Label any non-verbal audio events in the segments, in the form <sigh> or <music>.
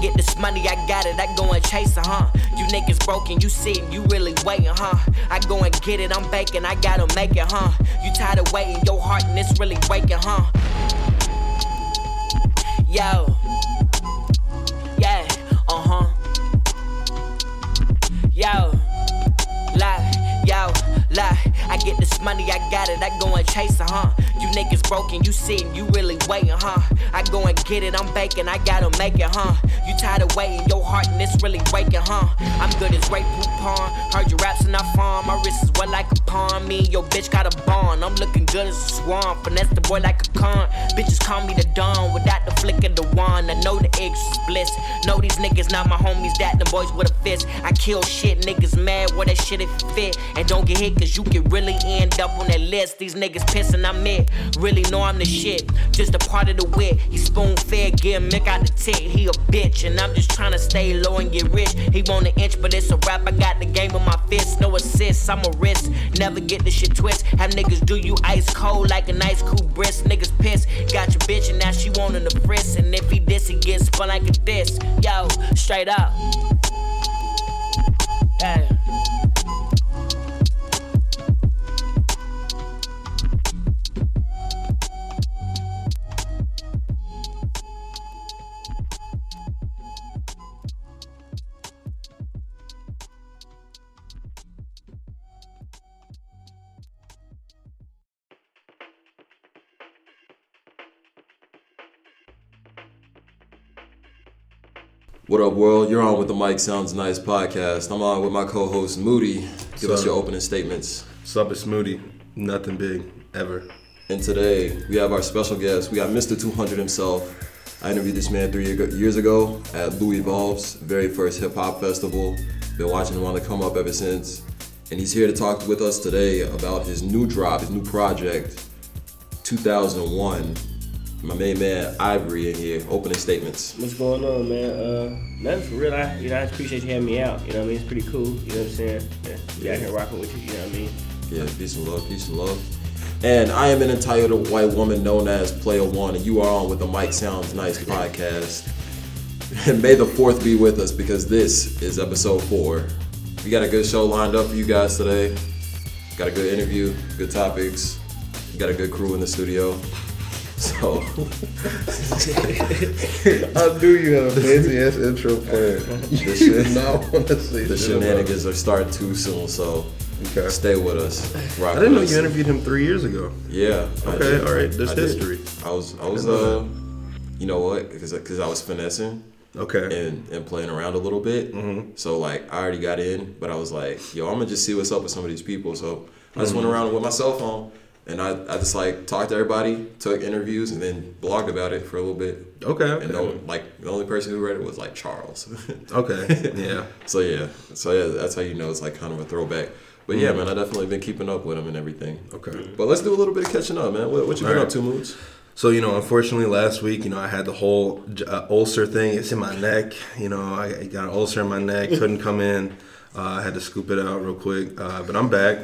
get this money, I got it, I go and chase it, huh? You niggas broken, you sitting, you really waiting, huh? I go and get it, I'm baking, I gotta make it, huh? You tired of waiting, your heart and it's really breaking, huh? Yo, yeah, uh huh. Yo, lie, yo, lie. I get this money, I got it, I go and chase it, huh? You niggas broken, you sitting, you really waiting, huh? I go and get it, I'm baking, I gotta make it, huh? You tired of waiting, your heart and it's really breaking, huh? I'm good as Grey Poupon, heard your raps and I farm. My wrist is wet like a pawn, me and your bitch got a bond. I'm looking good as a swan, finesse the boy like a con. Bitches call me the dawn without the flick of the wand. I know the eggs is bliss. Know these niggas not my homies, that them boys with a fist. I kill shit, niggas mad, wear that shit if fit. And don't get hit, cause you can really end up on that list. These niggas pissing, I'm it. Really know I'm the shit. Just a part of the wit. He spoon fed, give Mick out the tit. He a bitch, and I'm just trying to stay low and get rich. He want an inch, but it's a rap. I got the game on my fist. No assists, I'm a risk. Never get the shit twist. Have niggas do you ice cold like an ice cool brisk. Niggas piss. Got your bitch, and now she wanting the frisk. And if he diss, he gets spun like a diss. Yo, straight up. Yeah. What up, world? You're on with the Mic Sounds Nice podcast. I'm on with my co-host Moody. Give us your opening statements. Sup, it's Moody. Nothing big, ever. And today we have our special guest. We got Mr. 200 himself. I interviewed this man three years ago at Louisville's very first hip hop festival. Been watching him on the come up ever since. And he's here to talk with us today about his new drop, his new project, 2001. My main man IVRY in here. Opening statements. What's going on, man? Uh, nothing for real. I, you know, I appreciate you having me out. You know what I mean? It's pretty cool. You know what I'm saying? Yeah, be out here rocking with you. You know what I mean? Yeah, peace and love, peace and love. And I am an entitled white woman known as Playa One, and you are on with the Mic Sounds Nice <laughs> podcast. And may the fourth be with us because this is episode four. We got a good show lined up for you guys today. Got a good interview, good topics. Got a good crew in the studio. So <laughs> I knew you had a fancy ass intro plan. You should not want to say the <laughs> shenanigans are starting too soon. So. Okay. stay with us. Rock I didn't know us. you interviewed him three years ago. Yeah. Okay, all right, that's I did. history. I was, I was, didn't uh, you know what? Because because I was finessing Okay. and and playing around a little bit. Mm-hmm. So like I already got in, but I was like, yo, I'm gonna just see what's up with some of these people. So I just went Mm-hmm. around with my cell phone. And I, I just like talked to everybody, took interviews, and then blogged about it for a little bit. Okay. And no, like the only person who read it was like Charles. <laughs> Okay. Yeah. <laughs> so yeah, so yeah, that's how you know it's like kind of a throwback. But yeah, man, I definitely been keeping up with him and everything. Mm-hmm. Okay. But let's do a little bit of catching up, man. What, what you been All up to, Moods? So you know, unfortunately, last week, you know, I had the whole uh, ulcer thing. It's in my neck. You know, I I got an ulcer in my neck. Couldn't come in. Uh, I had to scoop it out real quick. Uh, but I'm back.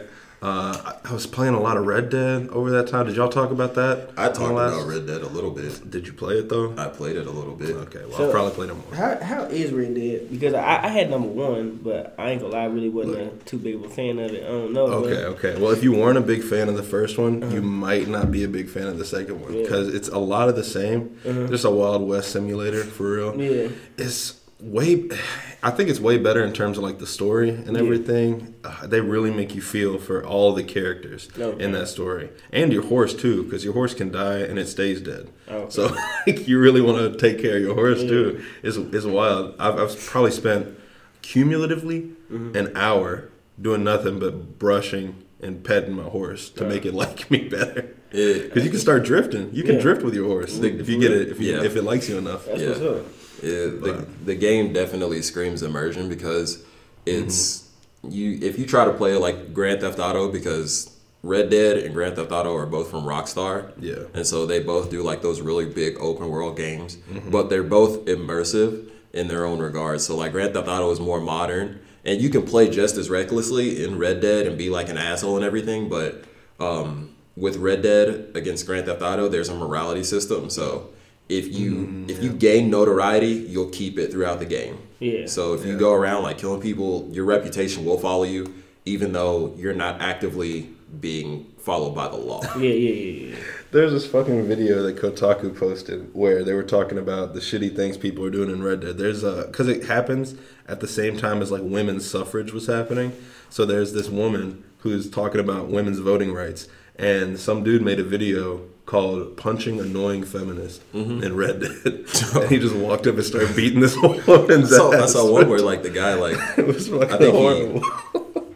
Uh, I, I was playing a lot of Red Dead over that time. Did y'all talk about that? I on the talked last- about Red Dead a little bit. Did you play it though? I played it a little bit. Okay, well, So- I probably played it more. How how is Red Dead? Because I, I had number one, but I ain't gonna lie, I really wasn't a, too big of a fan of it. I don't know. Okay, man. okay. Well, if you weren't a big fan of the first one, you might not be a big fan of the second one Yeah. because it's a lot of the same. Just a Wild West simulator for real. Yeah. It's way. I think it's way better in terms of like the story and Yeah. everything. Uh, they really make you feel for all the characters Okay. in that story and your horse too, because your horse can die and it stays dead. Okay. So <laughs> like, you really want to take care of your horse too. It's it's wild. I've, I've probably spent cumulatively Mm-hmm. an hour doing nothing but brushing and petting my horse to make it <laughs> like me better. It, Because you can start drifting. You can Yeah. drift with your horse if you get it if you, Yeah. if it likes you enough. That's Yeah. What's up. it, the, the game definitely screams immersion because it's you. If you try to play like Grand Theft Auto, because Red Dead and Grand Theft Auto are both from Rockstar. Yeah. And so they both do like those really big open world games, but they're both immersive in their own regards. So like Grand Theft Auto is more modern, and you can play just as recklessly in Red Dead and be like an asshole and everything. But um, with Red Dead against Grand Theft Auto, there's a morality system. So if you mm-hmm. if you gain notoriety, you'll keep it throughout the game. Yeah. So if you go around like killing people, your reputation will follow you, even though you're not actively being followed by the law. <laughs> Yeah, yeah, yeah, yeah. There's this fucking video that Kotaku posted where they were talking about the shitty things people are doing in Red Dead. There's a because it happens at the same time as like women's suffrage was happening. So there's this woman who's talking about women's voting rights, and some dude made a video called "Punching Annoying Feminist" in Red Dead, <laughs> and he just walked up and started beating this <laughs> woman's I ass. saw one where like the guy like <laughs> it was fucking I think he- horrible.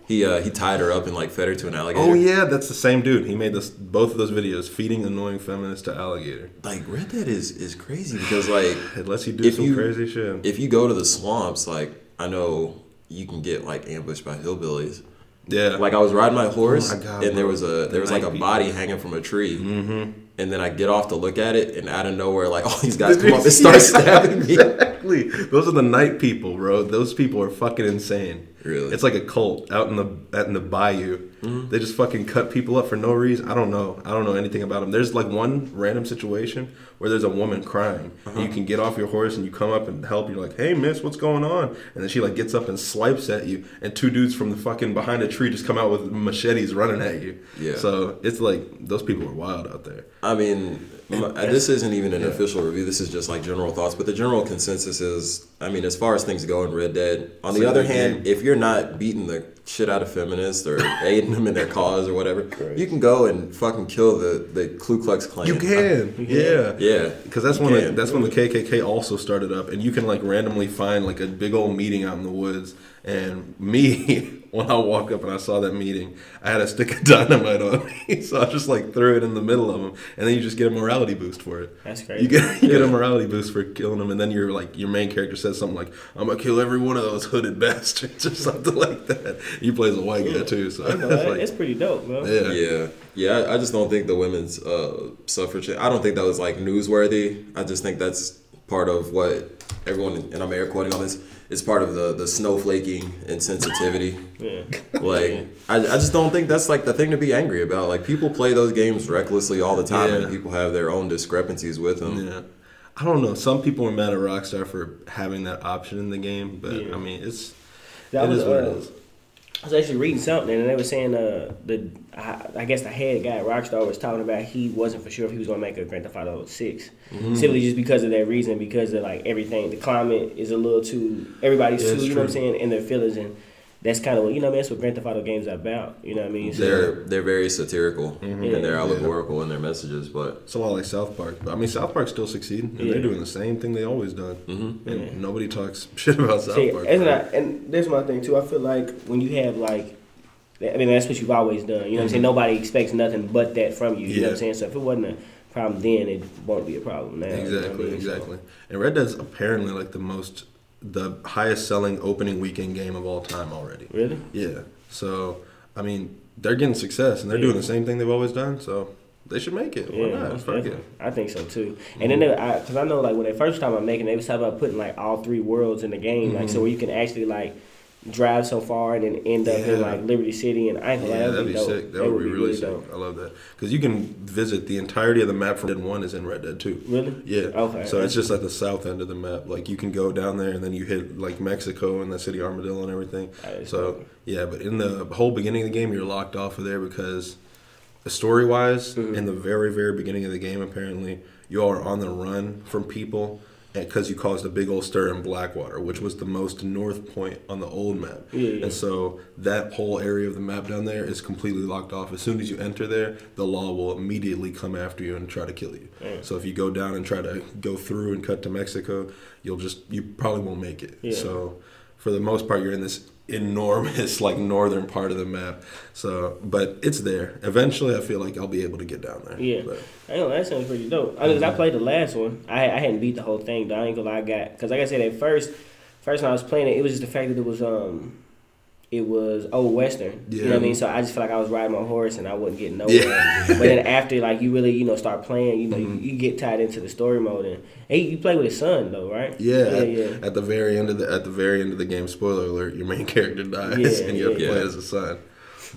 he uh, he tied her up and like fed her to an alligator. Oh yeah, that's the same dude. He made this both of those videos, feeding annoying feminists to alligator. Like Red Dead is is crazy because like <sighs> Unless you do some you- crazy shit. if you go to the swamps, like I know you can get like ambushed by hillbillies. Yeah. Like I was riding my horse, Oh my God, and there was a there was like a night people. body hanging from a tree, mm-hmm. and then I get off to look at it, and out of nowhere, like <laughs> all these guys come up and start stabbing me. <laughs> Exactly. Those are the night people, bro. Those people are fucking insane. Really? It's like a cult out in the out in the bayou. Mm-hmm. They just fucking cut people up for no reason. I don't know. I don't know anything about them. There's like one random situation where there's a woman crying. And you can get off your horse and you come up and help. You're like, "Hey, miss, what's going on?" And then she like gets up and swipes at you, and two dudes from the fucking behind a tree just come out with machetes running at you. Yeah. So it's like those people are wild out there. I mean, m- uh, this isn't even an official review. This is just like general thoughts. But the general consensus is, I mean, as far as things go in Red Dead. On It's the a other hand, game. if you're not beating the shit out of feminists or <laughs> aiding them in their cause or whatever, Correct. you can go and fucking kill the the Ku Klux Klan. You can, uh, yeah, Yeah. Because that's You when the, that's when the KKK also started up, and you can like randomly find like a big old meeting out in the woods. And me, <laughs> when I walked up and I saw that meeting, I had a stick of <laughs> dynamite on me, <laughs> so I just like threw it in the middle of them, and then you just get a morality boost for it. That's crazy. You get you get a morality boost for killing them, and then you're like your main character says something like, "I'm gonna kill every one of those hooded bastards" or something like that. He plays a white guy too, so know, it's like, it's pretty dope, bro. yeah. Yeah, yeah. I, I just don't think the women's uh, suffrage. I don't think that was like newsworthy. I just think that's part of what everyone, and I'm air quoting on this, is part of the the snowflaking and sensitivity. <laughs> Yeah. Like, I, I just don't think that's like the thing to be angry about. Like, people play those games recklessly all the time, and people have their own discrepancies with them. Yeah. I don't know. Some people are mad at Rockstar for having that option in the game, but Yeah. I mean, it's That it was, is what uh, it is. I was actually reading something, and they were saying uh, the I, I guess the head guy at Rockstar was talking about he wasn't for sure if he was going to make a Grand Theft Auto 6 Mm-hmm. simply just because of that reason, because of like everything, the climate is a little too everybody's Yeah, too, you know what I'm saying, in their feelings, and that's kind of what you know, man, that's what Grand Theft Auto games are about, you know what I mean? So, They're they're very satirical and they're Yeah. allegorical in their messages, but It's a lot like South Park. But I mean, South Park still succeeding, and Yeah. they're doing the same thing they always done. Mhm. And Yeah. nobody talks <laughs> shit about South See, Park. and, bro. I, and there's my thing too. I feel like when you have like, I mean, that's what you've always done. You know what I'm saying? Nobody expects nothing but that from you. You know what I'm Mm-hmm. Saying? So if it wasn't a problem then, it won't be a problem now. you know what I Exactly. So- exactly. And Red Dead's apparently like the most, the highest selling opening weekend game of all time already. Really? Yeah. So, I mean, they're getting success, and they're doing the same thing they've always done. So they should make it. Why Yeah, not? Fuck it. I think so too. And mm-hmm. then, because I, know like when they first time I'm making, they was talking about putting like all three worlds in the game, like so mm-hmm. where you can actually like drive so far and then end up in Mm-hmm. Like Liberty City, and I ain't gonna lie, Yeah, that'd, that'd be, be dope. sick. That, would be really, sick. dope. I love that because you can visit the entirety of the map from Red Dead One is in Red Dead Two. Really? Yeah. Okay. So it's just at the south end of the map. Like you can go down there and then you hit like Mexico and the city Armadillo and everything. So dope. yeah, but in the whole beginning of the game, you're locked off of there because, story wise, Mm-hmm. in the very very beginning of the game, apparently you are on the run from people. Because you caused a big old stir in Blackwater, which was the most north point on the old map, Yeah, yeah. and so that whole area of the map down there is completely locked off. As soon as you enter there, the law will immediately come after you and try to kill you. Yeah. So if you go down and try to go through and cut to Mexico, you'll just you probably won't make it. So for the most part, you're in this enormous <laughs> like northern part of the map. So, but it's there. Eventually, I feel like I'll be able to get down there. Yeah. But, I know that sounds pretty dope. I, mean, 'cause I played the last one. I I hadn't beat the whole thing. Though. I ain't gonna lie, I got because like I said at first, first when I was playing it, it was just the fact that it was um, it was old western. You know what I mean? So I just felt like I was riding my horse and I wasn't getting nowhere. Yeah. but then after like you really you know start playing, you know Mhm. you, you get tied into the story mode and hey, you play with his son though, right? yeah, yeah, at, yeah. at the very end of the at the very end of the game, spoiler alert, your main <laughs> character dies, Yeah, and you have to yeah. play as a son.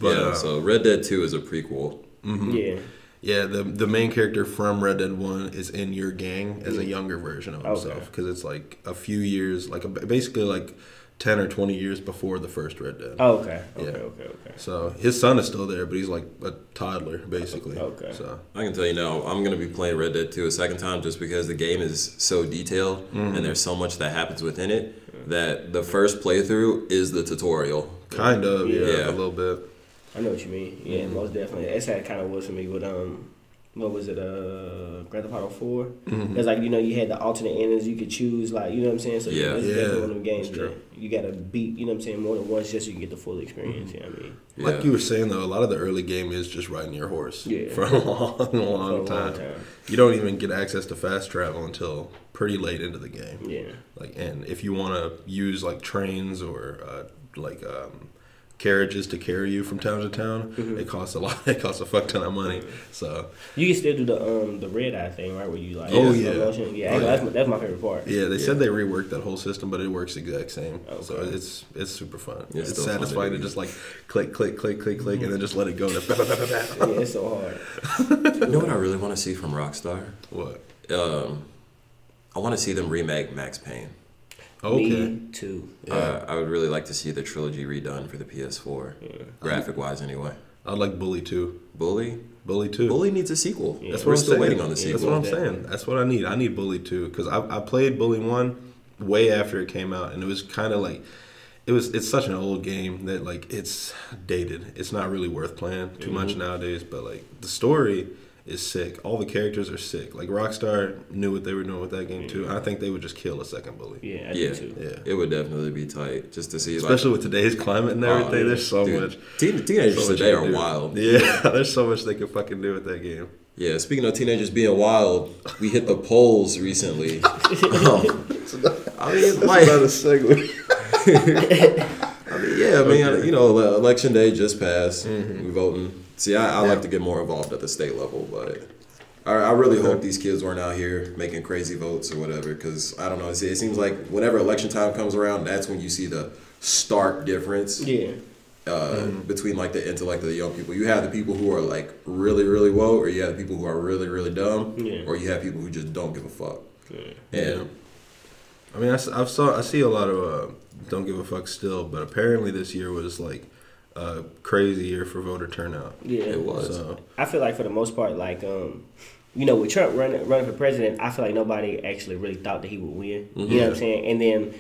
yeah. uh, so Red Dead Two is a prequel. mhm. Yeah. Yeah, the the main character from Red Dead One is in your gang as a younger version of himself because it's like a few years, like a, basically like ten or twenty years before the first Red Dead. Oh, okay. Okay. Yeah. Okay. Okay. So his son is still there, but he's like a toddler basically. Okay. So I can tell you now, I'm gonna be playing Red Dead 2 a second time just because the game is so detailed Mm-hmm. and there's so much that happens within it that the first playthrough is the tutorial. kind of yeah, Yeah. a little bit. I know what you mean. Yeah, Mm-hmm. most definitely. That's how it kind of was for me with um, what was it? Uh, Grand Theft Auto 4 Mm-hmm. It's like you know you had the alternate endings you could choose. Like you know what I'm saying. So Yeah. Yeah, definitely one of them games that's true. that you gotta beat. You know what I'm saying more than once just so you can get the full Mm-hmm. experience. You know what I mean? Like Yeah. you were saying though, a lot of the early game is just riding your horse Yeah. for a <laughs> long, long, For a long time. time. You don't even get access to fast travel until pretty late into the game. Yeah. Like, and if you want to use like trains or uh, like um, carriages to carry you from town to town, Mm-hmm. it costs a lot. <laughs> It costs a fuck ton of money. So You can still do the um the red eye thing, right? Where you like Oh, slow yeah. motion. yeah, Oh, that's my, that's my favorite part. yeah, they said they reworked that whole system, but it works the exact same. So it's it's super fun. Yeah, it's it's still fun to satisfying to just like click, click, click, click, click, and then just let it go. <laughs> Yeah, it's so hard. <laughs> You know what I really want to see from Rockstar? what? Um, I want to see them remake Max Payne. Okay. Me too. Yeah. Uh, I would really like to see the trilogy redone for the PS4, graphic wise anyway. I'd like Bully too. Bully, Bully 2. Bully needs a sequel. Yeah. That's We're what I'm still saying. waiting on the Yeah, That's what I'm saying. That's what I need. I need Bully 2 because I, I played Bully 1 way after it came out, and it was kind of like it was. It's such an old game that like it's dated. It's not really worth playing too much nowadays. But like the story is sick. All the characters are sick. Like Rockstar knew what they were doing with that game too. I think they would just kill a second Bully. Yeah, I Yeah, too. Yeah. it would definitely be tight just to see. Especially like, with today's climate and Oh, everything, yeah. there's so Dude, much. Teen, teenagers so much today are do. wild. Yeah, <laughs> there's so much they can fucking do with that game. Yeah, speaking of teenagers being wild, we hit the polls recently. <laughs> Um, I mean, like, a segue. <laughs> I mean, yeah, I mean, you know, election day just passed. We voting. See, I, I like to get more involved at the state level, but I, I really hope these kids weren't out here making crazy votes or whatever. Because I don't know, it, it seems like whenever election time comes around, that's when you see the stark difference. Yeah. uh, between like the intellect of the young people. You have the people who are like really, really woke, or you have the people who are really, really dumb, Yeah. or you have people who just don't give a fuck. Yeah. And I mean, I, s- I've saw I see a lot of uh, don't give a fuck still, but apparently this year was like a crazy year for voter turnout. Yeah. it was. So I feel like for the most part, like um, you know, with Trump running running for president, I feel like nobody actually really thought that he would win. You know what I'm saying? And then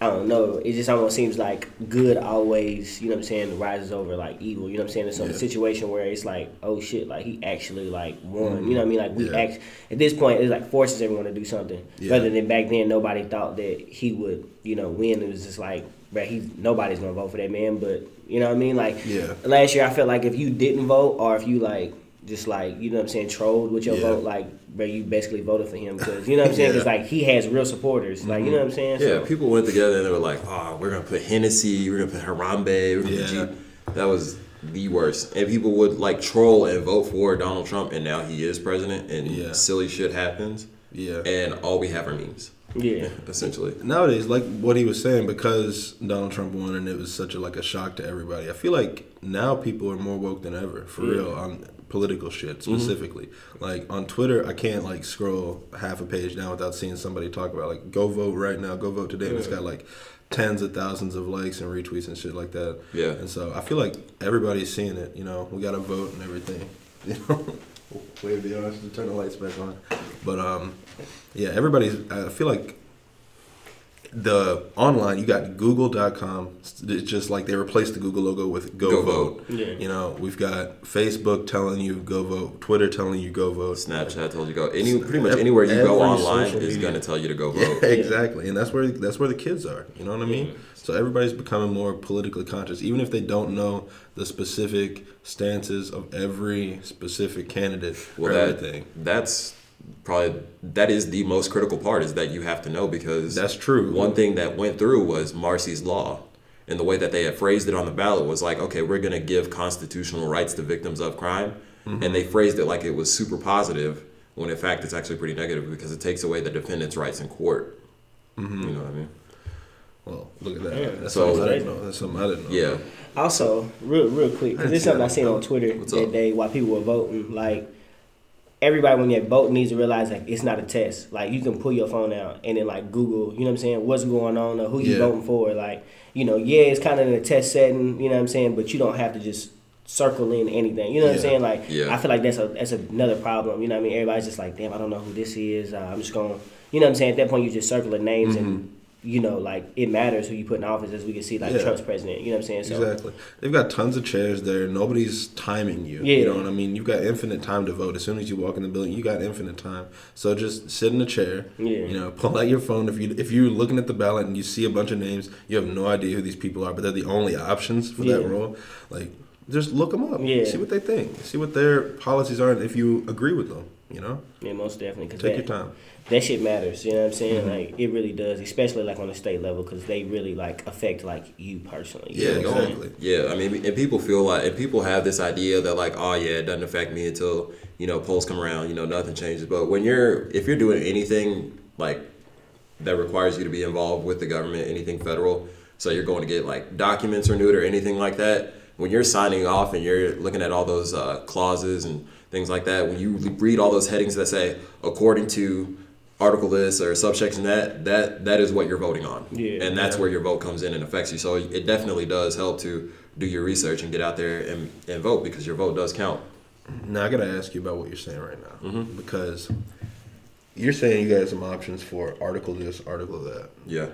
I don't know, it just almost seems like good always, you know what I'm saying, rises over like evil. You know what I'm saying? It's some Yeah. situation where it's like, oh shit, like he actually like won. You know what I mean? Like we Yeah. act at this point, it like forces everyone to do something. Yeah. Rather than back then, nobody thought that he would, you know, win. It was just like, bruh, he's nobody's gonna vote for that man. But you know what I mean? Like Yeah. last year, I felt like if you didn't vote or if you like just like you know what I'm saying trolled with your Yeah. vote, like bro, you basically voted for him because you know what I'm saying because <laughs> Yeah. like he has real supporters, like you know what I'm saying. yeah, So, people went together and they were like, "Oh, we're gonna put Hennessy, we're gonna put Harambe, we're gonna Yeah. put G." That was the worst. And people would like troll and vote for Donald Trump, and now he is president, and Yeah. silly shit happens, yeah. and all we have are memes, yeah, <laughs> essentially. Nowadays, like what he was saying, because Donald Trump won and it was such a like a shock to everybody. I feel like now people are more woke than ever, for real, on political shit specifically. Like on Twitter, I can't like scroll half a page down without seeing somebody talk about like go vote right now, go vote today. And it's got like tens of thousands of likes and retweets and shit like that. Yeah. And so I feel like everybody's seeing it. You know, we got to vote and everything. <laughs> You know, wave the arms to turn the lights back on. But um, yeah, everybody's. I feel like the online you got google.com it's just like they replaced the google logo with go, Go vote. vote. Yeah. you know we've got facebook telling you go vote twitter telling you go vote Snapchat told you go. Any pretty much anywhere you go online is gonna tell you to go vote yeah, vote. <laughs> exactly and that's where that's where the kids are you know what i mean so everybody's becoming more politically conscious even if they don't know the specific stances of every specific candidate Well, or that everything that's probably that is the most critical part is that you have to know because That's true. One thing that went through was Marsy's law, and the way that they had phrased it on the ballot was like, okay, we're gonna give constitutional rights to victims of crime, Mm-hmm. and they phrased it like it was super positive when in fact it's actually pretty negative because it takes away the defendant's rights in court. Mm-hmm. You know what I mean? well look at that Yeah. that's So- something i didn't know that's something i didn't know Yeah. Also, real real quick, because didn't it's see something I seen on Twitter What's that up? day while people were voting. Like, everybody when they vote needs to realize like it's not a test. Like you can pull your phone out and then like Google, you know what I'm saying, what's going on or who you Yeah. voting for. Like, you know, yeah, it's kinda in a test setting, you know what I'm saying, but you don't have to just circle in anything. You know what I'm saying? Like Yeah. I feel like that's a that's another problem. You know what I mean? Everybody's just like, damn, I don't know who this is. Uh, I'm just going to, you know what I'm saying? At that point you just circle the names and you know, like it matters who you put in office as we can see like. Yeah. Trump's president. You know what I'm saying? So Exactly. They've got tons of chairs there. Nobody's timing you. Yeah. You know what I mean? You've got infinite time to vote. As soon as you walk in the building, you got infinite time. So just sit in a chair. Yeah. You know, pull out your phone. If you if you're looking at the ballot and you see a bunch of names, you have no idea who these people are, but they're the only options for that role. Like, just look them up. Yeah. See what they think. See what their policies are, and if you agree with them. You know, Yeah, most definitely. Cause take that, your time. That shit matters. You know what I'm saying? Mm-hmm. Like it really does, especially like on the state level, because they really like affect like you personally. You Yeah, know what I'm exactly. Yeah, I mean, and people feel like, and people have this idea that like, oh yeah, it doesn't affect me until you know polls come around. You know, nothing changes. But when you're, if you're doing anything like that requires you to be involved with the government, anything federal, so you're going to get like documents renewed or anything like that. When you're signing off and you're looking at all those uh, clauses and things like that, when you read all those headings that say according to article this or subsection that, that that is what you're voting on. Yeah. and that's where your vote comes in and affects you. So it definitely does help to do your research and get out there and, and vote because your vote does count. Now I gotta ask you about what you're saying right now mm-hmm. because you're saying you got some options for article this, article that. Yeah.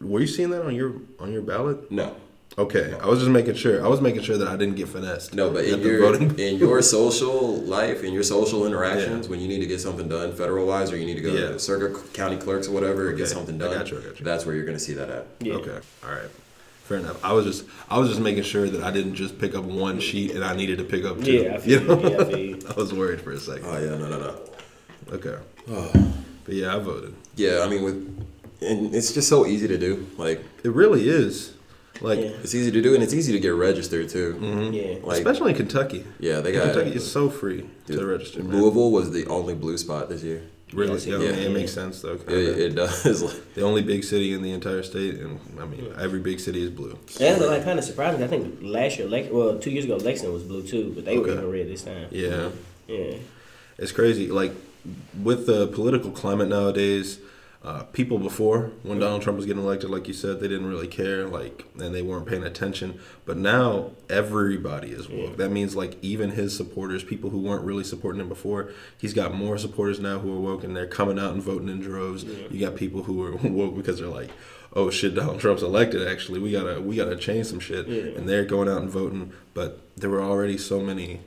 Were you seeing that on your on your ballot? No. Okay, I was just making sure. I was making sure that I didn't get finessed. No, but in your voting. in your social life, in your social interactions, Yeah. when you need to get something done federal wise, or you need to go Yeah. to circuit county clerks or whatever, and get Okay, something I done. got you, I got you. That's where you're going to see that at. Yeah. Okay, all right, fair enough. I was just I was just making sure that I didn't just pick up one sheet and I needed to pick up two. Yeah, I feel you know? Yeah, I feel. <laughs> I was worried for a second. Oh yeah, no, no, no. Okay, oh. but yeah, I voted. Yeah, I mean, with and it's just so easy to do. Like It really is, like Yeah. it's easy to do, and it's easy to get registered too. Mm-hmm. Yeah. Like especially in Kentucky. yeah, they got Kentucky is so free to register. Man. Louisville was the only blue spot this year. Really, Yeah, yeah, yeah. it makes sense though. It, it does. <laughs> The only big city in the entire state, and I mean every big city is blue. And like kind of surprising. I think last year, Lex- well, two years ago, Lexington was blue too, but they were Okay. even red this time. Yeah. Yeah. It's crazy. Like with the political climate nowadays, uh, people before when Donald Trump was getting elected, like you said, they didn't really care, like, and they weren't paying attention. But now everybody is woke. That means like even his supporters, people who weren't really supporting him before, he's got more supporters now who are woke and they're coming out and voting in droves. You got people who are <laughs> woke because they're like. Oh shit! Donald Trump's elected. Actually, we gotta we gotta change some shit, Yeah. and they're going out and voting. But there were already so many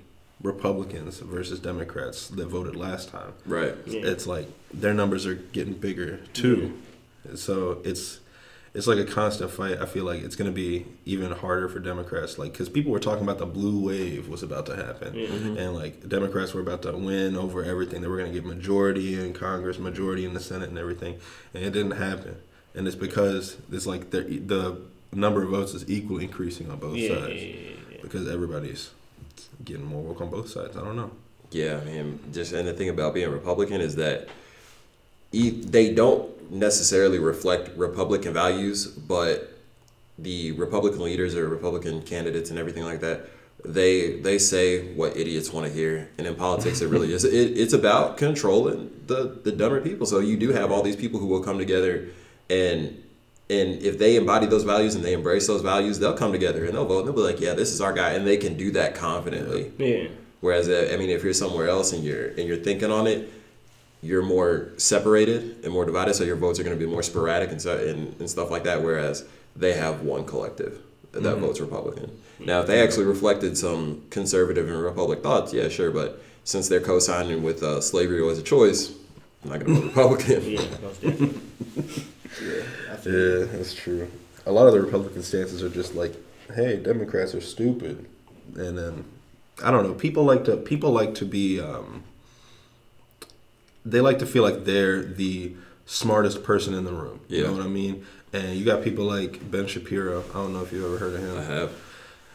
Republicans versus Democrats that voted last time. right. Yeah. It's like their numbers are getting bigger too. So it's it's like a constant fight. I feel like it's going to be even harder for Democrats, like because people were talking about the blue wave was about to happen, mm-hmm. and like Democrats were about to win over everything. They were going to get majority in Congress, majority in the Senate, and everything, and it didn't happen. And it's because it's like the the number of votes is equally increasing on both Yeah, yeah, sides yeah, yeah, yeah. because everybody's getting more work on both sides. I don't know. Yeah, I mean, just and the thing about being Republican is that they don't necessarily reflect Republican values, but the Republican leaders or Republican candidates and everything like that, they they say what idiots want to hear, and in politics, it really is. <laughs> It, it's about controlling the the dumber people. So you do have all these people who will come together, and and if they embody those values and they embrace those values, they'll come together and they'll vote and they'll be like, yeah, this is our guy, and they can do that confidently. Yeah. Whereas, uh, I mean, if you're somewhere else and you're and you're thinking on it, you're more separated and more divided. So your votes are going to be more sporadic and, so, and and stuff like that. Whereas they have one collective that votes Republican. Now, if they actually reflected some conservative and Republican thoughts, yeah, sure. But since they're co-signing with uh, slavery as a choice, I'm not going to vote <laughs> Republican. Yeah. Most definitely. <laughs> yeah. Yeah, that's true. A lot of the Republican stances are just like, "Hey, Democrats are stupid," and then I don't know. People like to people like to be. Um, they like to feel like they're the smartest person in the room. You Yeah. know what I mean? And you got people like Ben Shapiro. I don't know if you've ever heard of him. I have.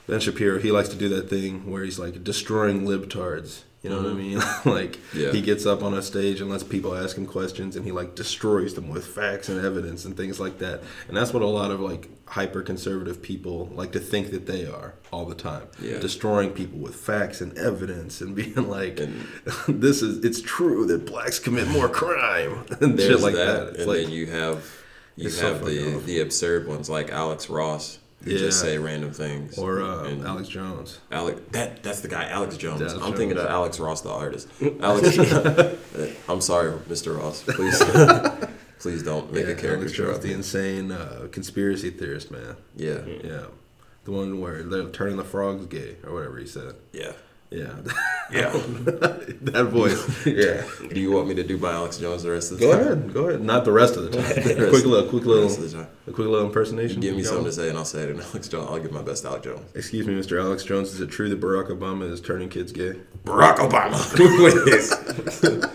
Ben Shapiro, he likes to do that thing where he's like destroying libtards. You know what I mean? <laughs> like Yeah. he gets up on a stage and lets people ask him questions, and he like destroys them with facts and evidence and things like that. And that's what a lot of like hyper conservative people like to think that they are all the time. Yeah. Destroying people with facts and evidence and <laughs> being like, And- <laughs> "This is it's true that blacks commit more crime and There's shit like that, that." And like then you have you so have the the absurd ones like Alex Ross who just Yeah. say random things. or uh, Alex Jones. Alex, that that's the guy, Alex Jones. Alex I'm thinking of Alex Ross, the artist. <laughs> Alex, <laughs> I'm sorry, Mr. Ross. Please, <laughs> please don't make Yeah, a Alex caricature Jones, of the insane uh, conspiracy theorist, man. Yeah, Yeah. The one where they're turning the frogs gay or whatever he said. yeah, Yeah. yeah. <laughs> that voice. Yeah. Do you want me to do my Alex Jones the rest of the Go time? ahead. Go ahead. Not the rest of the time. <laughs> quick little, quick little, a quick little impersonation. Give me Go. something to say, and I'll say it in Alex Jones. I'll give my best Alex Jones. Excuse me, Mr. Alex Jones. Is it true that Barack Obama is turning kids gay? Barack Obama <laughs> with his,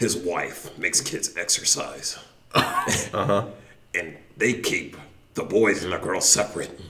his wife makes kids exercise. Uh huh. And they keep the boys and the girls separate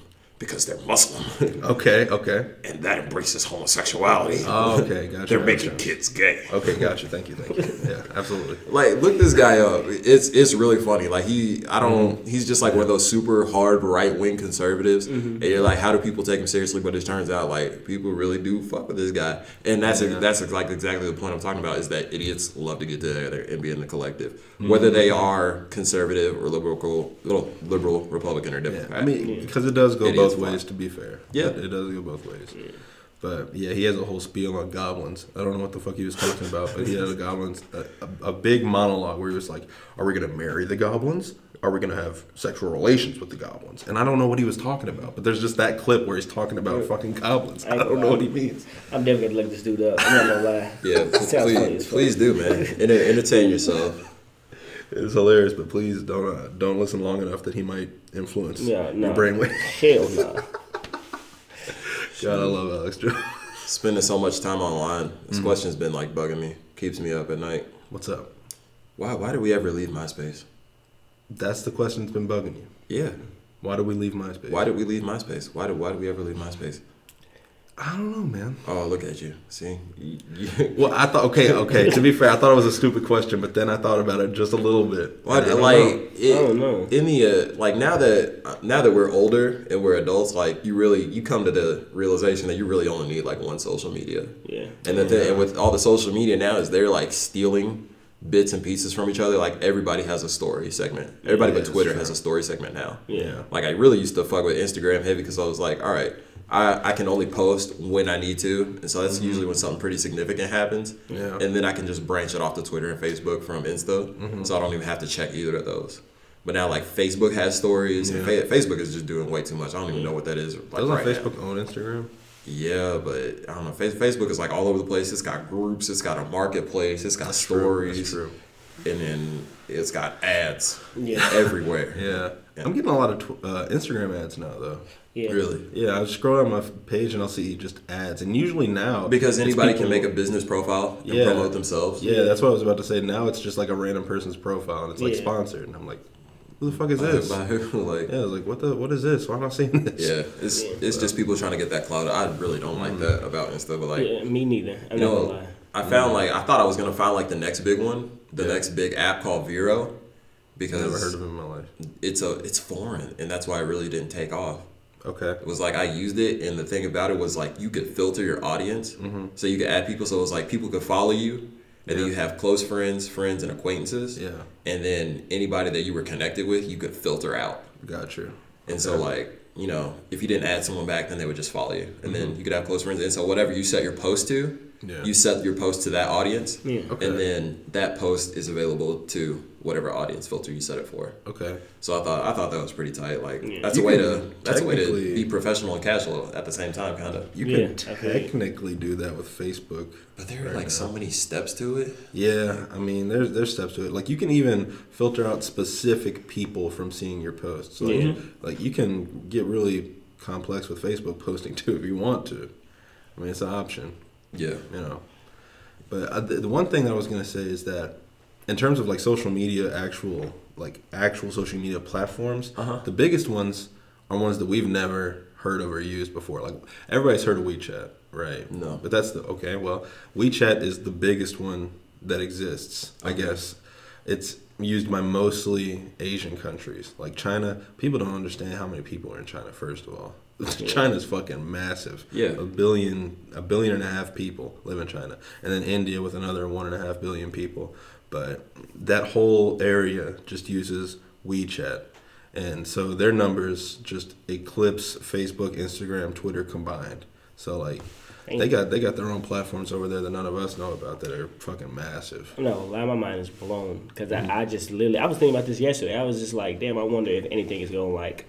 because they're Muslim. <laughs> Okay. Okay. And that embraces homosexuality. Oh, okay. <laughs> Gotcha. They're gotcha. making kids gay. Okay. Gotcha. Thank you. Thank you. Yeah. <laughs> Absolutely. Like, look this guy up. It's it's really funny. Like he, I don't. Mm-hmm. He's just like one of those super hard right wing conservatives, mm-hmm. and you're like, how do people take him seriously? But it turns out like people really do fuck with this guy, and that's Yeah. that's like exactly the point I'm talking about. Is that idiots love to get together and be in the collective, whether they are conservative or liberal, little liberal, Republican or Yeah. I mean, because it does go It both is fun. ways. To be fair. Yeah. It, it does go both ways. But yeah, he has a whole spiel on goblins. I don't know what the fuck he was talking about, but he had a goblins a, a, a big monologue where he was like, "Are we gonna marry the goblins? Are we gonna have sexual relations with the goblins?" And I don't know what he was talking about, but there's just that clip where he's talking about fucking goblins. I don't know what he means. I'm never gonna look this dude up. I'm not gonna lie. yeah, <laughs> please, please do, man. Enter- entertain yourself. It's hilarious, but please don't uh, don't listen long enough that he might influence Yeah, no. your brainwave. <laughs> Hell no. <laughs> God, I love Alex Jones. Spending so much time online, this question's been like bugging me, keeps me up at night. What's up? Why why did we ever leave MySpace? That's the question that's been bugging you. Yeah. Why did we leave MySpace? Why did we leave MySpace? Why did why did we ever leave MySpace? I don't know, man. Oh, look at you. See? You- you- <laughs> Well, I thought okay, okay. to be fair, I thought it was a stupid question, but then I thought about it just a little bit. Why, And I don't like know. it, I don't know. in the uh, like now that now that we're older and we're adults, like you really you come to the realization that you really only need like one social media. Yeah. And the thing, and with all the social media now is they're like stealing bits and pieces from each other. Like everybody has a story segment. Everybody Yeah, but Twitter has a story segment now. Yeah. Like I really used to fuck with Instagram heavy because I was like, all right, I, I can only post when I need to, and so that's usually when something pretty significant happens. Mm-hmm. Yeah. And then I can just branch it off to Twitter and Facebook from Insta, Mm-hmm. so I don't even have to check either of those. But now like Facebook has stories, and fa- Facebook is just doing way too much. I don't even know what that is. Like, Doesn't right now. Facebook own Instagram? Yeah, but I don't know. Face- Facebook is like all over the place. It's got groups. It's got a marketplace. It's got True, stories. That's true. And then it's got ads Yeah. everywhere. <laughs> Yeah. Yeah. I'm getting a lot of tw- uh, Instagram ads now, though. Yeah. Really. Yeah, I scroll down my f- page and I'll see just ads, and usually now Because anybody people- can make a business profile and Yeah. promote themselves. Yeah, that's what I was about to say. Now it's just like a random person's profile, and it's like Yeah. sponsored, and I'm like, who the fuck is By- this? by who? <laughs> Like, Yeah, I was like, what the what is this? Why am I seeing this? yeah, it's it's just people trying to get that clout. I really don't like that about Insta, but like, yeah. Me neither. I'm you not gonna know, lie. I found like I thought I was gonna find like the next big one, the Yeah. next big app called Vero, because Never heard of it in my life. it's a it's foreign, and that's why it really didn't take off. Okay. It was like I used it, and the thing about it was like you could filter your audience, mm-hmm. so you could add people. So it was like people could follow you, and then you have close friends, friends, and acquaintances. Yeah. And then anybody that you were connected with, you could filter out. Got you. And so like you know, if you didn't add someone back, then they would just follow you, and then mm-hmm. you could have close friends. And so whatever you set your post to, Yeah. you set your post to that audience, Yeah. Okay. and then that post is available to whatever audience filter you set it for. Okay. So I thought I thought that was pretty tight. Like Yeah. that's You a way to that's a way to be professional and casual at the same time, kind of. You can I technically do that with Facebook. But there are right like now. so many steps to it. Yeah, I mean, there's there's steps to it. Like you can even filter out specific people from seeing your posts. Like, Yeah. like you can get really complex with Facebook posting too if you want to. I mean, it's an option. Yeah. you know. But uh, the, the one thing that I was gonna say is that, in terms of like social media, actual like actual social media platforms, Uh-huh. the biggest ones are ones that we've never heard of or used before. Like everybody's heard of WeChat, right? No. But that's the okay. Well, WeChat is the biggest one that exists. I guess it's used by mostly Asian countries, like China. People don't understand how many people are in China. First of all, China's fucking massive. Yeah. a billion, a billion and a half people live in China, and then India with another one and a half billion people. But that whole area just uses WeChat. And so their numbers just eclipse Facebook, Instagram, Twitter combined. So like they got they got their own platforms over there that none of us know about that are fucking massive. No, my mind is blown because. I, mm. I just literally I was thinking about this yesterday. I was just like, damn, I wonder if anything is going like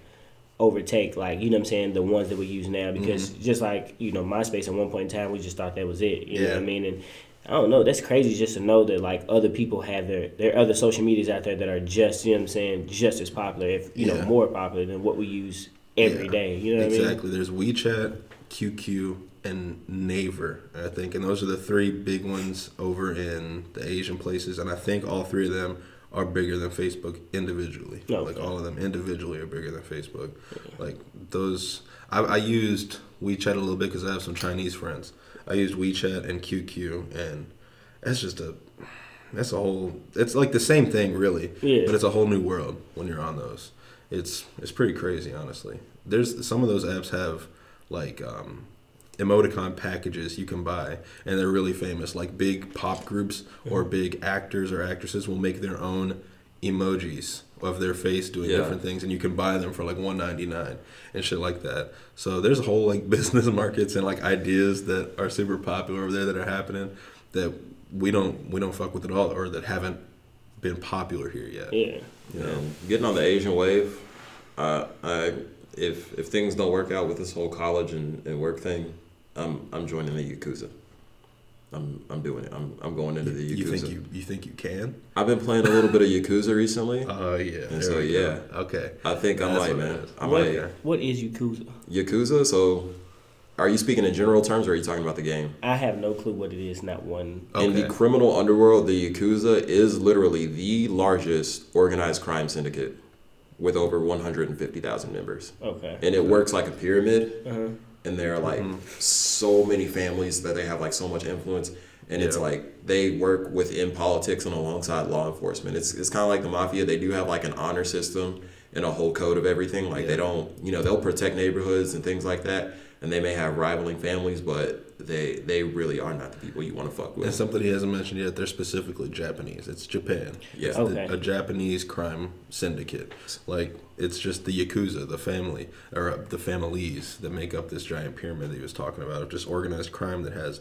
overtake like you know what I'm saying the ones that we use now because just like you know MySpace at one point in time we just thought that was it. You know what I Mm-hmm. Mean? And I don't know. That's crazy just to know that like other people have their there are other social medias out there that are just you know what I'm saying just as popular if you Yeah. know more popular than what we use every Yeah. day. You know what I mean? exactly. There's WeChat, QQ, and Naver, I think, and those are the three big ones over in the Asian places. And I think all three of them are bigger than Facebook individually. Okay. Like all of them individually are bigger than Facebook. Like those, I, I used WeChat a little bit because I have some Chinese friends. I used WeChat and QQ, and that's just a that's a whole. It's like the same thing, really. Yeah. But it's a whole new world when you're on those. It's it's pretty crazy, honestly. There's some of those apps have like um, emoticon packages you can buy, and they're really famous. Like big pop groups or big actors or actresses will make their own emojis of their face doing Yeah. different things, and you can buy them for like one ninety nine and shit like that. So there's a whole like <laughs> business markets and like ideas that are super popular over there that are happening that we don't we don't fuck with at all or that haven't been popular here yet. Yeah. You know? And getting on the Asian wave, uh, I if if things don't work out with this whole college and, and work thing, I'm I'm joining the Yakuza. I'm I'm doing it. I'm I'm going into the Yakuza. You think you you think you can? I've been playing a little bit of Yakuza recently. <laughs> Oh yeah. And so, we go. yeah. Okay. I think I That's might, what it man. is. I What, might. what is Yakuza? Yakuza. So, are you speaking in general terms, or are you talking about the game? I have no clue what it is. Not one. In the criminal underworld, the Yakuza is literally the largest organized crime syndicate with over 150,000 members. Okay. And it works like a pyramid. Uh-huh. And there are like mm-hmm. so many families that they have like so much influence. And it's like they work within politics and alongside law enforcement. It's, it's kind of like the mafia. They do have like an honor system and a whole code of everything. Like they don't, you know, they'll protect neighborhoods and things like that. And they may have rivaling families, but they they really are not the people you want to fuck with. And something he hasn't mentioned yet, they're specifically Japanese. It's Japan. Yeah. It's Okay. the, a Japanese crime syndicate. Like it's just the Yakuza, the family or uh, the families that make up this giant pyramid that he was talking about of just organized crime that has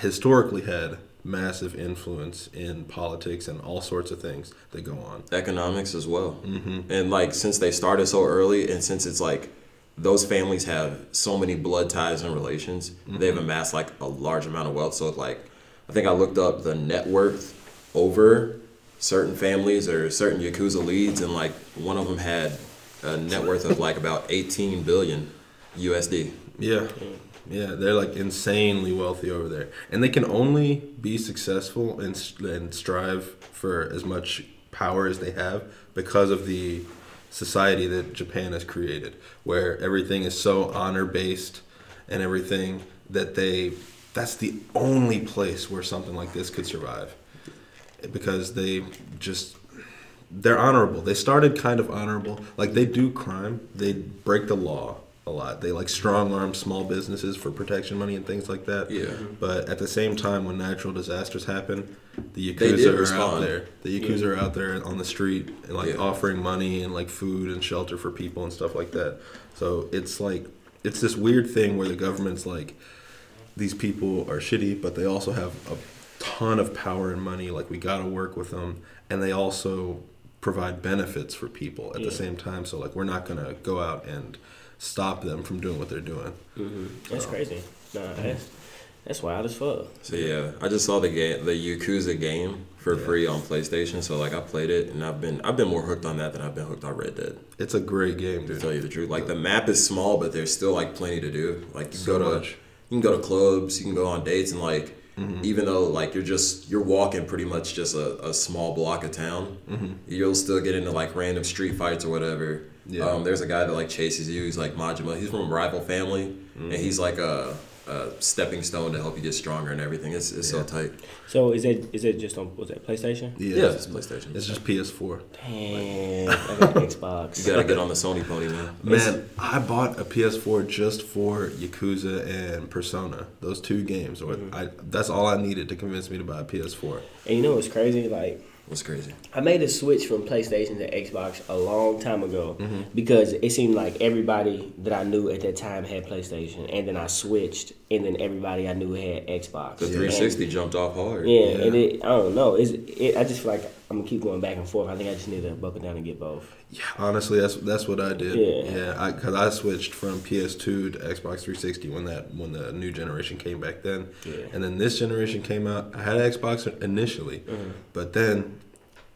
historically had massive influence in politics and all sorts of things that go on. economics as well. Mm-hmm. And like since they started so early, and since it's like those families have so many blood ties and relations, mm-hmm. they've amassed like a large amount of wealth. So it's like, I think I looked up the net worth over certain families or certain yakuza leads, and like one of them had a net worth of like about 18 billion USD. Yeah. Yeah, they're like insanely wealthy over there. And they can only be successful and, and strive for as much power as they have because of the society that Japan has created, where everything is so honor based and everything that they that's the only place where something like this could survive. Because they just they're honorable. They started kind of honorable. Like they do crime, they break the law a lot. They like strong arm small businesses for protection money and things like that. Yeah. But at the same time, when natural disasters happen, the yakuza are out there. The yakuza are out there on the street and like Yeah. offering money and like food and shelter for people and stuff like that. So it's like it's this weird thing where the government's like these people are shitty, but they also have a ton of power and money. Like we gotta work with them, and they also provide benefits for people at Yeah. the same time. So like we're not gonna go out and stop them from doing what they're doing. That's crazy. Nah, that's that's wild as fuck. So yeah, I just saw the game, the Yakuza game for free on PlayStation. So like I played it, and I've been I've been more hooked on that than I've been hooked on Red Dead. It's a great game, To tell you the truth, like the map is small, but there's still like plenty to do. Like you So go to much. you can go to clubs, you can go on dates, and like Mm-hmm. even though like you're just you're walking pretty much just a, a small block of town, Mm-hmm. you'll still get into like random street fights or whatever. Yeah. Um, there's a guy that like chases you. He's like Majima. He's from a rival family, Mm-hmm. and he's like a, a stepping stone to help you get stronger and everything. It's, it's Yeah. so tight. So is it is it just on was that PlayStation? Yeah, Yeah, it's PlayStation. It's just PS4. Damn, I got Xbox. You gotta get on the Sony pony, man. <laughs> Man, I bought a PS4 just for Yakuza and Persona. Those two games. Or Mm-hmm. I, that's all I needed to convince me to buy a PS4. And you know what's crazy? Like What's crazy? I made a switch from PlayStation to Xbox a long time ago Mm-hmm. because it seemed like everybody that I knew at that time had PlayStation, and then I switched, and then everybody I knew had Xbox. The 360 jumped off hard. Yeah, Yeah. and it I don't know. It's it, I just feel like I'm gonna keep going back and forth. I think I just need to buckle down and get both. Yeah, honestly, that's that's what I did. Yeah. yeah, because I, switched from PS2 to Xbox 360 when that when the new generation came back then, Yeah. and then this generation came out. I had an Xbox initially, Mm-hmm. but then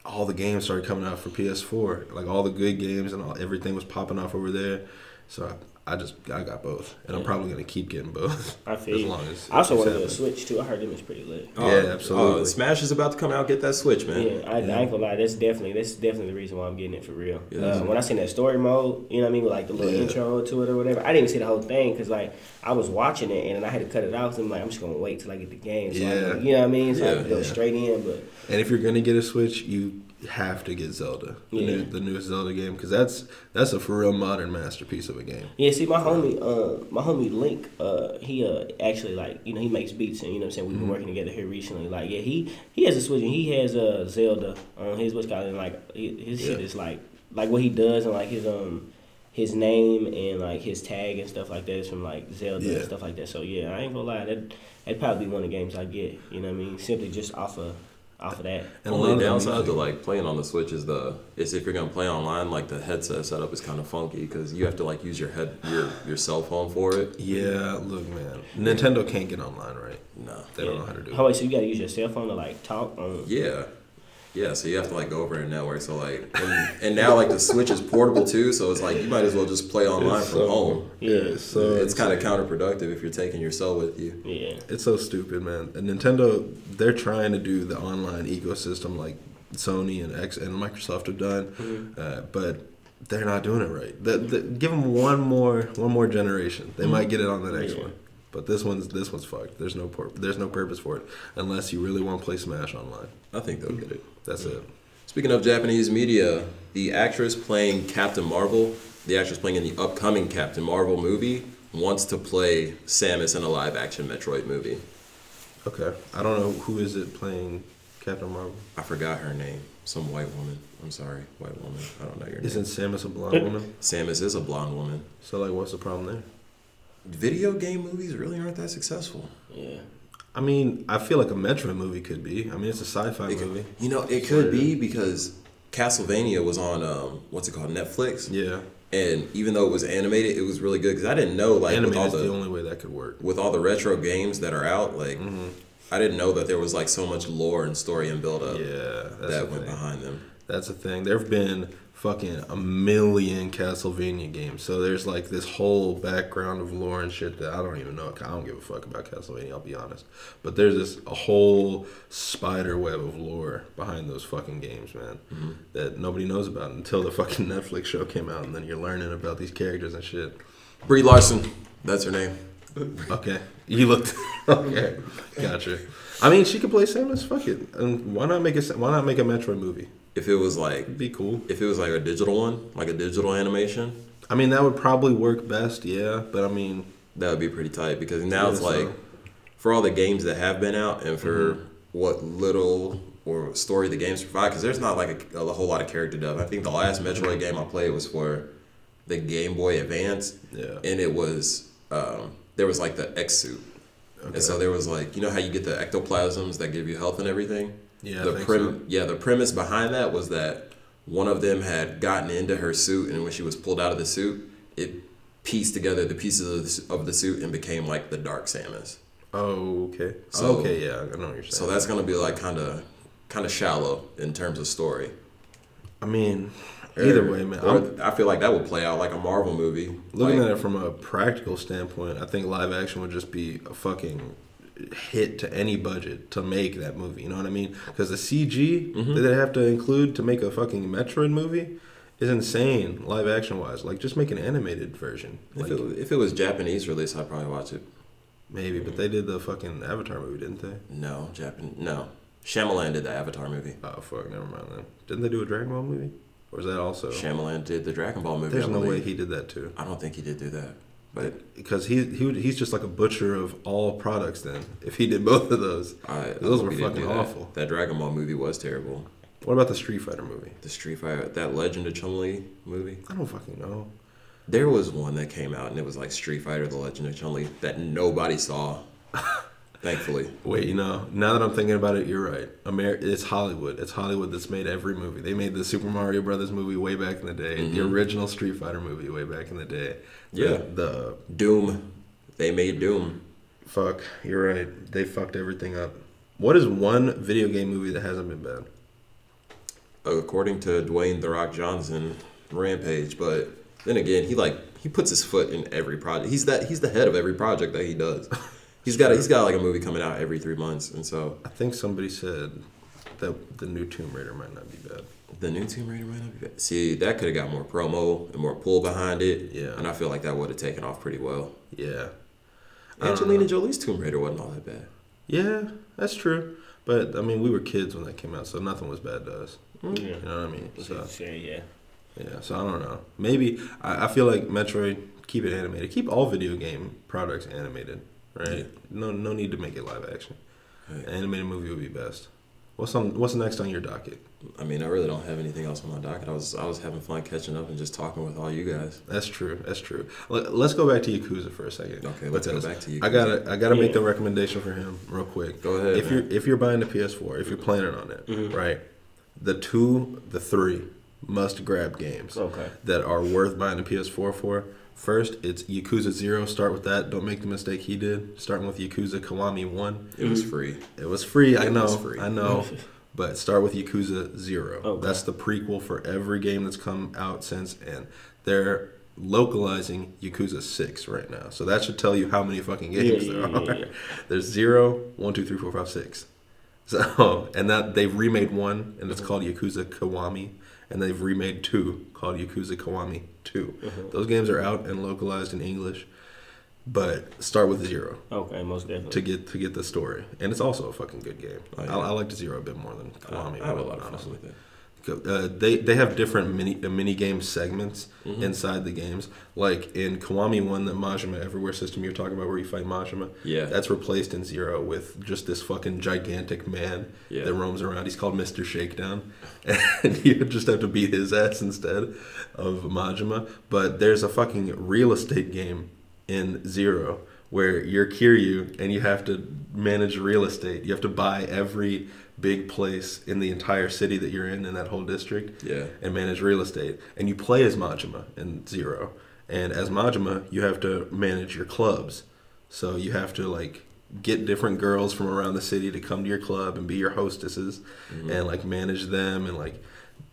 all the games started coming out for PS4. Like all the good games and all, everything was popping off over there. So I, I just I got both, and I'm probably gonna keep getting both. I <laughs> feel as long as I also it's want to do a. Switch too. I heard them is pretty lit. Yeah, absolutely. Oh, Smash is about to come out. Get that Switch, man. Yeah, I, I ain't gonna lie. That's definitely that's definitely the reason why I'm getting it for real. Yeah, uh, when I seen that story mode, you know what I mean, with like the little Yeah. intro to it or whatever. I didn't even see the whole thing because like I was watching it and then I had to cut it out. So I'm like, I'm just gonna wait till I get the game. So Yeah. can- you know what I mean? So I can go yeah. straight in. But And if you're gonna get a Switch, you have to get Zelda, the, Yeah. new, the newest Zelda game, because that's that's a for real modern masterpiece of a game. yeah, see, my homie, uh, my homie Link, uh, he uh actually like you know he makes beats and you know what I'm saying we've been working together here recently. Like yeah, he he has a Switch and he has a uh, Zelda on his what's called and like his shit Yeah. is like like what he does and like his um his name and like his tag and stuff like that is from like Zelda Yeah. and stuff like that. So yeah, I ain't gonna lie, that that'd probably be one of the games I get. You know what I mean? Simply just off of off of that. And a Only lot downside to like playing on the Switch is the is if you're gonna play online, like the headset setup is kind of funky because you have to like use your head your your cell phone for it. Yeah, look, man, Nintendo can't get online, right? No. They don't know how to do it How it. wait, so you gotta use your cell phone to like talk on? Yeah. Yeah, so you have to like go over a network. So like, and, and now like the Switch is portable too, so it's like you might as well just play online It's from so- home. Yeah. so it's kind of counterproductive if you're taking your cell with you. Yeah. It's so stupid, man. And Nintendo, they're trying to do the online ecosystem like Sony and X and Microsoft have done, Mm-hmm. uh, but they're not doing it right. The, the, give them one more one more generation, they might get it on the next Mm-hmm. Yeah. one. But this one's this one's fucked. There's no pur- there's no purpose for it unless you really want to play Smash online. I think they'll get it. That's it. Speaking of Japanese media, the actress playing Captain Marvel, the actress playing in the upcoming Captain Marvel movie, wants to play Samus in a live action Metroid movie. Okay, I don't know who is it playing Captain Marvel. I forgot her name. Some white woman. I'm sorry, white woman. I don't know your name. Isn't Samus a blonde woman? <laughs> Samus is a blonde woman. So like, what's the problem there? Video game movies really aren't that successful. Yeah. I mean, I feel like a Metroid movie could be. I mean, it's a sci-fi It could- movie. you know, it could be because Castlevania was on um, what's it called, Netflix, Yeah, and even though it was animated, it was really good because I didn't know like anime with all is the, the only way that could work. with all the retro games that are out, like Mm-hmm. I didn't know that there was like so much lore and story and build up Yeah, that went thing. behind them. That's the thing. There've been fucking a million Castlevania games, so there's like this whole background of lore and shit that I don't even know. I don't give a fuck about Castlevania. I'll be honest, but there's this a whole spider web of lore behind those fucking games, man, Mm-hmm. that nobody knows about until the fucking <laughs> Netflix show came out, and then you're learning about these characters and shit. Brie Larson, that's her name. <laughs> Okay, you looked <laughs> okay. Gotcha. I mean, she could play Samus. Fuck it. And why not make a Why not make a Metroid movie? If it was like It'd be cool. if it was like a digital one, like a digital animation, I mean, that would probably work best. Yeah, but I mean, that would be pretty tight because now Yeah, it's so- like for all the games that have been out and for Mm-hmm. what little or story the games provide because there's not like a, a whole lot of character depth. I think the last Metroid game I played was for the Game Boy Advance, Yeah. and it was um, there was like the X suit, Okay. and so there was like you know how you get the ectoplasms that give you health and everything. Yeah, the prim- so. yeah the premise behind that was that one of them had gotten into her suit, and when she was pulled out of the suit, it pieced together the pieces of the, su- of the suit and became like the Dark Samus. Oh, okay. So- okay, yeah, I know what you're saying. So that's gonna be like kind of kind of shallow in terms of story. I mean, either way, man. I feel like that would play out like a Marvel movie. looking Like, at it from a practical standpoint. I think live action would just be a fucking hit to any budget to make that movie. You know what I mean? Because the CG mm-hmm. that they have to include to make a fucking Metroid movie is insane, live action wise. Like, just make an animated version. If Like, it, if it was Japanese release, I'd probably watch it. maybe, but mm-hmm. they did the fucking Avatar movie, didn't they? No, Japan. No, Shyamalan did the Avatar movie. Oh fuck, never mind then. Didn't they do a Dragon Ball movie? Or is that also? Shyamalan did the Dragon Ball movie. There's no way he did that too. I don't think he did do that. But Because he he would, he's just like a butcher of all products. Then if he did both of those, I, those I were hope he didn't fucking that. awful. That Dragon Ball movie was terrible. What about the Street Fighter movie? The Street Fighter, that Legend of Chun Li movie. I don't fucking know. There was one that came out and it was like Street Fighter: The Legend of Chun Li that nobody saw. Thankfully, Wait, you know, now that I'm thinking about it, you're right. Amer- it's Hollywood. It's Hollywood that's made every movie. They made the Super Mario Brothers movie way back in the day, the mm-hmm. original Street Fighter movie way back in the day. The- Yeah. the Doom. They made Doom. fuck, you're right. They fucked everything up. What is one video game movie that hasn't been bad? according to Dwayne the Rock Johnson, Rampage. But then again, he like he puts his foot in every project. He's that he's the head of every project that he does. <laughs> He's got he's got like a movie coming out every three months, and so I think somebody said that the new Tomb Raider might not be bad. the new Tomb Raider might not be bad. See, that could have got more promo and more pull behind it. Yeah. and I feel like that would have taken off pretty well. Yeah. Angelina know. Jolie's Tomb Raider wasn't all that bad. Yeah, that's true. But I mean, we were kids when that came out, so nothing was bad to us. Mm. Yeah. You know what I mean? So Sure, yeah. yeah, so I don't know. Maybe I, I feel like Metroid keep it animated. Keep all video game products animated, right? No, no need to make it live action. Right. An animated movie would be best. What's on What's next on your docket? I mean, I really don't have anything else on my docket. I was I was having fun catching up and just talking with all you guys. That's true. That's true. Let, let's go back to Yakuza for a second. Okay, let's go back to Yakuza. I gotta I gotta make the recommendation for him real quick. Go ahead, If man. you're if you're buying the PS4, if you're planning on it, Mhm. right? The two, the three must grab games Okay. that are worth buying the PS4 for. First, it's Yakuza Zero. Start with that. Don't make the mistake he did. Starting with Yakuza Kiwami One. It was free. It was free. I It know. was free. I know. <laughs> But start with Yakuza Zero. Okay. That's the prequel for every game that's come out since, and they're localizing Yakuza Six right now. So that should tell you how many fucking games Yeah, there yeah, are. yeah. <laughs> There's zero, one, two, three, four, five, six. So <laughs> and that they've remade one, and it's called Yakuza Kiwami, and they've remade two called Yakuza Kiwami 2 mm-hmm. Those games are out and localized in English, but start with zero Okay, most definitely. to get to get the story, and it's also a fucking good game. Oh, yeah. I, I like the zero a bit more than I, Kiwami. I have a lot of fun honestly. with it. Uh, they they have different mini uh, mini game segments Mm-hmm. inside the games. Like in Kiwami One, the Majima Everywhere system you're talking about, where you fight Majima. Yeah. that's replaced in Zero with just this fucking gigantic man Yeah. that roams around. He's called Mister Shakedown, <laughs> and you just have to beat his ass instead of Majima. But there's a fucking real estate game in Zero where you're Kiryu and you have to manage real estate. You have to buy every big place in the entire city that you're in in that whole district Yeah. and manage real estate. And you play as Majima in Zero. And as Majima, you have to manage your clubs. So you have to like get different girls from around the city to come to your club and be your hostesses mm-hmm. and like manage them and like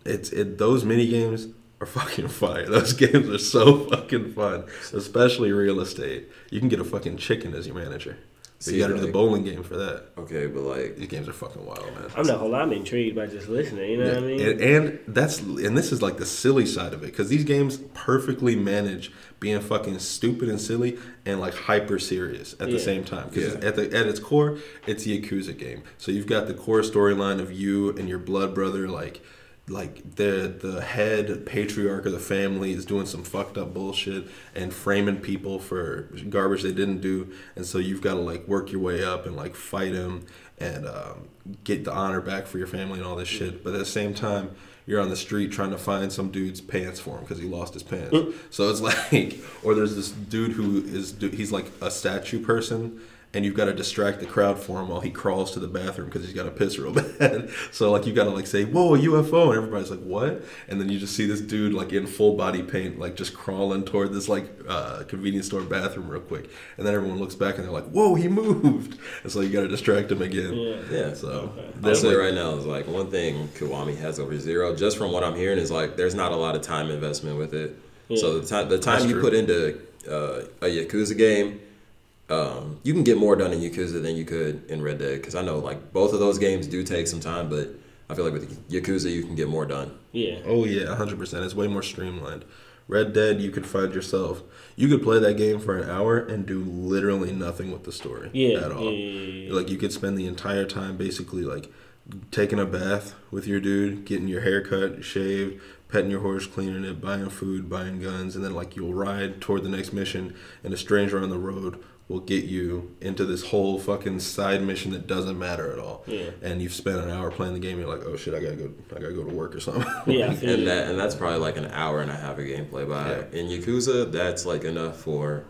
it's it those mini games are fucking fire. <laughs> Those games are so fucking fun, especially real estate. You can get a fucking chicken as your manager. But See, you got to do the bowling game for that. Okay, but like These games are fucking wild, man. I'm not whole. I'm intrigued by just listening. You know what I mean? And, and that's and this is like the silly side of it because these games perfectly manage being fucking stupid and silly and like hyper serious at the same time. Because Yeah. at the at its core, it's the Yakuza game. So you've got the core storyline of you and your blood brother, like like the the head patriarch of the family is doing some fucked up bullshit and framing people for garbage they didn't do. And so you've got to like work your way up and like fight him and um, get the honor back for your family and all this shit. But at the same time you're on the street trying to find some dude's pants for him because he lost his pants. So it's <laughs> like or there's this dude who is he's like a statue person and you've got to distract the crowd for him while he crawls to the bathroom because he's got to piss real <laughs> bad. so like you've got to like say, "Whoa, UFO!" and everybody's like, "What?" And then you just see this dude like in full body paint, like just crawling toward this like uh, convenience store bathroom real quick, and then everyone looks back and they're like, "Whoa, he moved!" And so you got to distract him again. Yeah. yeah. So I'll there's say like, right now is like one thing Kiwami has over Zero, just from what I'm hearing, is like there's not a lot of time investment with it. Yeah. So the time the time That's you true. put into uh, a Yakuza game um, you can get more done in Yakuza than you could in Red Dead. Because I know like both of those games do take some time, but I feel like with Yakuza you can get more done. Yeah. Oh yeah, hundred percent. It's way more streamlined. Red Dead, you could find yourself. You could play that game for an hour and do literally nothing with the story. Yeah, At all. yeah, yeah, yeah. Like you could spend the entire time basically like taking a bath with your dude, getting your hair cut, shaved, petting your horse, cleaning it, buying food, buying guns, and then like you'll ride toward the next mission, and a stranger on the road will get you into this whole fucking side mission that doesn't matter at all. Yeah. And you've spent an hour playing the game. You're like, oh shit, I gotta go. I gotta go to work or something. <laughs> Yeah. <laughs> And you. that and that's probably like an hour and a half of gameplay. But in Yakuza, that's like enough for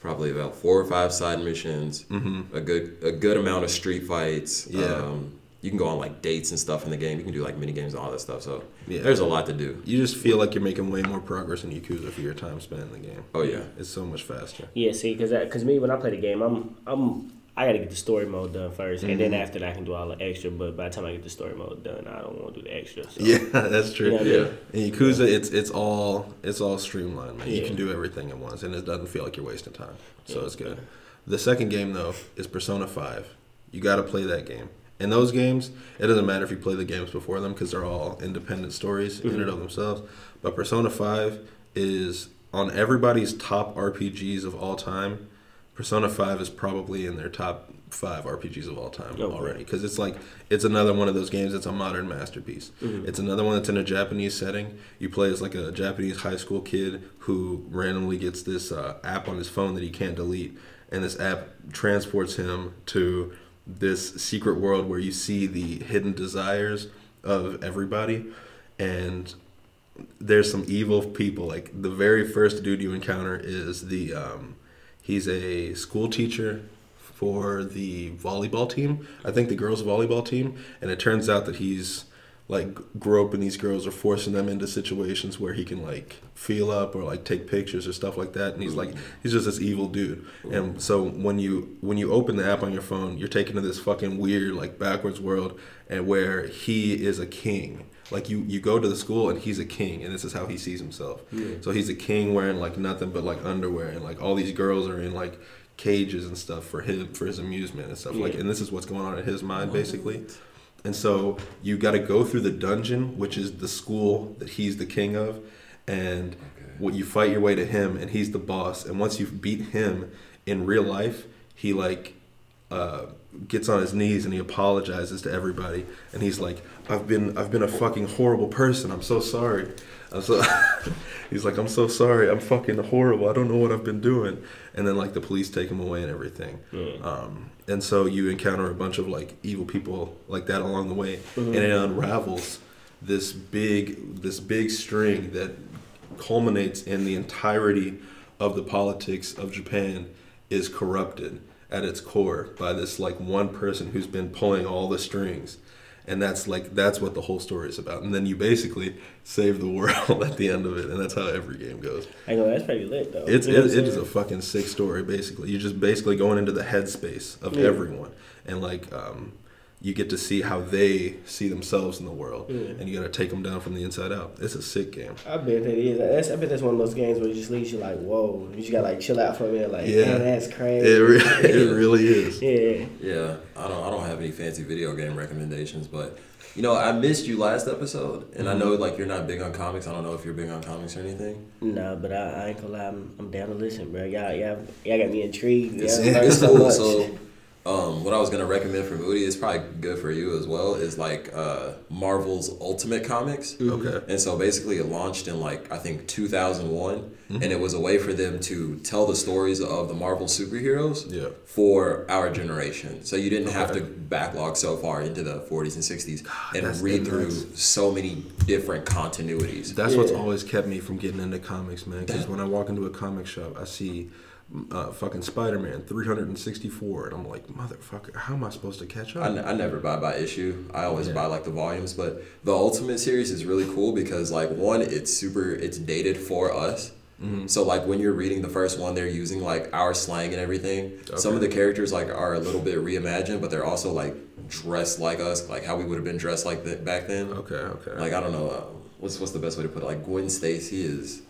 probably about four or five side missions, a good a good amount of street fights. Yeah. Um, you can go on like dates and stuff in the game. You can do like mini games and all that stuff. So Yeah. there's a lot to do. You just feel like you're making way more progress in Yakuza for your time spent in the game. Oh yeah. It's so much faster. Yeah, see, because because me when I play the game, I'm I'm I gotta get the story mode done 1st and Mm-hmm. then after that I can do all the extra. But by the time I get the story mode done, I don't want to do the extra. So. Yeah, <laughs> that's true. You know what I mean? In Yakuza, it's it's all it's all streamlined, man. You can do everything at once, and it doesn't feel like you're wasting time. So it's good. The second game though is Persona Five. You got to play that game. In those games, it doesn't matter if you play the games before them because they're all independent stories in and of themselves. But Persona Five is on everybody's top RPGs of all time. Persona Five is probably in their top five RPGs of all time Okay. already because it's like it's another one of those games that's a modern masterpiece. It's another one that's in a Japanese setting. You play as like a Japanese high school kid who randomly gets this uh, app on his phone that he can't delete, and this app transports him to this secret world where you see the hidden desires of everybody, and there's some evil people. Like the very first dude you encounter is the um, he's a school teacher for the volleyball team. I think the girls' volleyball team, and it turns out that he's like groping these girls or forcing them into situations where he can like feel up or like take pictures or stuff like that and he's like mm-hmm. he's just this evil dude. Mm-hmm. And so when you when you open the app on your phone you're taken to this fucking weird like backwards world and where he is a king. Like you you go to the school and he's a king and this is how he sees himself. So he's a king wearing like nothing but like underwear and like all these girls are in like cages and stuff for him for his amusement and stuff like and this is what's going on in his mind basically and so you got to go through the dungeon, which is the school that he's the king of, and what you fight your way to him, and he's the boss. And once you beat him in real life, he like uh, gets on his knees and he apologizes to everybody, and he's like, "I've been I've been a fucking horrible person. I'm so sorry." I'm so <laughs> he's like, "I'm so sorry. I'm fucking horrible. I don't know what I've been doing." And then like the police take him away and everything. Um, and so you encounter a bunch of like evil people like that along the way, mm-hmm. and it unravels this big this big string that culminates in the entirety of the politics of Japan is corrupted at its core by this like one person who's been pulling all the strings and that's like that's what the whole story is about. And then you basically save the world <laughs> at the end of it. And that's how every game goes. I know that's pretty lit though. it's You know it, it is a fucking sick story basically. You're just basically going into the headspace of Yeah. everyone. And like um you get to see how they see themselves in the world Yeah. and you got to take them down from the inside out it's a sick game I bet it is. That's, I bet that's one of those games where it just leaves you like, whoa. You just gotta like chill out for a minute. Like, Yeah. yeah, that's crazy. it, re- <laughs> it really is yeah. Yeah, I don't I don't have any fancy video game recommendations, but you know I missed you last episode, and I know mm-hmm. like you're not big on comics. I don't know if you're big on comics or anything. Nah, but I, I ain't gonna lie. I'm, I'm down to listen, bro. Y'all, y'all, y'all got me intrigued. It's, Y'all learned it's <laughs> so cool. much. So, um, what I was gonna recommend for Moody is probably good for you as well. Is like uh, Marvel's Ultimate Comics. okay And so basically, it launched in like I think 2001, and it was a way for them to tell the stories of the Marvel superheroes Yeah. for our generation. So you didn't have to backlog so far into the 40s and 60s and that's- read through that's- so many different continuities. That's what's always kept me from getting into comics, man. Because when I walk into a comic shop, I see uh, fucking Spider Man 364, and I'm like, motherfucker, how am I supposed to catch up? n- I never buy by issue. I always Yeah. buy like the volumes, but the Ultimate series is really cool because like one, it's super, it's dated for us. Mm-hmm. So like when you're reading the first one, they're using like our slang and everything. Some of the characters like are a little bit reimagined, but they're also like dressed like us, like how we would have been dressed like that back then. Okay, okay. Like I don't know, uh, what's what's the best way to put it? Like Gwen Stacy is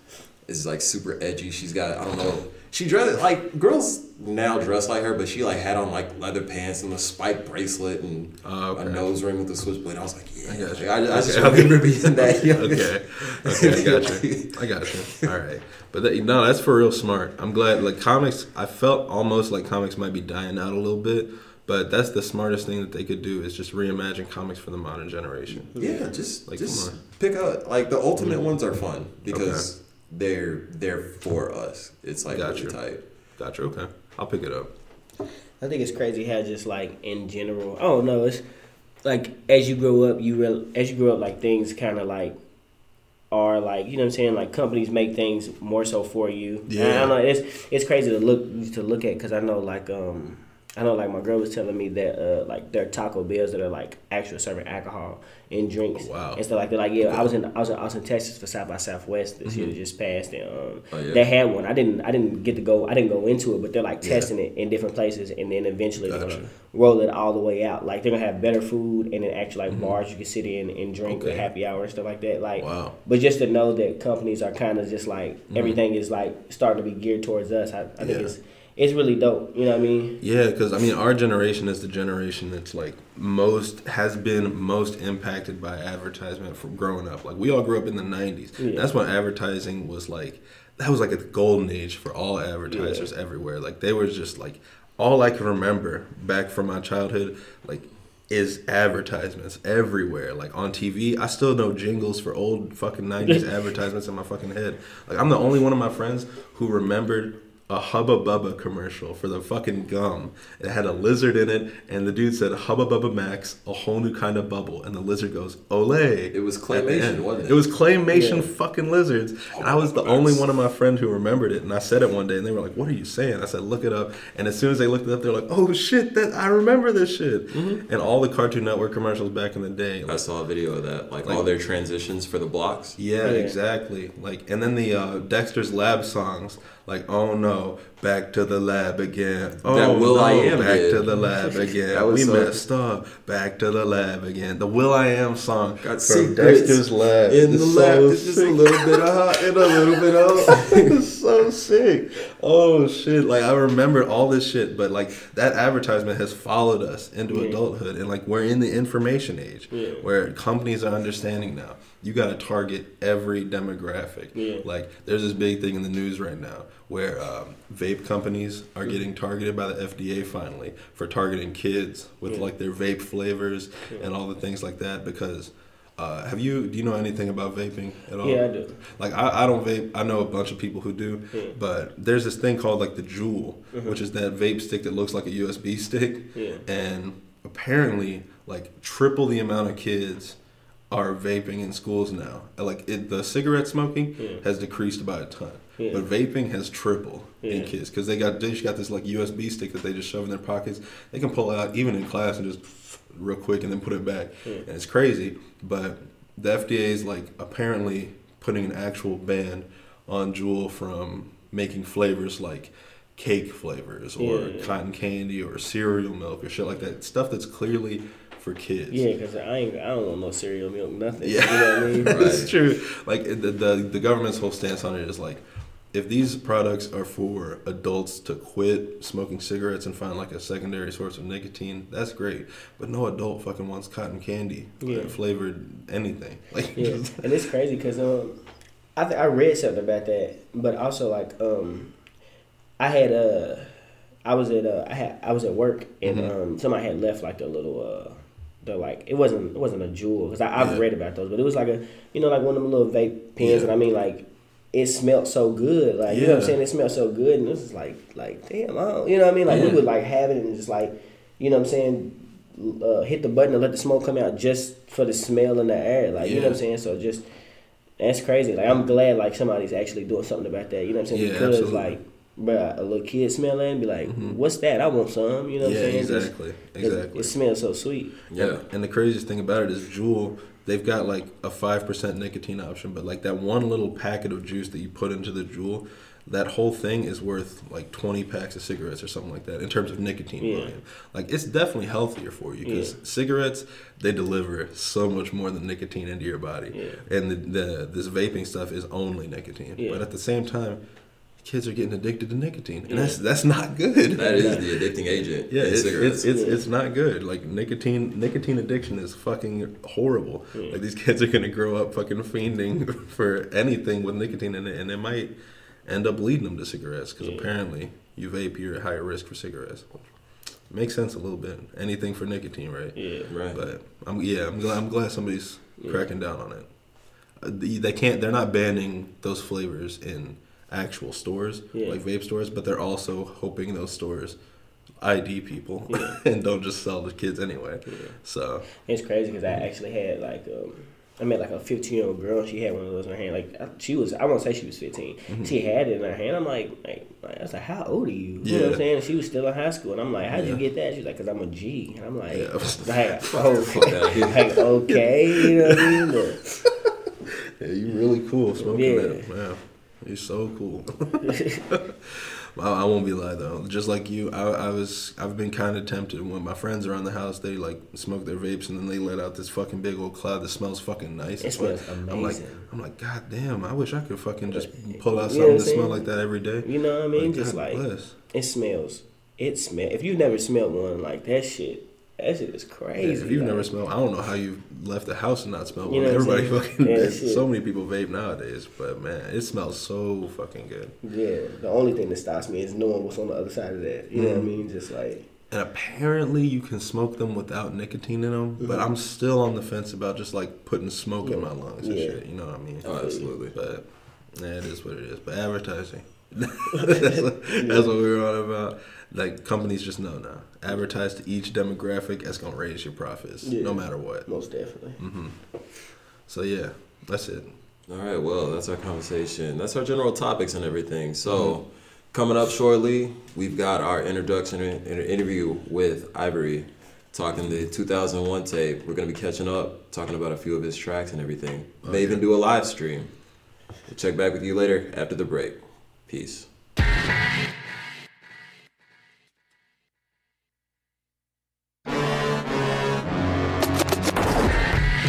is like super edgy. She's got I don't know. She dressed like girls now dress like her, but she like had on like leather pants and a spike bracelet and Oh, okay. a nose ring with a switchblade. I was like, yeah, I got you. I, I just Okay. remember being that young. <laughs> okay, <laughs> okay, I got you. I got you. All right, but that, no, that's for real smart. I'm glad. Like comics, I felt almost like comics might be dying out a little bit, but that's the smartest thing that they could do is just reimagine comics for the modern generation. Yeah, just Like, just pick up like the ultimate mm-hmm. ones are fun because they're they're for us. It's like Got really you. tight. Gotcha. Okay, I'll pick it up. I think it's crazy how just like in general. Oh no, it's like as you grow up, you real as you grow up, like things kind of like are like you know what I'm saying. Like companies make things more so for you. Yeah. And I know it's it's crazy to look to look at because I know like um I know like my girl was telling me that uh like there are Taco Bells that are like actual serving alcohol and drinks. Oh, wow. And stuff like that. Like yeah, I was in I was in Austin, Texas for South by Southwest this year just passed and um Oh, yeah. they had one. I didn't I didn't get to go I didn't go into it, but they're like Yeah. testing it in different places and then eventually they're gonna roll it all the way out. Like they're gonna have better food and then actually like bars you can sit in and drink Mm-hmm. Okay. happy hour and stuff like that. Like Wow. but just to know that companies are kind of just like everything is like starting to be geared towards us. I, I think Mm-hmm. Yeah. it's it's really dope. You know what I mean? Yeah, because I mean, our generation is the generation that's like most has been most impacted by advertisement from growing up. Like we all grew up in the '90s. Yeah. That's when advertising was like that was like a golden age for all advertisers everywhere. Like they were just like all I can remember back from my childhood, like is advertisements everywhere. Like on TV, I still know jingles for old fucking '90s <laughs> advertisements in my fucking head. Like I'm the only one of my friends who remembered a Hubba Bubba commercial for the fucking gum. It had a lizard in it, and the dude said Hubba Bubba Max, a whole new kind of bubble, and the lizard goes Olay. It was at the claymation, wasn't it? It was claymation Yeah. fucking lizards, and I was the only one of my friend who remembered it. And I said it one day, and they were like, "What are you saying?" I said, "Look it up." And as soon as they looked it up, they're like, "Oh shit, that I remember this shit." Mm-hmm. And all the Cartoon Network commercials back in the day, I saw a video of that, like, Like- all their transitions for the blocks. yeah, Yeah. exactly. Like, and then the uh, Dexter's Lab songs, like, "Oh no, back to the lab again." Oh That will.i.am back did. to the lab <laughs> again. We so- messed up. Back to the lab again. The will.i.am song Got from Dexter's Lab in the is lab. It's just a little bit of hot and a little bit of. <laughs> it's so sick. Oh shit! Like I remember all this shit, but like that advertisement has followed us into Yeah. adulthood, and like we're in the information age Yeah. where companies are understanding now. You got to target every demographic. Yeah. Like there's this big thing in the news right now where um, vape companies Mm-hmm. are getting targeted by the FDA finally for targeting kids with Yeah. like their vape flavors and all the things like that because. Uh, have you do you know anything about vaping at all? Yeah, I do. Like I, I don't vape. I know a bunch of people who do, Yeah. but there's this thing called like the Juul, which is that vape stick that looks like a USB <laughs> stick, Yeah. and apparently like triple the amount of kids are vaping in schools now. Like it, the cigarette smoking Yeah. has decreased by a ton, Yeah. but vaping has tripled in kids because they got they just got this like USB stick that they just shove in their pockets. They can pull it out even in class and just real quick and then put it back, Yeah. and it's crazy. But the FDA is like apparently putting an actual ban on Juul from making flavors like cake flavors or Yeah, yeah. cotton candy or cereal milk or shit like that. Stuff that's clearly for kids. Yeah, because I ain't I don't want no cereal milk, nothing. Yeah. You know what I mean? <laughs> it's true. Like the, the the government's whole stance on it is like, if these products are for adults to quit smoking cigarettes and find like a secondary source of nicotine, that's great. But no adult fucking wants cotton candy Yeah. or flavored anything. <laughs> Like, Yeah, and it's crazy because um, I th- I read something about that, but also like um, I had uh, I was at uh, I had I was at work and Mhm. um, somebody had left like the little uh, the like it wasn't it wasn't a Juul because I've Yeah. read about those, but it was like a you know like one of them little vape pens, Yeah. and I mean like. It smelled so good, like you know what I'm saying. It smelled so good, and this is like, like damn, I don't, you know what I mean. Like we Yeah. would like have it and just like, you know what I'm saying, uh, hit the button and let the smoke come out just for the smell in the air, like you know what I'm saying. So just that's crazy. Like I'm glad like somebody's actually doing something about that. You know what I'm saying? Yeah, because absolutely. like Bruh, a little kid smell it and be like, "What's that? I want some." You know what Mm-hmm. Yeah, I'm saying? Exactly. exactly. It smells so sweet. Yeah. And the craziest thing about it is Juul, they've got like a 5% nicotine option, but like that one little packet of juice that you put into the Juul, that whole thing is worth like 20 packs of cigarettes or something like that in terms of nicotine Yeah. volume. Like it's definitely healthier for you because Yeah. cigarettes, they deliver so much more than nicotine into your body. Yeah. And the, the this vaping stuff is only nicotine. Yeah. But at the same time, kids are getting addicted to nicotine. And that's that's not good. That is <laughs> the addicting agent Yeah, it's, cigarettes. it's it's it's not good. Like nicotine nicotine addiction is fucking horrible. Yeah. Like these kids are gonna grow up fucking fiending <laughs> for anything with nicotine in it, and it might end up leading them to cigarettes because Yeah. apparently you vape, you're at higher risk for cigarettes. Makes sense a little bit. Anything for nicotine, right? Yeah. right. But I'm yeah, I'm glad I'm glad somebody's Yeah. cracking down on it. Uh, they can't. They're not banning those flavors in actual stores Yeah. like vape stores, but they're also hoping those stores ID people Yeah. <laughs> and don't just sell to kids anyway. Yeah. So It's crazy because I actually had like um, I met like a 15 year old girl. and She had one of those in her hand. Like I- she was, I won't say she was 15. Mm-hmm. She had it in her hand. I'm like, like, like, I was like, how old are you? You know what I'm saying? She was still in high school, and I'm like, how'd you get that? She's like, cause I'm a G. And I'm like, Yeah. <laughs> like, okay, <laughs> like, okay, you know what I mean? But, yeah, you really cool smoking Yeah. that. Yeah, you're so cool. <laughs> I, I won't be lie though. Just like you, I, I was. I've been kind of tempted when my friends around the house. They like smoke their vapes and then they let out this fucking big old cloud that smells fucking nice. It smells I'm like. I'm like, God damn! I wish I could fucking just pull out You know something that smell like that every day. you know what I mean? Like, Just God like bless. it smells. It smell. If you've never smelled one like that shit, that shit is Yeah, crazy. if you've like, never smelled, I don't know how you left the house and not smelled You know Everybody fucking, Yeah, <laughs> so many people vape nowadays, but man, it smells so fucking good. Yeah, the only thing that stops me is knowing what's on the other side of that. You know what I Mhm. mean? Just like And apparently, you can smoke them without nicotine in them, but I'm still on the fence about just like putting smoke in my lungs and Yeah. shit. You know what I mean? Oh, absolutely. But yeah, it is what it is. But advertising, <laughs> <laughs> that's, what, that's what we were on about. Like companies just know now. Advertise to each demographic. That's gonna raise your profits, Yeah. no matter what. most definitely. Mm-hmm. So yeah, that's it. All right, well, that's our conversation. That's our general topics and everything. So, coming up shortly, we've got our introduction and and interview with IVRY, talking the 2001 tape. We're going to be catching up, talking about a few of his tracks and everything. May even do a live stream. We'll check back with you later after the break. Peace.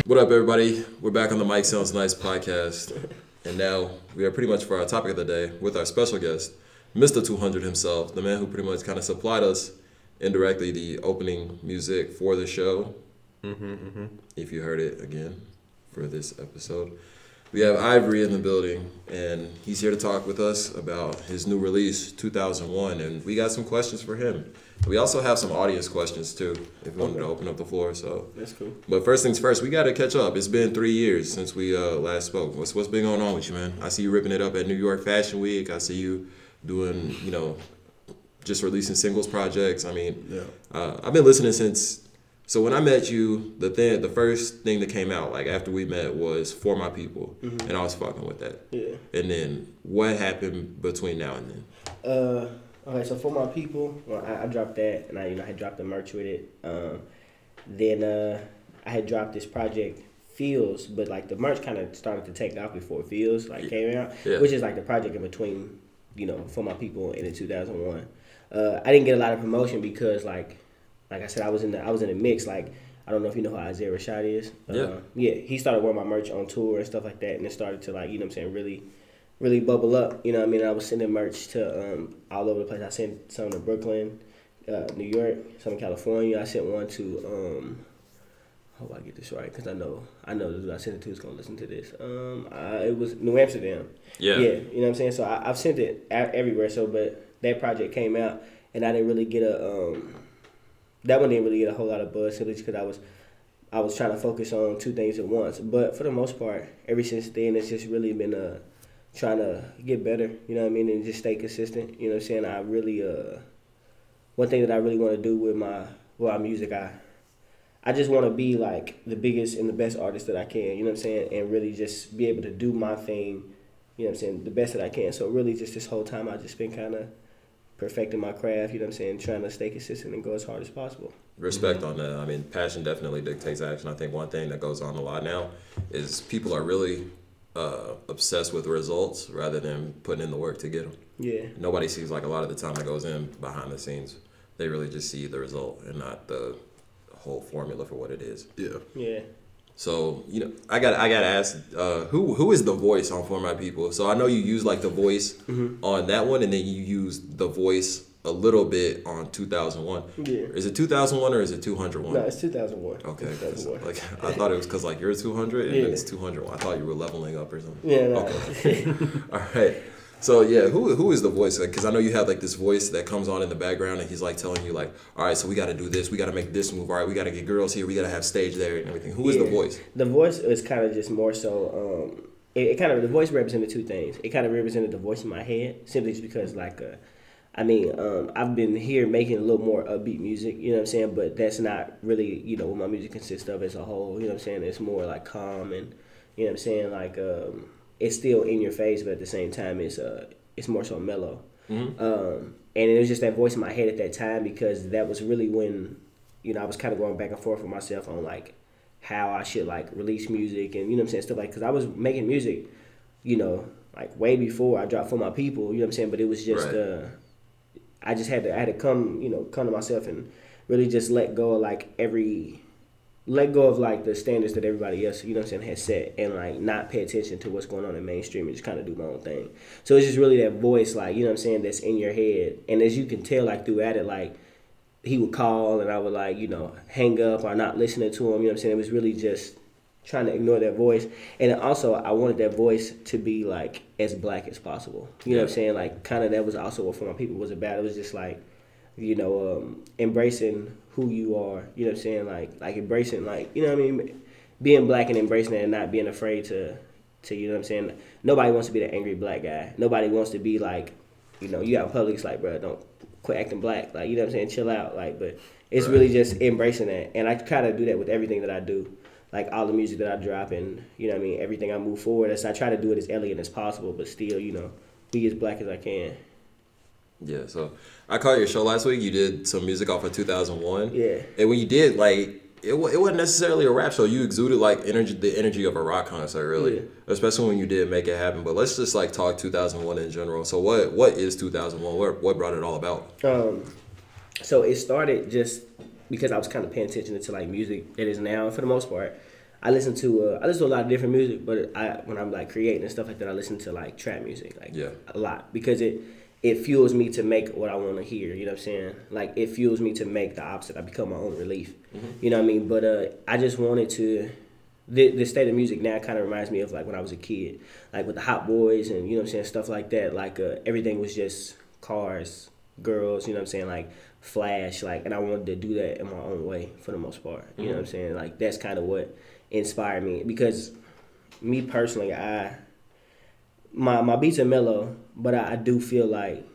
What up, everybody? We're back on the Mic Sounds Nice podcast. And now we are pretty much for our topic of the day with our special guest, Mr. 200 himself, the man who pretty much kind of supplied us indirectly the opening music for the show. Mm-hmm, If you heard it again for this episode, we have IVRY in the building, and he's here to talk with us about his new release, 2001. And we got some questions for him. We also have some audience questions too, if you wanted to open up the floor. So That's cool. but first things first, we got to catch up. It's been three years since we uh, last spoke. What's what's been going on with you, man? I see you ripping it up at New York Fashion Week. I see you doing, you know, just releasing singles projects. I mean, Yeah. uh, I've been listening since. So when I met you, the thing, the first thing that came out, like after we met, was "For My People," and I was fucking with that. Yeah. And then what happened between now and then? Uh, okay, so for my people, well, I, I dropped that, and I you know I had dropped the merch with it. Um, then uh, I had dropped this project Feels, but like the merch kind of started to take off before Feels like came out, Yeah. which is like the project in between, you know, for my people in the two thousand one. Uh, I didn't get a lot of promotion because like, like I said, I was in the I was in the mix. Like I don't know if you know who Isaiah Rashad is. Yeah. Uh, yeah. He started wearing my merch on tour and stuff like that, and it started to like you know what I'm saying really really bubble up. You know what I mean? I was sending merch to um, all over the place. I sent some to Brooklyn, uh, New York, some in California. I sent one to, um, hope I get this right because I know I know the dude I sent it to is gonna listen to this. Um, I, it was New Amsterdam. Yeah. Yeah, you know what I'm saying. So I, I've sent it a- everywhere. So, but that project came out, and I didn't really get a um, that one didn't really get a whole lot of buzz simply because I was I was trying to focus on two things at once. But for the most part, ever since then, it's just really been uh trying to get better. You know what I mean, and just stay consistent. You know what I'm saying. I really uh one thing that I really want to do with my with my music, I I just want to be like the biggest and the best artist that I can. You know what I'm saying, and really just be able to do my thing you know what I'm saying, the best that I can. So really, just this whole time, I just been kind of perfecting my craft. You know what I'm saying, trying to stay consistent and go as hard as possible. Respect on that. I mean, passion definitely dictates action. I think one thing that goes on a lot now is people are really uh, obsessed with results rather than putting in the work to get them. Yeah. Nobody sees like a lot of the time that goes in behind the scenes. They really just see the result and not the whole formula for what it is. Yeah. Yeah. So you know, I got I got to ask, uh, who who is the voice on For My People? So I know you use like the voice Mm-hmm. on that one, and then you use the voice a little bit on 2001. Yeah. Is it 2001 or is it 201? No, it's 2001. Okay, 2001. like I thought it was because like you're 200 and then it's 200. I thought you were leveling up or something. Yeah, no. Okay. <laughs> All right. So yeah, who who is the voice? Because I know you have like this voice that comes on in the background, and he's like telling you like, all right, so we got to do this, we got to make this move, all right, we got to get girls here, we got to have stage there and everything. Who is the voice? The voice is kind of just more so. Um, it, it kind of the voice represented two things. It kind of represented the voice in my head, simply just because like, uh, I mean, um, I've been here making a little more upbeat music. You know what I'm saying? But that's not really you know what my music consists of as a whole. You know what I'm saying? It's more like calm and you know what I'm saying like um, it's still in your face, but at the same time it's uh it's more so mellow. Um, and it was just that voice in my head at that time because that was really when you know I was kind of going back and forth with myself on like how I should like release music and you know what I'm saying stuff like because I was making music, you know, like way before I dropped for my people. You know what I'm saying? But it was just Right. uh, I just had to I had to come you know come to myself and really just let go of like every let go of like the standards that everybody else, you know what I'm saying, has set and like not pay attention to what's going on in mainstream and just kind of do my own thing. So it's just really that voice, like, you know what I'm saying, that's in your head. And as you can tell, like throughout it, like he would call and I would like, you know, hang up or not listening to him, you know what I'm saying? It was really just trying to ignore that voice. And also I wanted that voice to be like as black as possible. You know what I'm saying? Like kind of that was also what for my people was about. It was just like you know, um, embracing who you are. You know what I'm saying? Like like embracing like you know what I mean, being black and embracing it and not being afraid to to you know what I'm saying. Nobody wants to be the angry black guy. Nobody wants to be like, you know, you in public. It's like, bro, don't quit acting black. Like you know what I'm saying? Chill out. Like, but it's Right. really just embracing that, and I kind of do that with everything that I do. Like all the music that I drop and you know what I mean everything I move forward as I try to do it as elegant as possible, but still you know be as black as I can. Yeah. So I caught your show last week. You did some music off of 2001. Yeah. And when you did, like, it, it wasn't necessarily a rap show. You exuded like energy, the energy of a rock concert, really. Yeah. Especially when you did make it happen. But let's just like talk 2001 in general. So what what is 2001? What what brought it all about? Um, so it started just because I was kind of paying attention to like music it is now. For the most part, I listen to uh, I listen to a lot of different music, but I when I'm like creating and stuff like that, I listen to like trap music, like Yeah. a lot because it it fuels me to make what I want to hear. You know what I'm saying? Like it fuels me to make the opposite. I become my own relief. You know what I mean? But uh, I just wanted to. The, the state of music now kind of reminds me of like when I was a kid, like with the Hot Boys and you know what I'm saying stuff like that. Like uh, everything was just cars, girls. You know what I'm saying? Like flash. Like and I wanted to do that in my own way for the most part. You know what I'm saying? Like that's kind of what inspired me because me personally, I my my beats are mellow, but I, I do feel like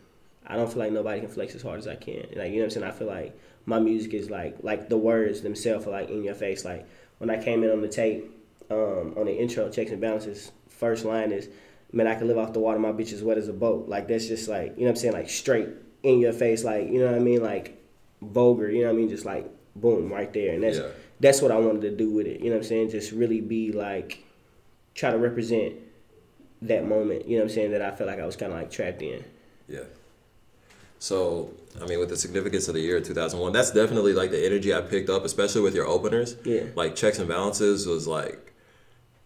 I don't feel like nobody can flex as hard as I can. Like you know what I'm saying? I feel like my music is like like the words themselves are like in your face. Like when I came in on the tape, um, on the intro, checks and balances, first line is, "Man, I can live off the water. My bitch is wet as a boat." Like that's just like you know what I'm saying? Like straight in your face. Like you know what I mean? Like vulgar. You know what I mean? Just like boom right there. And that's Yeah. that's what I wanted to do with it. You know what I'm saying? Just really be like try to represent that moment, you know what I'm saying, that I felt like I was kind of like trapped in. Yeah. So, I mean, with the significance of the year 2001, that's definitely like the energy I picked up, especially with your openers. Yeah. Like checks and balances was like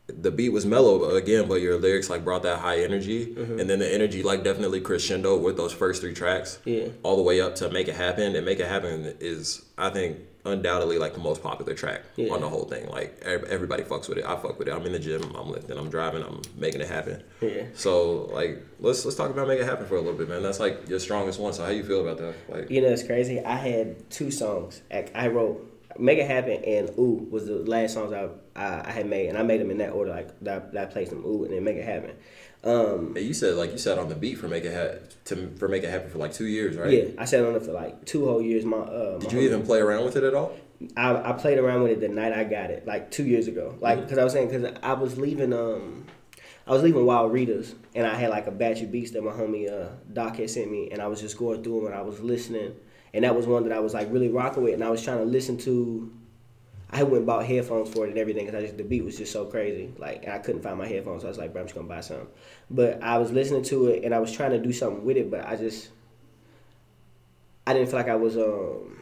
the beat was mellow uh, again, but your lyrics like brought that high energy, mm-hmm. and then the energy like definitely crescendo with those first three tracks. Yeah. All the way up to make it happen, and make it happen is I think undoubtedly like the most popular track Yeah. on the whole thing. Like everybody fucks with it. I fuck with it. I'm in the gym. I'm lifting. I'm driving. I'm making it happen. Yeah. So like let's let's talk about make it happen for a little bit, man. That's like your strongest one. So how you feel about that? Like You know, it's crazy. I had two songs. I I wrote Make It Happen and Ooh was the last songs I, I, I had made, and I made them in that order, like that, I- that I placed them Ooh and then Make It Happen. Um, you said like you said on the beat for make it ha- to for make it happen for like two years, right? Yeah, I sat on it for like two whole years. My uh, my Did you even play around with it at all? I, I played around with it the night I got it, like two years ago. Like, Mm-hmm. cause I was saying, cause I was leaving, um, I was leaving Wild Readers, and I had like a batch of beats that my homie uh, Doc had sent me, and I was just going through them, and I was listening, and that was one that I was like really rocking with, and I was trying to listen to. I went and bought headphones for it and everything because I just the beat was just so crazy. Like and I couldn't find my headphones, so I was like, bro, I'm just gonna buy some. But I was listening to it and I was trying to do something with it, but I just I didn't feel like I was um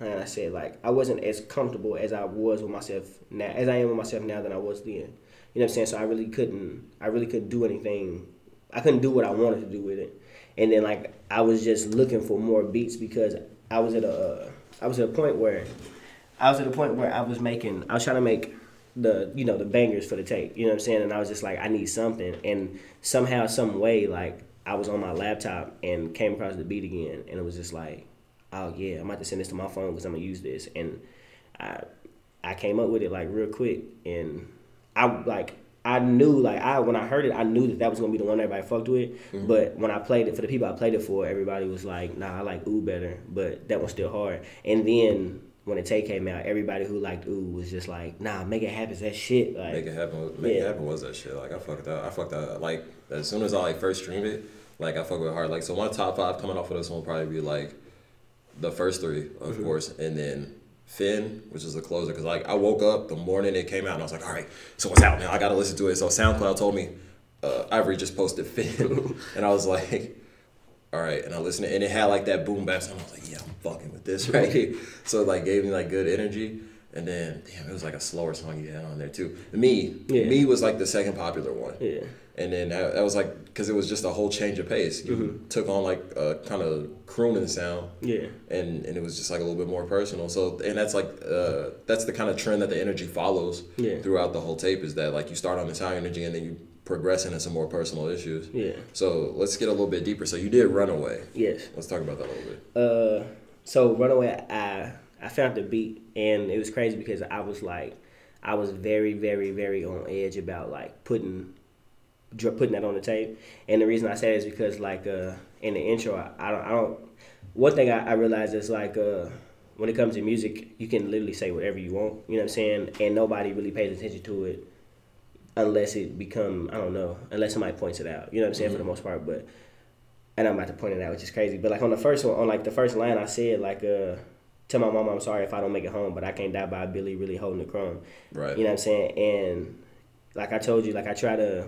like I said, like I wasn't as comfortable as I was with myself now as I am with myself now than I was then. You know what I'm saying? So I really couldn't I really couldn't do anything I couldn't do what I wanted to do with it. And then like I was just looking for more beats because I was at a uh, I was at a point where I was at a point where I was making I was trying to make the you know the bangers for the tape. You know what I'm saying? And I was just like I need something and somehow some way like I was on my laptop and came across the beat again and it was just like oh yeah I'm about to send this to my phone because I'm gonna use this and I I came up with it like real quick and I like I knew like I when I heard it I knew that that was gonna be the one everybody fucked with Mm-hmm. but when I played it for the people I played it for everybody was like nah I like ooh better but that was still hard and then when the tape came out everybody who liked ooh was just like nah make it happen that shit like Make it happen. Make it happen was that shit. Like I fucked up. I fucked up. Like as soon as I like first streamed it, like I fucked with hard. Like so, my top five coming off of this one will probably be like the first three, of Mm-hmm. course, and then Finn, which is the closer. Cause like I woke up the morning it came out, and I was like, all right, so what's out now? I gotta listen to it. So SoundCloud told me uh, IVRY just posted Finn, <laughs> and I was like. All right, and I listened, to, and it had like that boom bap sound. I was like, "Yeah, I'm fucking with this, <laughs> right?" here. so it like gave me like good energy, and then damn, it was like a slower song you had on there too. Me, Yeah. me was like the second popular one. yeah And then that, that was like because it was just a whole change of pace. You Mm-hmm. took on like a kind of crooning sound, yeah and and it was just like a little bit more personal. So and that's like uh, that's the kind of trend that the energy follows Yeah. throughout the whole tape is that like you start on this high energy and then you progress into some more personal issues. yeah So let's get a little bit deeper. So you did Runaway. yes Let's talk about that a little bit. uh so runaway i i found the beat and it was crazy because i was like i was very very very on edge about like putting putting that on the tape. And the reason i say it is because like uh in the intro i, I don't i don't one thing I, I realized is like uh when it comes to music you can literally say whatever you want you know what i'm saying? And nobody really pays attention to it unless it become i don't know unless somebody points it out you know what i'm saying for the most part but and I'm about to point it out, which is crazy. But like on the first one, on like the first line, I said like, uh, "Tell my mom I'm sorry if I don't make it home, but I can't die by Billy really holding the crumb." Right. You know what I'm saying? And like I told you, like I try to,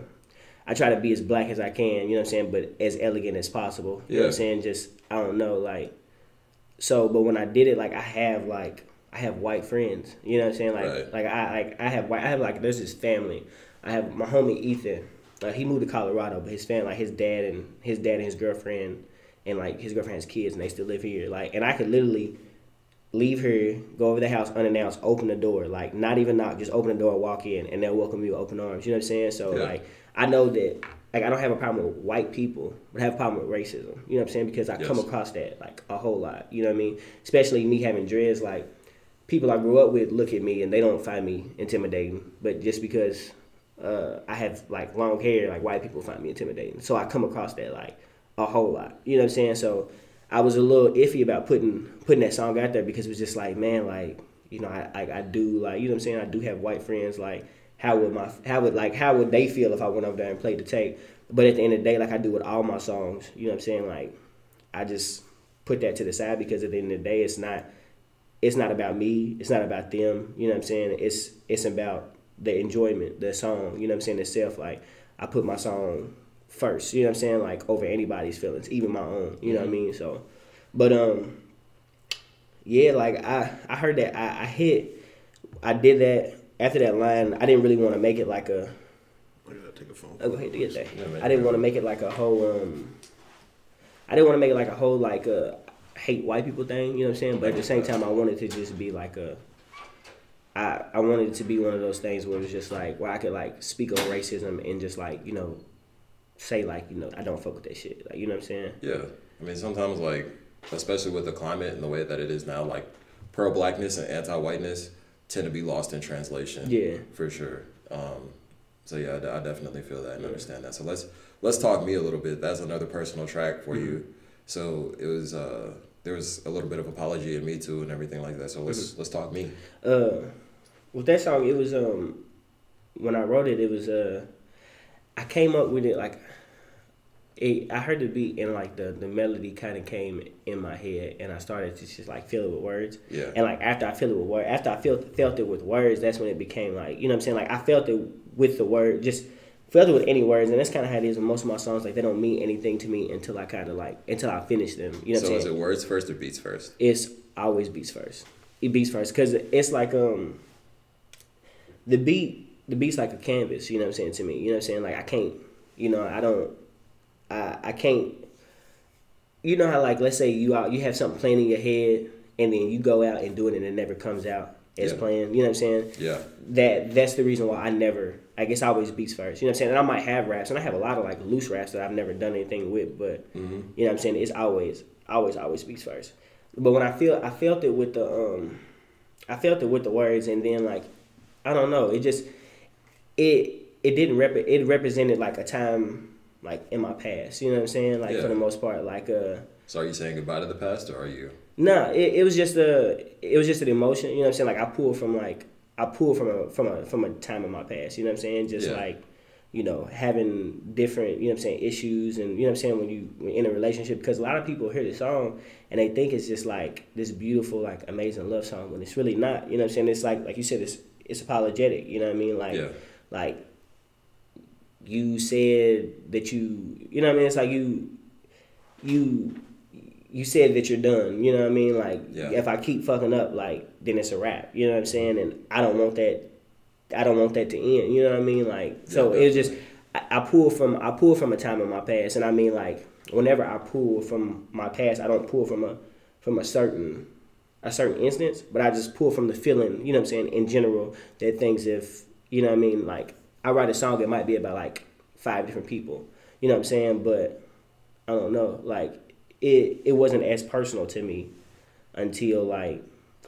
I try to be as black as I can. You know what I'm saying? But as elegant as possible. You know what I'm saying? Just I don't know, like. So, but when I did it, like I have like I have white friends. You know what I'm saying? Like Right. like I like I have white. I have like there's this family. I have my homie Ethan. Like he moved to Colorado, but his family, like his dad and his dad and his girlfriend, and like his girlfriend has kids, and they still live here. Like, and I could literally leave here, go over the house unannounced, open the door, like not even knock, just open the door, walk in, and they'll welcome you with open arms. You know what I'm saying? So Yeah. like, I know that like I don't have a problem with white people, but I have a problem with racism. You know what I'm saying? Because I come across that like a whole lot. You know what I mean? Especially me having dreads, like people I grew up with look at me and they don't find me intimidating, but just because uh, I have like long hair, like white people find me intimidating. So I come across that like a whole lot. You know what I'm saying? So I was a little iffy about putting putting that song out there because it was just like, man, like you know, I, I I do like you know what I'm saying. I do have white friends. Like how would my how would like how would they feel if I went over there and played the tape? But at the end of the day, like I do with all my songs, you know what I'm saying? Like I just put that to the side because at the end of the day, it's not it's not about me. It's not about them. You know what I'm saying? It's it's about the enjoyment, the song. You know what I'm saying? Itself. Like I put my song first. You know what I'm saying? Like over anybody's feelings, even my own. You know what I mean? So, but um, yeah. Like I I heard that I, I hit. I did that after that line. I didn't really want to make it like a. I gotta take a phone. Oh, go ahead get that. Yeah. I didn't want to make it like a whole. um I didn't want to make it like a whole like a hate white people thing. You know what I'm saying? But at the same time, I wanted to just be like a. I I wanted it to be one of those things where it's just like where I could like speak on racism and just like you know, say like you know I don't fuck with that shit. Like you know what I'm saying? Yeah, I mean sometimes like, especially with the climate and the way that it is now, like pro blackness and anti whiteness tend to be lost in translation. Yeah. for sure. Um, so yeah, I, I definitely feel that and understand that. So let's let's talk me a little bit. That's another personal track for you. So it was uh, there was a little bit of apology in me too and everything like that. So let's let's talk me. Uh, with that song, it was um when I wrote it, it was uh I came up with it like it, I heard the beat and like the, the melody kind of came in my head and I started to just like feel it with words. Yeah. And like after I feel it with words, after I felt felt it with words, that's when it became like you know what I'm saying. Like I felt it with the word, just felt it with any words, and that's kind of how it is with most of my songs. Like they don't mean anything to me until I kind of like until I finish them. You know what So is it words first or beats first? it's always beats first. It beats first because it's like um the beat the beat's like a canvas. You know what I'm saying to me. You know what I'm saying. Like I can't. You know I don't. I I can't. You know how like let's say you out you have something planned in your head and then you go out and do it and it never comes out as Yeah. planned. You know what I'm saying Yeah. that that's the reason why I never I guess I always beats first. You know what I'm saying? And I might have raps and I have a lot of like loose raps that I've never done anything with, but you know what I'm saying? It's always always always beats first. But when I feel I felt it with the um I felt it with the words and then like I don't know, it just it it didn't rep it represented like a time like in my past. You know what I'm saying? Like Yeah. for the most part, like uh So are you saying goodbye to the past or are you? no, it, it was just a it was just an emotion. You know what I'm saying? Like I pulled from like I pulled from a from a from a time in my past. You know what I'm saying? Just Yeah. like you know having different you know what I'm saying issues and you know what I'm saying when you when in a relationship because a lot of people hear the song and they think it's just like this beautiful like amazing love song when it's really not. You know what I'm saying? It's like like you said it's it's apologetic. You know what I mean? Like Yeah. Like you said that you you know what I mean? It's like you you you said that you're done. You know what I mean? Like Yeah. if I keep fucking up, like then it's a wrap. You know what I'm saying? And I don't want that. I don't want that to end. You know what I mean? Like so Yeah, it was just I, I pull from I pull from a time in my past, and I mean like whenever I pull from my past, I don't pull from a from a certain a certain instance, but I just pull from the feeling. You know what I'm saying? In general, that things if you know what I mean. Like I write a song, it might be about like five different people. You know what I'm saying? But I don't know. Like it it wasn't as personal to me until like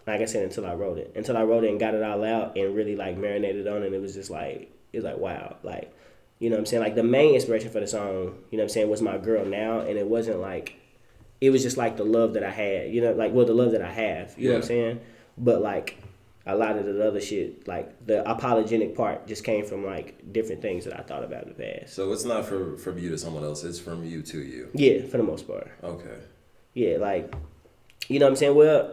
like I said until I wrote it. Until I wrote it and got it all out and really like marinated on it. It was just like it was like wow. Like you know what I'm saying? Like the main inspiration for the song, you know what I'm saying, was my girl now and it wasn't like it was just like the love that I had, you know, like well the love that I have, you know what I'm saying? But like a lot of the other shit, like the apologetic part just came from like different things that I thought about in the past. So it's not from from you to someone else. It's from you to you. Yeah, for the most part. Okay. Yeah, like you know what I'm saying? Well,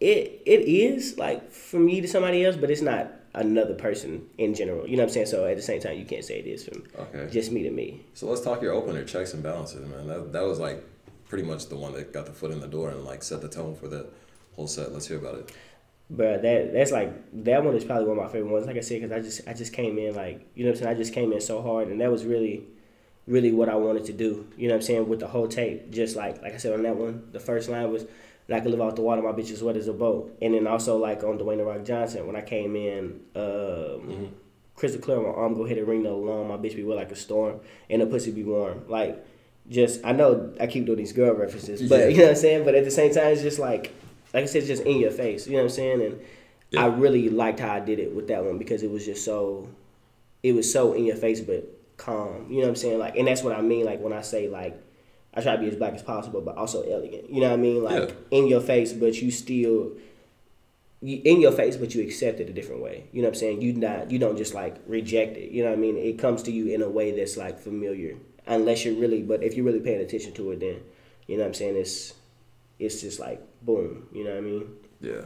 it it is like from me to somebody else, but it's not another person in general. You know what I'm saying? So at the same time you can't say it is from Okay. just me to me. So let's talk your opener, checks and balances, man. That that was like pretty much the one that got the foot in the door and like set the tone for the whole set. Let's hear about it. But that that's like that one is probably one of my favorite ones. Like I said, because I just I just came in like you know what I'm saying. I just came in so hard, and that was really, really what I wanted to do. You know what I'm saying with the whole tape. Just like like I said on that one, the first line was, "I can live off the water, my bitch is wet as a boat." And then also like on Dwayne the Rock Johnson, when I came in, um, crystal clear, my arm go hit a ring the alarm, my bitch be wet like a storm, and the pussy be warm. Like just I know I keep doing these girl references, but Yeah. <laughs> you know what I'm saying. But at the same time, it's just like like I said, it's just in your face. You know what I'm saying? And Yeah. I really liked how I did it with that one because it was just so, it was so in your face but calm. You know what I'm saying? Like, and that's what I mean. Like when I say like, I try to be as black as possible, but also elegant. You know what I mean? Like Yeah. in your face, but you still. You, in your face, but you accept it a different way. You know what I'm saying? You not you don't just like reject it. You know what I mean? It comes to you in a way that's like familiar, unless you're really. But if you're really paying attention to it, then you know what I'm saying. It's it's just like boom. You know what I mean? Yeah.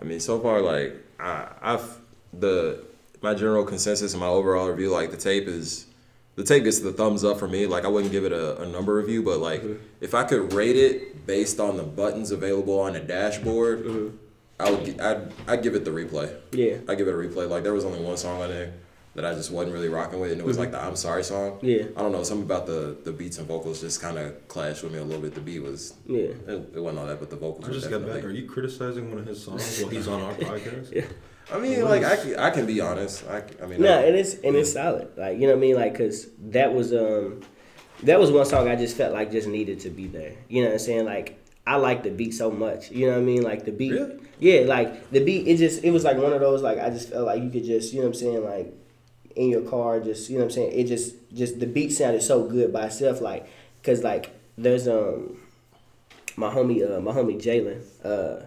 I mean, so far, like I, I've the my general consensus and my overall review, like the tape is the tape gets the thumbs up for me. Like I wouldn't give it a, a number review, but like mm-hmm. if I could rate it based on the buttons available on the dashboard, mm-hmm. I would I'd I'd give it the replay. Yeah. I give it a replay. Like there was only one song on there that I just wasn't really rocking with, and it was like the "I'm Sorry" song. Yeah. I don't know, something about the the beats and vocals just kind of clashed with me a little bit. The beat was Yeah. it, it wasn't all that, but the vocals. I were just got back. Are you criticizing one of his songs while he's on our <laughs> podcast? yeah. I mean, like I can, I can be honest. I, I mean, No, I- and it's and it's solid. Like you know what I mean? Like because that was um that was one song I just felt like just needed to be there. You know what I'm saying? Like I like the beat so much. You know what I mean? Like the beat. Really? Yeah, like the beat. It just it was like one of those like I just felt like you could just you know what I'm saying like in your car just you know what I'm saying? It just just the beat sounded so good by itself like because like there's um my homie uh my homie Jalen uh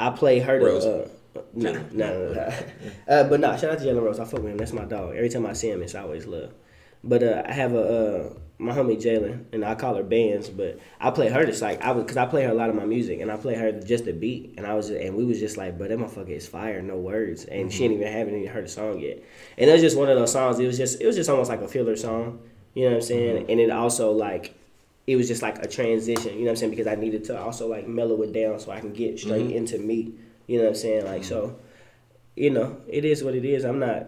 I play her to uh <laughs> no no no, no. <laughs> uh, but nah shout out to Jalen Rose. I fuck with him. That's my dog. Every time I see him it's always love. But uh, I have a uh, my homie Jalen, and I call her Bands, but I play her just like I was, cause I play her a lot of my music, and I play her just the beat, and I was, and we was just like, but that motherfucker is fire, no words, and she didn't mm-hmm. even haven't even heard the song yet, and it was just one of those songs. It was just, it was just almost like a filler song, you know what I'm saying? Mm-hmm. And it also like, it was just like a transition, you know what I'm saying? Because I needed to also like mellow it down so I can get straight mm-hmm. into me, you know what I'm saying? Like so, you know, it is what it is. I'm not.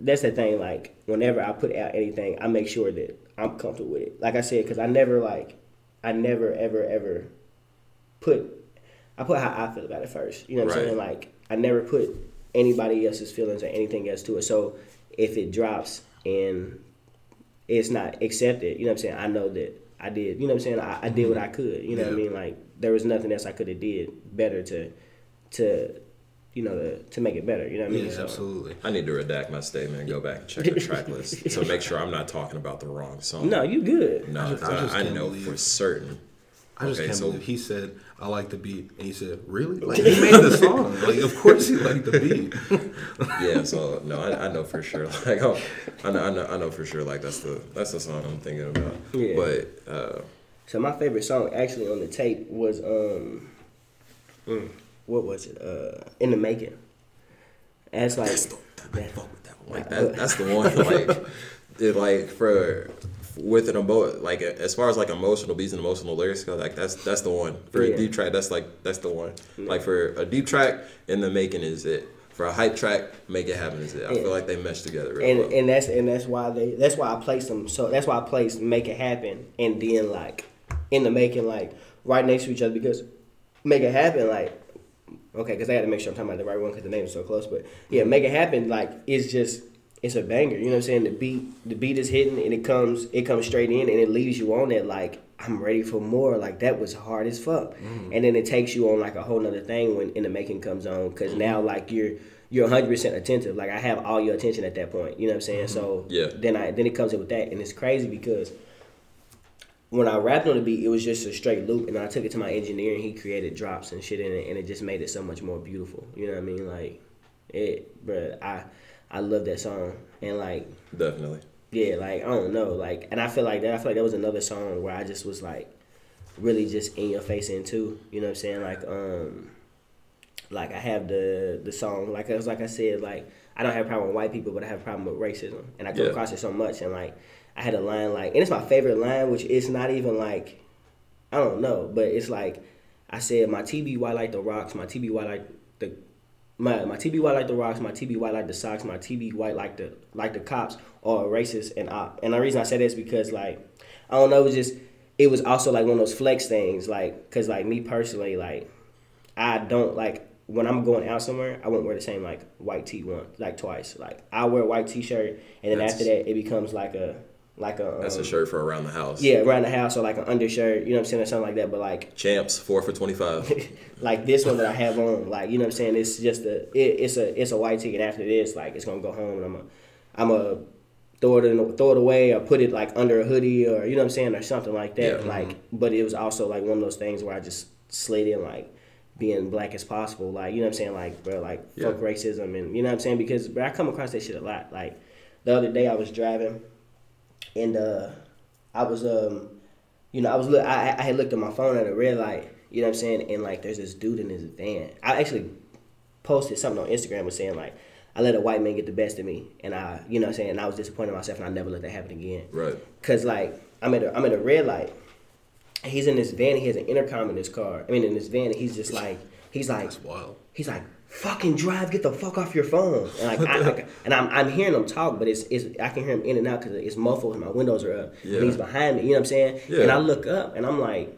That's the thing. Like whenever I put out anything, I make sure that I'm comfortable with it. Like I said, because I never like, I never ever ever put. I put how I feel about it first. You know what I'm saying? Like I never put anybody else's feelings or anything else to it. So if it drops and it's not accepted, you know what I'm saying? I know that I did. You know what I'm saying? I, I did what mm-hmm. I could. You know what I mean? Like there was nothing else I could have did better to, to, you know, to, to make it better. You know what I mean? Yeah, So- absolutely. I need to redact my statement and go back and check the track list <laughs> to make sure I'm not talking about the wrong song. No, you good. no, I just- I I, just I can't know believe- for certain. I just Okay, can't so- believe he said I like the beat, and he said, "Really? <laughs> Like he made the song? Like of course he liked the beat." <laughs> Yeah, so no, I, I know for sure. Like, oh, I know, I know, I know for sure. Like that's the that's the song I'm thinking about. Yeah. But uh, So my favorite song actually on the tape was um, mm, what was it? Uh, in the making. That's like that's the I fuck with that one. Like that, that's the one. Like, <laughs> it like for with an emo like as far as like emotional beats and emotional lyrics go, like that's that's the one for Yeah. a deep track. That's like that's the one. Like for a deep track, in the making is it. For a hype track, make it happen is it. I Yeah. feel like they mesh together real and well. and that's and that's why they that's why I place them. So that's why I place make it happen and then like in the making like right next to each other because make it happen like okay because I had to make sure I'm talking about the right one because the name is so close. But yeah, make it happen like it's just it's a banger. You know what I'm saying? The beat the beat is hitting and it comes it comes straight in and it leaves you on that like. I'm ready for more. Like that was hard as fuck, mm. and then it takes you on like a whole nother thing when in the making comes on because now like you're you're 100 percent attentive. Like I have all your attention at that point. You know what I'm saying? Mm-hmm. So Yeah. then I then it comes in with that, and it's crazy because when I rapped on the beat, it was just a straight loop, and I took it to my engineer, and he created drops and shit in it, and it just made it so much more beautiful. You know what I mean? Like it, but I I love that song, and like Definitely. yeah, like I don't know, like, and I feel like that. I feel like that was another song where I just was like, really just in your face into. You know what I'm saying? Like, um, like I have the the song, like I was like I said, like I don't have a problem with white people, but I have a problem with racism, and I come Yeah. across it so much, and like I had a line like, and it's my favorite line, which is not even like, I don't know, but it's like I said, my TB white like the rocks, my TB white like the my my TB white like the rocks, my TB white like the socks, my TB white like the like the cops are racist and op. And the reason I say that is because like I don't know, it was just it was also like one of those flex things, like because like me personally, like I don't like when I'm going out somewhere, I won't wear the same like white tee one like twice. Like I wear a white t shirt and then That's- after that it becomes like a like a That's um, a shirt for around the house. yeah around the house or like an undershirt, you know what I'm saying, or something like that. But like <laughs> Champs, four for 25. <laughs> like this one that I have on, like you know what I'm saying. It's just a it, it's a it's a white ticket. After this, like it's gonna go home, and I'm a I'm a throw it in, throw it away or put it like under a hoodie or you know what I'm saying or something like that. Yeah. Like, but it was also like one of those things where I just slid in like being black as possible. Like you know what I'm saying. Like bro, like fuck Yeah. racism and you know what I'm saying because bro, I come across that shit a lot. Like the other day I was driving and uh I was um you know, I was look. I, I had looked at my phone at a red light. You know what I'm saying? And like, there's this dude in his van. I actually posted something on Instagram was saying like, I let a white man get the best of me, and I, you know what I'm saying? And I was disappointed in myself, and I never let that happen again. Right. Cause like, I'm at a, I'm at a red light. and He's in this van. He has an intercom in his car. I mean, in this van, and he's just like, he's like, That's wild. he's like, fucking drive, get the fuck off your phone. And like, I, like and I'm, I'm hearing him talk, but it's, it's I can hear him in and out because it's muffled and my windows are up. Yeah. And he's behind me. You know what I'm saying? Yeah. And I look up and I'm like,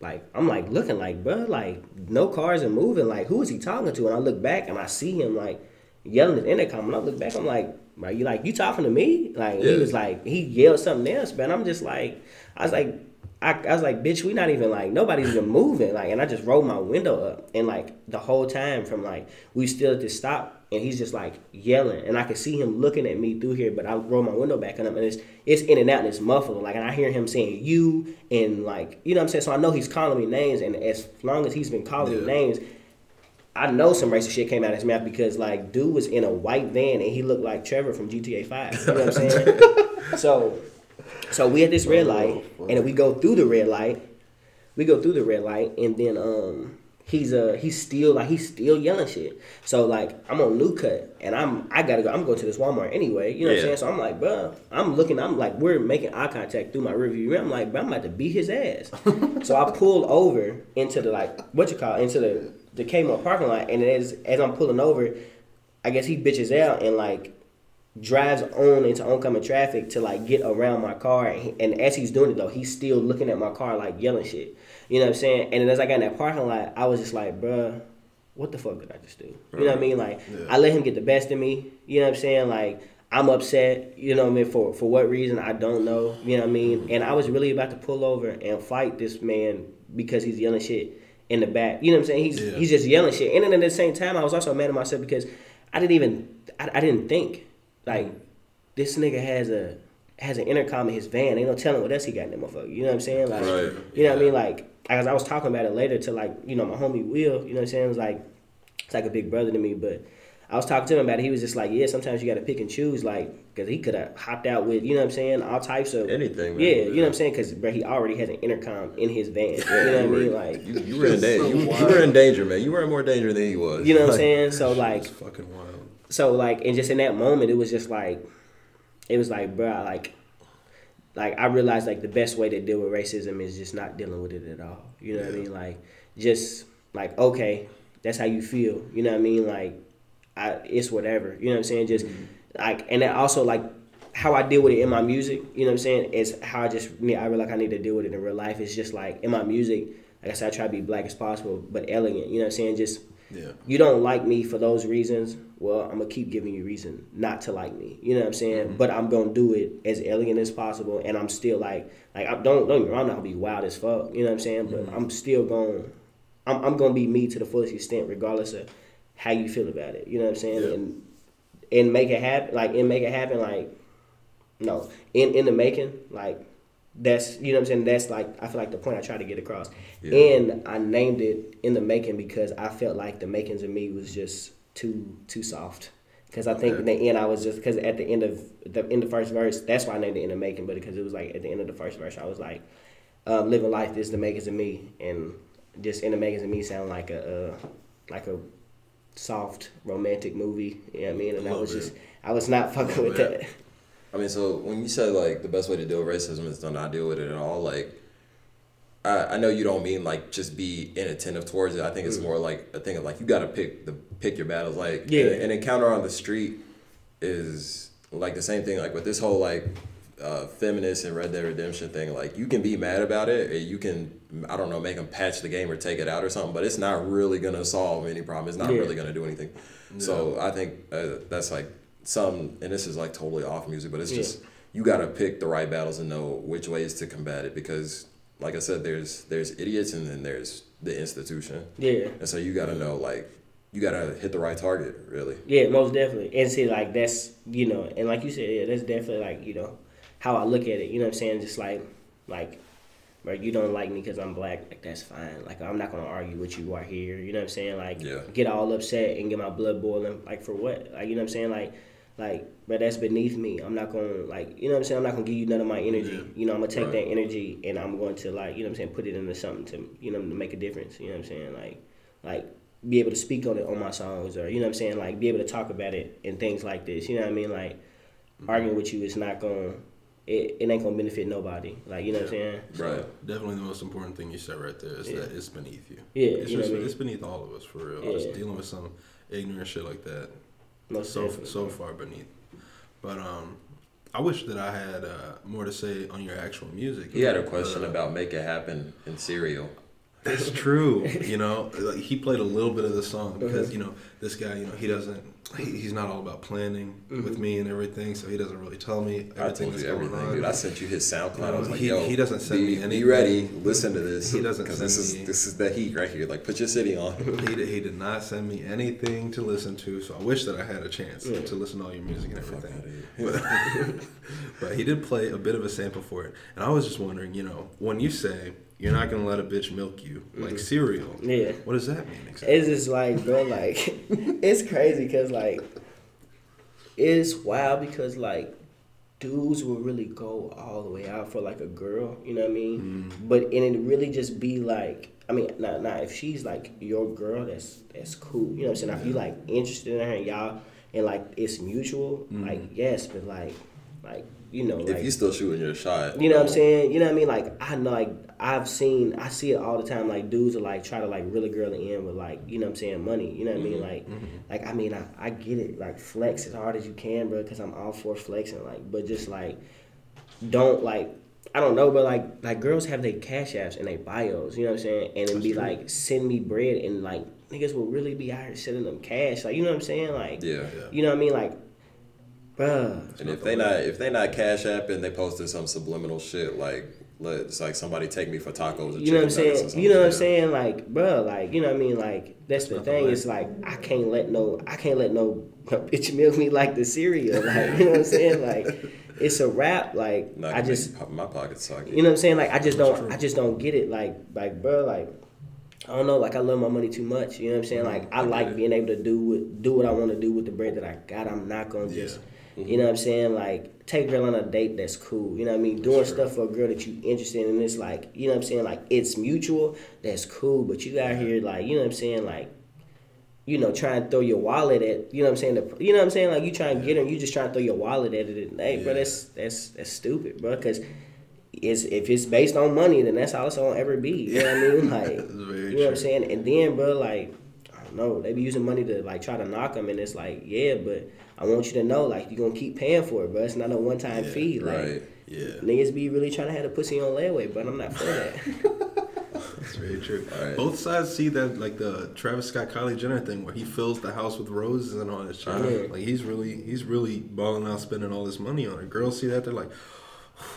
like I'm like looking like, bro, like no cars are moving. Like who is he talking to? And I look back and I see him like yelling at the intercom. And I look back, I'm like, bro, you like you talking to me? Like he was like he yelled something else, man. I'm just like, I was like. I, I was like, bitch, we not even like nobody's even moving. Like, and I just rolled my window up, and like the whole time from like we still at the stop, and he's just like yelling, and I could see him looking at me through here. But I roll my window back on him, and it's it's in and out, and it's muffled. Like, and I hear him saying you, and like you know what I'm saying. So I know he's calling me names, and as long as he's been calling me names, I know some racist shit came out of his mouth because like dude was in a white van and he looked like Trevor from GTA Five. You know what I'm saying? <laughs> So, so we at this red light, and we go through the red light. We go through the red light, and then um, he's uh he's still like he's still yelling shit. So like I'm on New Cut, and I'm I gotta go. I'm going to this Walmart anyway. You know what I'm saying? So I'm like, bruh, I'm looking. I'm like, we're making eye contact through my review. I'm like, bruh, I'm about to beat his ass. <laughs> so I pulled over into the like what you call it, into the the Kmart parking lot, and as as I'm pulling over, I guess he bitches out and like drives on into oncoming traffic to like get around my car. And, and as he's doing it though he's still looking at my car like yelling shit. You know what i'm saying? And then as i got in that parking lot i was just like bruh what the fuck did i just do? You know what i mean? Like i let him get the best of me. You know what i'm saying? Like i'm upset you know what i mean for for what reason? I don't know. You know what i mean? Mm-hmm. And i was really about to pull over and fight this man because he's yelling shit in the back. You know what i'm saying? He's Yeah. he's just yelling shit. And then at the same time i was also mad at myself because i didn't even i, I didn't think like mm. this nigga has a has an intercom in his van. Ain't no telling what else he got in that motherfucker. You know what I'm saying? Like, Right. you know what I mean? Like, as I was talking about it later to like, you know, my homie Will. You know what I'm saying? It was like, it's like a big brother to me. But I was talking to him about it. He was just like, yeah, sometimes you got to pick and choose, like, because he could have hopped out with, you know what I'm saying, all types of Anything, man. Yeah, you know what I'm saying? Because bro, he already has an intercom in his van. you know what I mean? Like, You, you were in <laughs> danger. You, you were in danger, man. You were in more danger than he was. you know what I'm Like, saying? So like, fucking wild. So like and just in that moment it was just like it was like bro like like I realized like the best way to deal with racism is just not dealing with it at all. You know what I mean? Like just like okay, that's how you feel. You know what I mean? Like I it's whatever. You know what I'm saying? Just mm-hmm. like and then also like how I deal with it in my music, you know what I'm saying, is how I just me I realize like I need to deal with it in real life. It's just like in my music, like I said, I try to be black as possible, but elegant. You know what I'm saying? Just Yeah. you don't like me for those reasons, well, I'm gonna keep giving you reason not to like me. You know what I'm saying? Mm-hmm. But I'm gonna do it as elegant as possible, and I'm still like, like I don't don't get wrong, I'm not be wild as fuck. You know what I'm saying? But mm-hmm. I'm still going, I'm I'm gonna be me to the fullest extent, regardless of how you feel about it. You know what I'm saying? Yeah. And and make it happen, like and make it happen, like no, in in the making, like that's you know what I'm saying. That's like I feel like the point I try to get across, Yeah. and I named it in the making because I felt like the makings of me was just too too soft. Because I think Okay. in the end I was just because at the end of the in the first verse that's why I named it in the making, but because it was like at the end of the first verse I was like, um, living life is the makings of me, and just in the makings of me sound like a uh, like a soft romantic movie. You know what I mean? And I was it. just I was not fucking with it. that. I mean, so when you said like the best way to deal with racism is to not deal with it at all, like I, I know you don't mean like just be inattentive towards it. I think it's more like a thing of like you got to pick the pick your battles. Like Yeah. an, an encounter on the street is like the same thing. Like with this whole like uh, feminist and Red Dead Redemption thing, like you can be mad about it, or you can I don't know make them patch the game or take it out or something, but it's not really gonna solve any problem. It's not Yeah. really gonna do anything. So I think uh, that's like some, and this is like totally off music, but it's Yeah. just you gotta pick the right battles and know which ways to combat it because, like I said, there's there's idiots and then there's the institution, Yeah. and so you gotta know like you gotta hit the right target really. Yeah, most definitely. And see, like that's you know, and like you said, yeah, that's definitely like you know how I look at it. You know what I'm saying? Just like like, bro, you don't like me because I'm black. Like that's fine. Like I'm not gonna argue with you right here. You know what I'm saying? Like Yeah. get all upset and get my blood boiling. Like for what? Like you know what I'm saying? Like like, but that's beneath me. I'm not gonna like you know what I'm saying. I'm not gonna give you none of my energy. Yeah. You know, I'm gonna take Right. that energy and I'm going to like you know what I'm saying, put it into something to you know to make a difference. You know what I'm saying? Like like be able to speak on it on my songs or you know what I'm saying like be able to talk about it and things like this you know what I mean like Mm-hmm. arguing with you is not going to it, it ain't gonna benefit nobody like you know what I'm saying So, Right. Definitely the most important thing you said right there is Yeah. that it's beneath you. Yeah, it's you just I mean? it's beneath all of us for real. Yeah. Just dealing with some ignorant shit like that, most so definitely. so far beneath. But um, I wish that I had uh, more to say on your actual music. He had a question Uh, about make it happen in cereal. It's <laughs> true. You know, like he played a little bit of the song Uh-huh. because you know this guy. You know, he doesn't. He, he's not all about planning with me and everything, so he doesn't really tell me everything I told that's you going everything, on. dude. I sent you his SoundCloud. I was like, He- yo, he doesn't send be, me Be ready. Listen to this. He doesn't because this is me- this is the heat right here. Like, put your city on. he, did, he did not send me anything to listen to, so I wish that I had a chance Yeah. to listen to all your music and everything. But, <laughs> but he did play a bit of a sample for it, and I was just wondering, you know, when you say you're not gonna let a bitch milk you like mm-hmm. cereal, yeah what does that mean exactly? it's just like bro like <laughs> it's crazy because like it's wild because like dudes will really go all the way out for like a girl, you know what I mean? Mm-hmm. But and it really just be like, I mean, now, now if she's like your girl, that's that's cool, you know what I'm saying? If you like interested in her and y'all and like it's mutual, mm-hmm. like yes, but like, like you know, If like you still shooting your shot, you know what I'm saying? You know what I mean? Like I know, like I've seen, I see it all the time. Like dudes are like try to like really girl it in with like you know what I'm saying money. You know what I mean? Mm-hmm, like, mm-hmm. like I mean, I, I get it. Like flex as hard as you can, bro. Because I'm all for flexing. Like, but just like don't like. I don't know, but like like girls have their cash apps and their bios, you know what I'm saying? And then be like, send me bread and like niggas will really be out here sending them cash. Like you know what I'm saying? Like Yeah. yeah. you know what I mean? Like, bruh. And if they not if they not cash app and they posted some subliminal shit like let it's like somebody take me for tacos or You know what I'm chicken nuggets or saying? You know what I'm saying? Like, bruh, like, you know what I mean? Like, that's the thing. It's like I can't let no, I can't let no <laughs> bitch milk me like the cereal. Like, you know what I'm saying? Like, it's a wrap. Like, <laughs> Not I just, make my pockets socket. you know what I'm saying? Like, I just don't, I just don't get it. Like, like, bruh, like. I don't know, like I love my money too much. You know what I'm saying? Like I, I like it. being able to do what do what I want to do with the bread that I got. I'm not gonna just, you mm-hmm. know what I'm saying? Like take a girl on a date that's cool. You know what I mean? Doing stuff for a girl that you interested in. It's like you know what I'm saying? Like it's mutual. That's cool. But you got here like you know what I'm saying? Like you know, trying to throw your wallet at, you know what I'm saying? The, you know what I'm saying? Like you trying to get them, you just trying to throw your wallet at it. And, hey, bro, that's that's that's stupid, bro. Because it's if it's based on money, then that's all it's gonna ever be. You know what I mean? <laughs> Like, you know what I'm saying? And then, bro, like, I don't know, they be using money to like try to knock them, and it's like, yeah, but I want you to know, like, you're gonna keep paying for it, bro. It's not a one time fee. Like, Right. Yeah, niggas be really trying to have a pussy on layaway, but I'm not for that. <laughs> that's very true. Alright. Both sides see that like the Travis Scott Kylie Jenner thing where he fills the house with roses and all this shit. Yeah. Like he's really he's really balling out spending all this money on it. Girls see that they're like,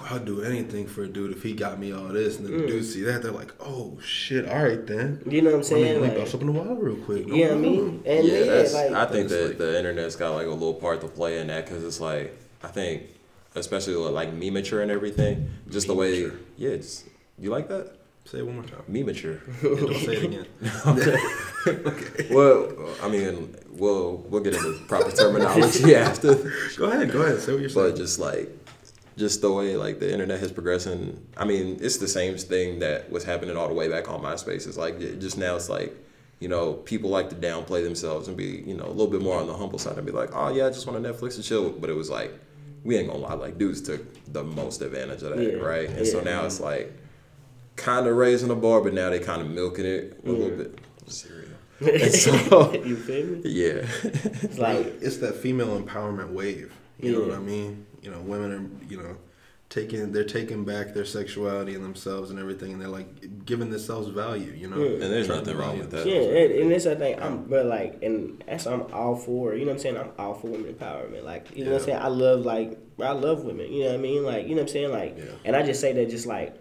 I'd do anything for a dude if he got me all this. And then the mm. dudes see that they're like, oh shit, all right then. You know what I'm saying? let me Like, bust up in the wild real quick. No you know I mean? And yeah, yeah, that's, like, I think that like- the internet's got like a little part to play in that because it's like I think, especially like me mature and everything, just the way, Memature. yeah, it's, you like that Say it one more time. me mature. Yeah, don't say it again. <laughs> Okay. Well, I mean, we'll we'll get into proper terminology <laughs> after, Go ahead, go ahead. Say what you're saying. but just like. Just the way like the internet has progressed, and I mean, it's the same thing that was happening all the way back on MySpace. It's like just now, it's like you know, people like to downplay themselves and be, you know, a little bit more on the humble side and be like, oh yeah, I just want to Netflix and chill. But it was like, we ain't gonna lie, like dudes took the most advantage of that, Yeah, right? And so now it's like, kind of raising the bar, but now they kind of milking it a little mm. bit. Cereal. <laughs> And so, you feel me? <laughs> yeah, It's like, it's that female empowerment wave. You know what I mean? You know, women are, you know, taking they're taking back their sexuality and themselves and everything, and they're like giving themselves value. You know, Yeah. and there's Trying nothing wrong with that. Yeah, and, and that's the thing. I'm, but like, and that's I'm all for. You know what I'm saying? I'm all for women empowerment. Like, you know what I'm saying? I love like, I love women. You know what I mean? Like, you know what I'm saying? Like, Yeah. and I just say that just like,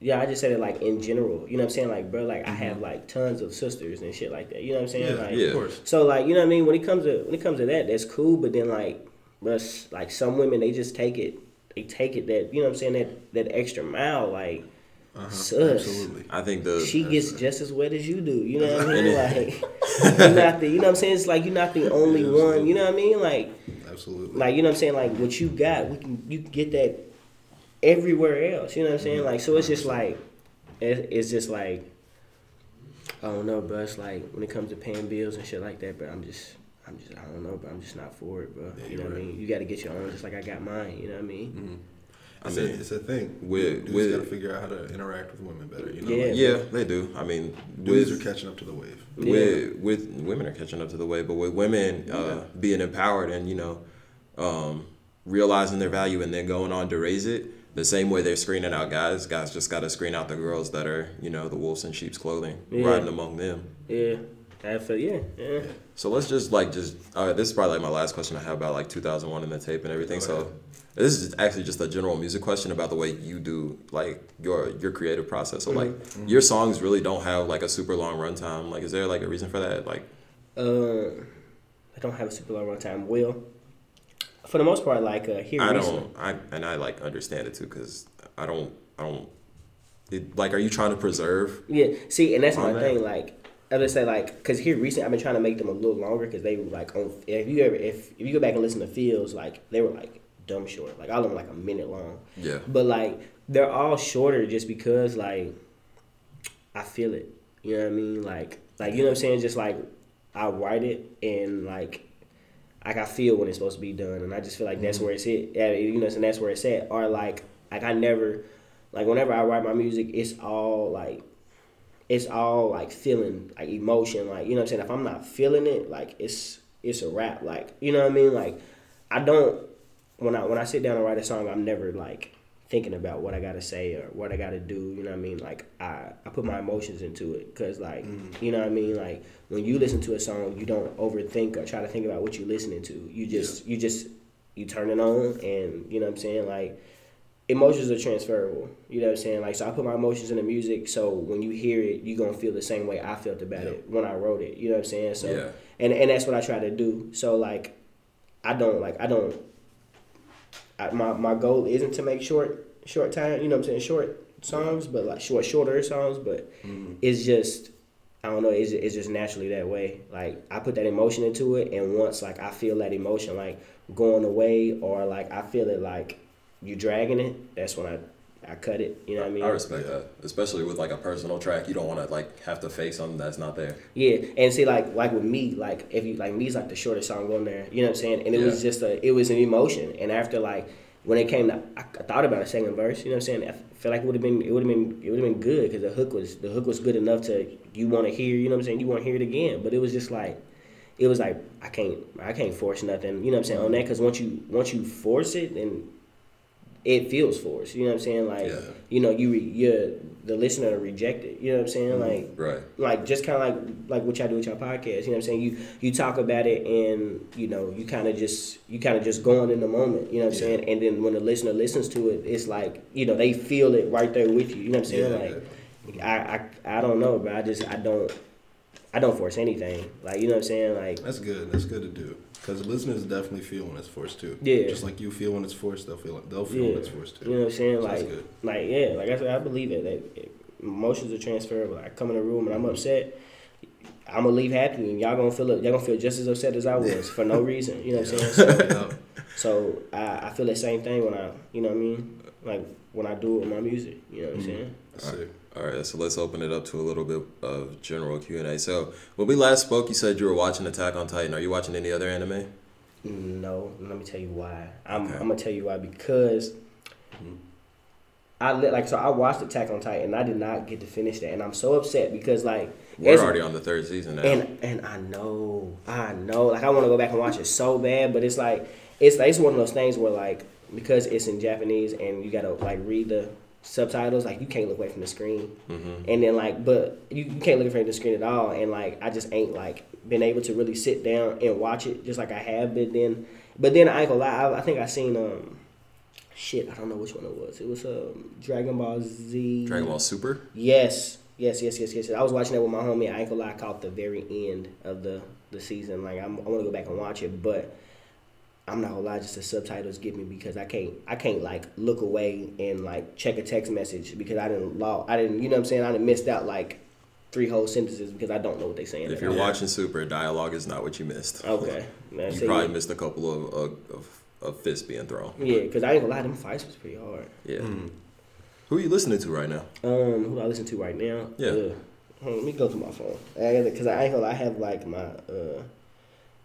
yeah, I just say that like in general. You know what I'm saying? Like, bro, like I Mm-hmm. have like tons of sisters and shit like that. You know what I'm saying? Yeah, like, Yeah. of course. So like, you know what I mean? When it comes to when it comes to that, that's cool. But then like, but like some women, they just take it. They take it that you know what I'm saying that that extra mile like. Uh-huh. Sus. Absolutely. I think the She gets just as wet as you do. You know what I mean? And Like <laughs> <laughs> you're not the. You know what I'm saying? It's like you're not the only Yeah, one. You know what I mean? Like Absolutely. like you know what I'm saying? Like what you got, we can you can get that everywhere else. You know what I'm saying? Like so, it's just like it, it's just like I don't know, but it's like when it comes to paying bills and shit like that. But I'm just. I'm just, I don't know, but I'm just not for it, bro. Yeah, you know you're what I mean? You got to get your own, just like I got mine. You know what I mean? I It's, mean, a, it's a thing. with- Dudes got to figure out how to interact with women better. You know, Yeah. like, yeah, they do. I mean, dudes with are catching up to the wave. with with women are catching up to the wave, but with women uh, being empowered and you know um, realizing their value and then going on to raise it, the same way they're screening out guys, guys just got to screen out the girls that are you know the wolves in sheep's clothing, Yeah. riding among them. Yeah, I feel yeah, yeah. So let's just like just all right. This is probably like my last question I have about like 2001 and the tape and everything. Go So this is actually just a general music question about the way you do like your your creative process. So like Mm-hmm. your songs really don't have like a super long runtime. Like is there like a reason for that? Like Uh, I don't have a super long runtime. Will, for the most part, like uh, here I recently. don't I and I like understand it too because I don't I don't it, like are you trying to preserve? Yeah, see, and that's my that. thing. Like, I just say like, cause here recently I've been trying to make them a little longer because they were like on. If you ever if if you go back and listen to Fields, like they were like dumb short. Like all of them like a minute long. Yeah. But like they're all shorter just because like I feel it. You know what I mean? Like like you know what I'm saying? Just like I write it and like like I feel when it's supposed to be done, and I just feel like that's mm-hmm. where it's at. yeah, You know, and that's where it's at. Or like like I never like whenever I write my music, it's all like it's all like feeling like emotion like you know what i'm saying? If i'm not feeling it like it's it's a rap like you know what i mean? Like i don't when i when i sit down and write a song i'm never like thinking about what i gotta say or what i gotta do you know what i mean? Like i i put my emotions into it because like mm. you know what i mean? Like when you listen to a song you don't overthink or try to think about what you're listening to. You just you just you turn it on and you know what i'm saying? Like emotions are transferable. You know what I'm saying? Like, so I put my emotions in the music, so when you hear it, you're gonna feel the same way I felt about it when I wrote it. You know what I'm saying? So, Yeah. and and that's what I try to do. So like, I don't like I don't. I, my my goal isn't to make short short time. You know what I'm saying? Short songs, but like short shorter songs. But mm-hmm. it's just. I don't know. It's, it's just naturally that way. Like I put that emotion into it, and once like I feel that emotion like going away, or like I feel it like you dragging it, that's when I I cut it. You know what I mean? I respect that, especially with like a personal track. You don't want to like have to face something that's not there. Yeah, and see, like like with me, like if you like me's like the shortest song on there. You know what I'm saying? And it was just a it was an emotion. And after like when it came to, I, I thought about a second verse. You know what I'm saying? I feel like it would have been it would have been it would have been good because the hook was the hook was good enough to you want to hear. You know what I'm saying? You want to hear it again. But it was just like it was like I can't I can't force nothing. You know what I'm saying on mm-hmm. that because once you once you force it then it feels forced. You know what I'm saying? Like Yeah. you know you re, you the listener to reject it. You know what I'm saying? Mm-hmm. Like Right. like just kind of like like what y'all do with your podcast. You know what I'm saying? You you talk about it and you know you kind of just you kind of just going in the moment. You know what I'm saying? And then when the listener listens to it, it's like you know they feel it right there with you. You know what I'm saying? Yeah. Like I, I I don't know, but I just I don't I don't force anything. Like you know what I'm saying? Like That's good. That's good to do. Because listeners definitely feel when it's forced too. Yeah. Just like you feel when it's forced, they'll feel they'll feel yeah, when it's forced too. you know what I'm saying? So that's Like good. like yeah, like I said, I believe it. That it- emotions are transferable. I come in a room and I'm upset. I'm gonna leave happy, and y'all gonna feel it. Y'all gonna feel just as upset as I was for no reason. You know what I'm saying? <laughs> So, So I, I feel the same thing when I, you know what I mean? Like when I do it with my music, you know what I'm mm-hmm. saying? That's it. All right, so let's open it up to a little bit of general Q and A. So when we last spoke, you said you were watching Attack on Titan. Are you watching any other anime? No, let me tell you why. I'm, Okay. I'm gonna tell you why because I li- like so I watched Attack on Titan and I did not get to finish that and I'm so upset because like We're already on the third season now. and and I know I know like I want to go back and watch it so bad but it's like it's like, it's one of those things where like because it's in Japanese and you gotta like read the subtitles like you can't look away from the screen and then like but you, you can't look away from the screen at all and like I just ain't like been able to really sit down and watch it just like I have been then but then I ain't gonna lie I, I think I seen um shit I don't know which one it was it was um Dragon Ball Z Dragon Ball Super. Yes, yes, yes, yes, yes. I was watching that with my homie. I ain't gonna lie, I caught the very end of the the season. Like I'm, I want to go back and watch it, but I'm not gonna lie, just the subtitles get me because I can't, I can't like look away and like check a text message because I didn't log, I didn't, you know what I'm saying? I didn't missed out like three whole sentences because I don't know what they're saying. If you're watching Super, dialogue is not what you missed. okay, <laughs> Now, You see, probably missed a couple of of, of, of fists being thrown. yeah, because I ain't gonna lie, them fights was pretty hard. Yeah. Who are you listening to right now? Um, who do I listen to right now? Yeah. Uh, hold on, let me go to my phone. Because I ain't gonna lie, I have like my uh,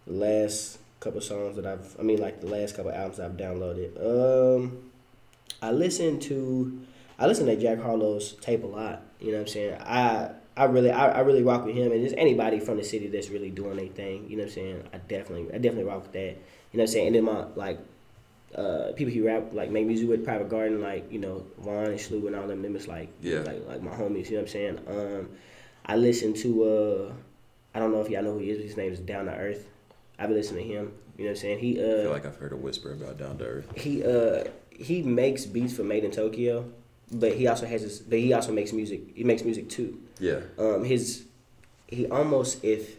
last couple songs that I've, I mean, like the last couple albums I've downloaded. Um, I listen to, I listen to Jack Harlow's tape a lot. You know what I'm saying? I, I really, I, I really rock with him, and just anybody from the city that's really doing their thing. You know what I'm saying? I definitely, I definitely rock with that. You know what I'm saying? And then my like uh, people he rap like make music with Private Garden, like you know Vaughn and Slew and all them. Them is like Yeah. like like my homies. You know what I'm saying? Um, I listen to uh, I don't know if y'all know who he is. His name is Down to Earth. I've been listening to him. You know what I'm saying? He I uh feel like I've heard a whisper about Down to Earth. he uh he makes beats for Made in Tokyo, but he also has his but he also makes music. He makes music too. Yeah. Um, his he almost if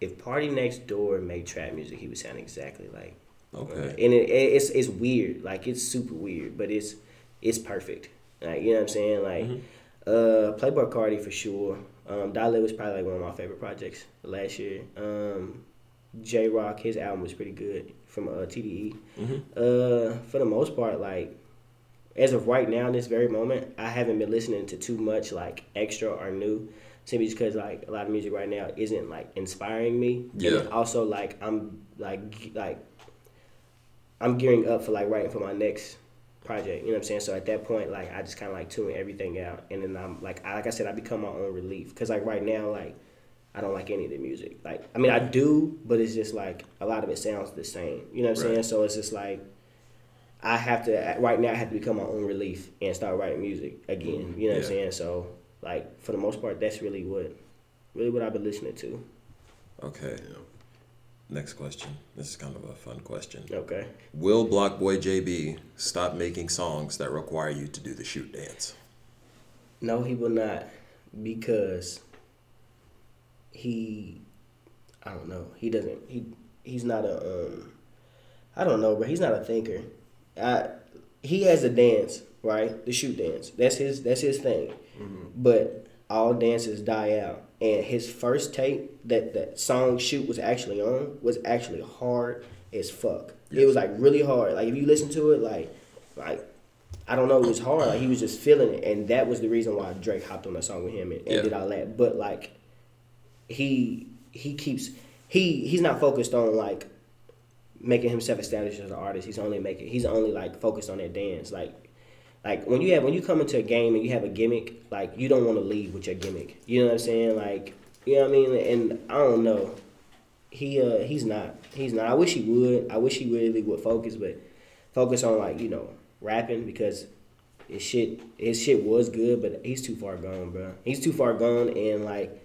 if PARTYNEXTDOOR made trap music, he would sound exactly like Okay. and it, it, it's it's weird, like it's super weird, but it's it's perfect. Like you know what I'm saying? Like uh Playboi Carti for sure. Um Die Lit was probably like one of my favorite projects last year. Um Jay Rock, his album was pretty good from uh, TDE. Uh, for the most part, like as of right now, in this very moment, I haven't been listening to too much like extra or new. Simply because like a lot of music right now isn't like inspiring me. Yeah. And also like I'm like like I'm gearing up for like writing for my next project. You know what I'm saying? So at that point, like I just kind of like tune everything out, and then I'm like, I, like I said, I become my own relief. Cause like right now, like I don't like any of the music. Like I mean, I do, but it's just like a lot of it sounds the same. You know what I'm Right. saying? So it's just like I have to right now. I have to become my own relief and start writing music again. You know what I'm saying? So like for the most part, that's really what really what I've been listening to. Okay. Next question. This is kind of a fun question. Okay. Will BlocBoy JB stop making songs that require you to do the shoot dance? No, he will not, because he, I don't know. He doesn't. He he's not a. Um, I don't know, but he's not a thinker. I, he has a dance, right? The shoot dance. That's his. That's his thing. But all dances die out, and his first tape that that song shoot was actually on was actually hard as fuck. It was like really hard. Like if you listen to it, like like I don't know, it was hard. Like he was just feeling it, and that was the reason why Drake hopped on that song with him and, and Yeah. did all that. But like, he he keeps he he's not focused on like making himself established as an artist. He's only making he's only like focused on that dance. Like like when you have when you come into a game and you have a gimmick, like you don't want to leave with your gimmick. You know what I'm saying? Like you know what I mean? And I don't know. He uh he's not. He's not. I wish he would. I wish he really would focus, but focus on like, you know, rapping because his shit his shit was good, but he's too far gone, bro. He's too far gone and like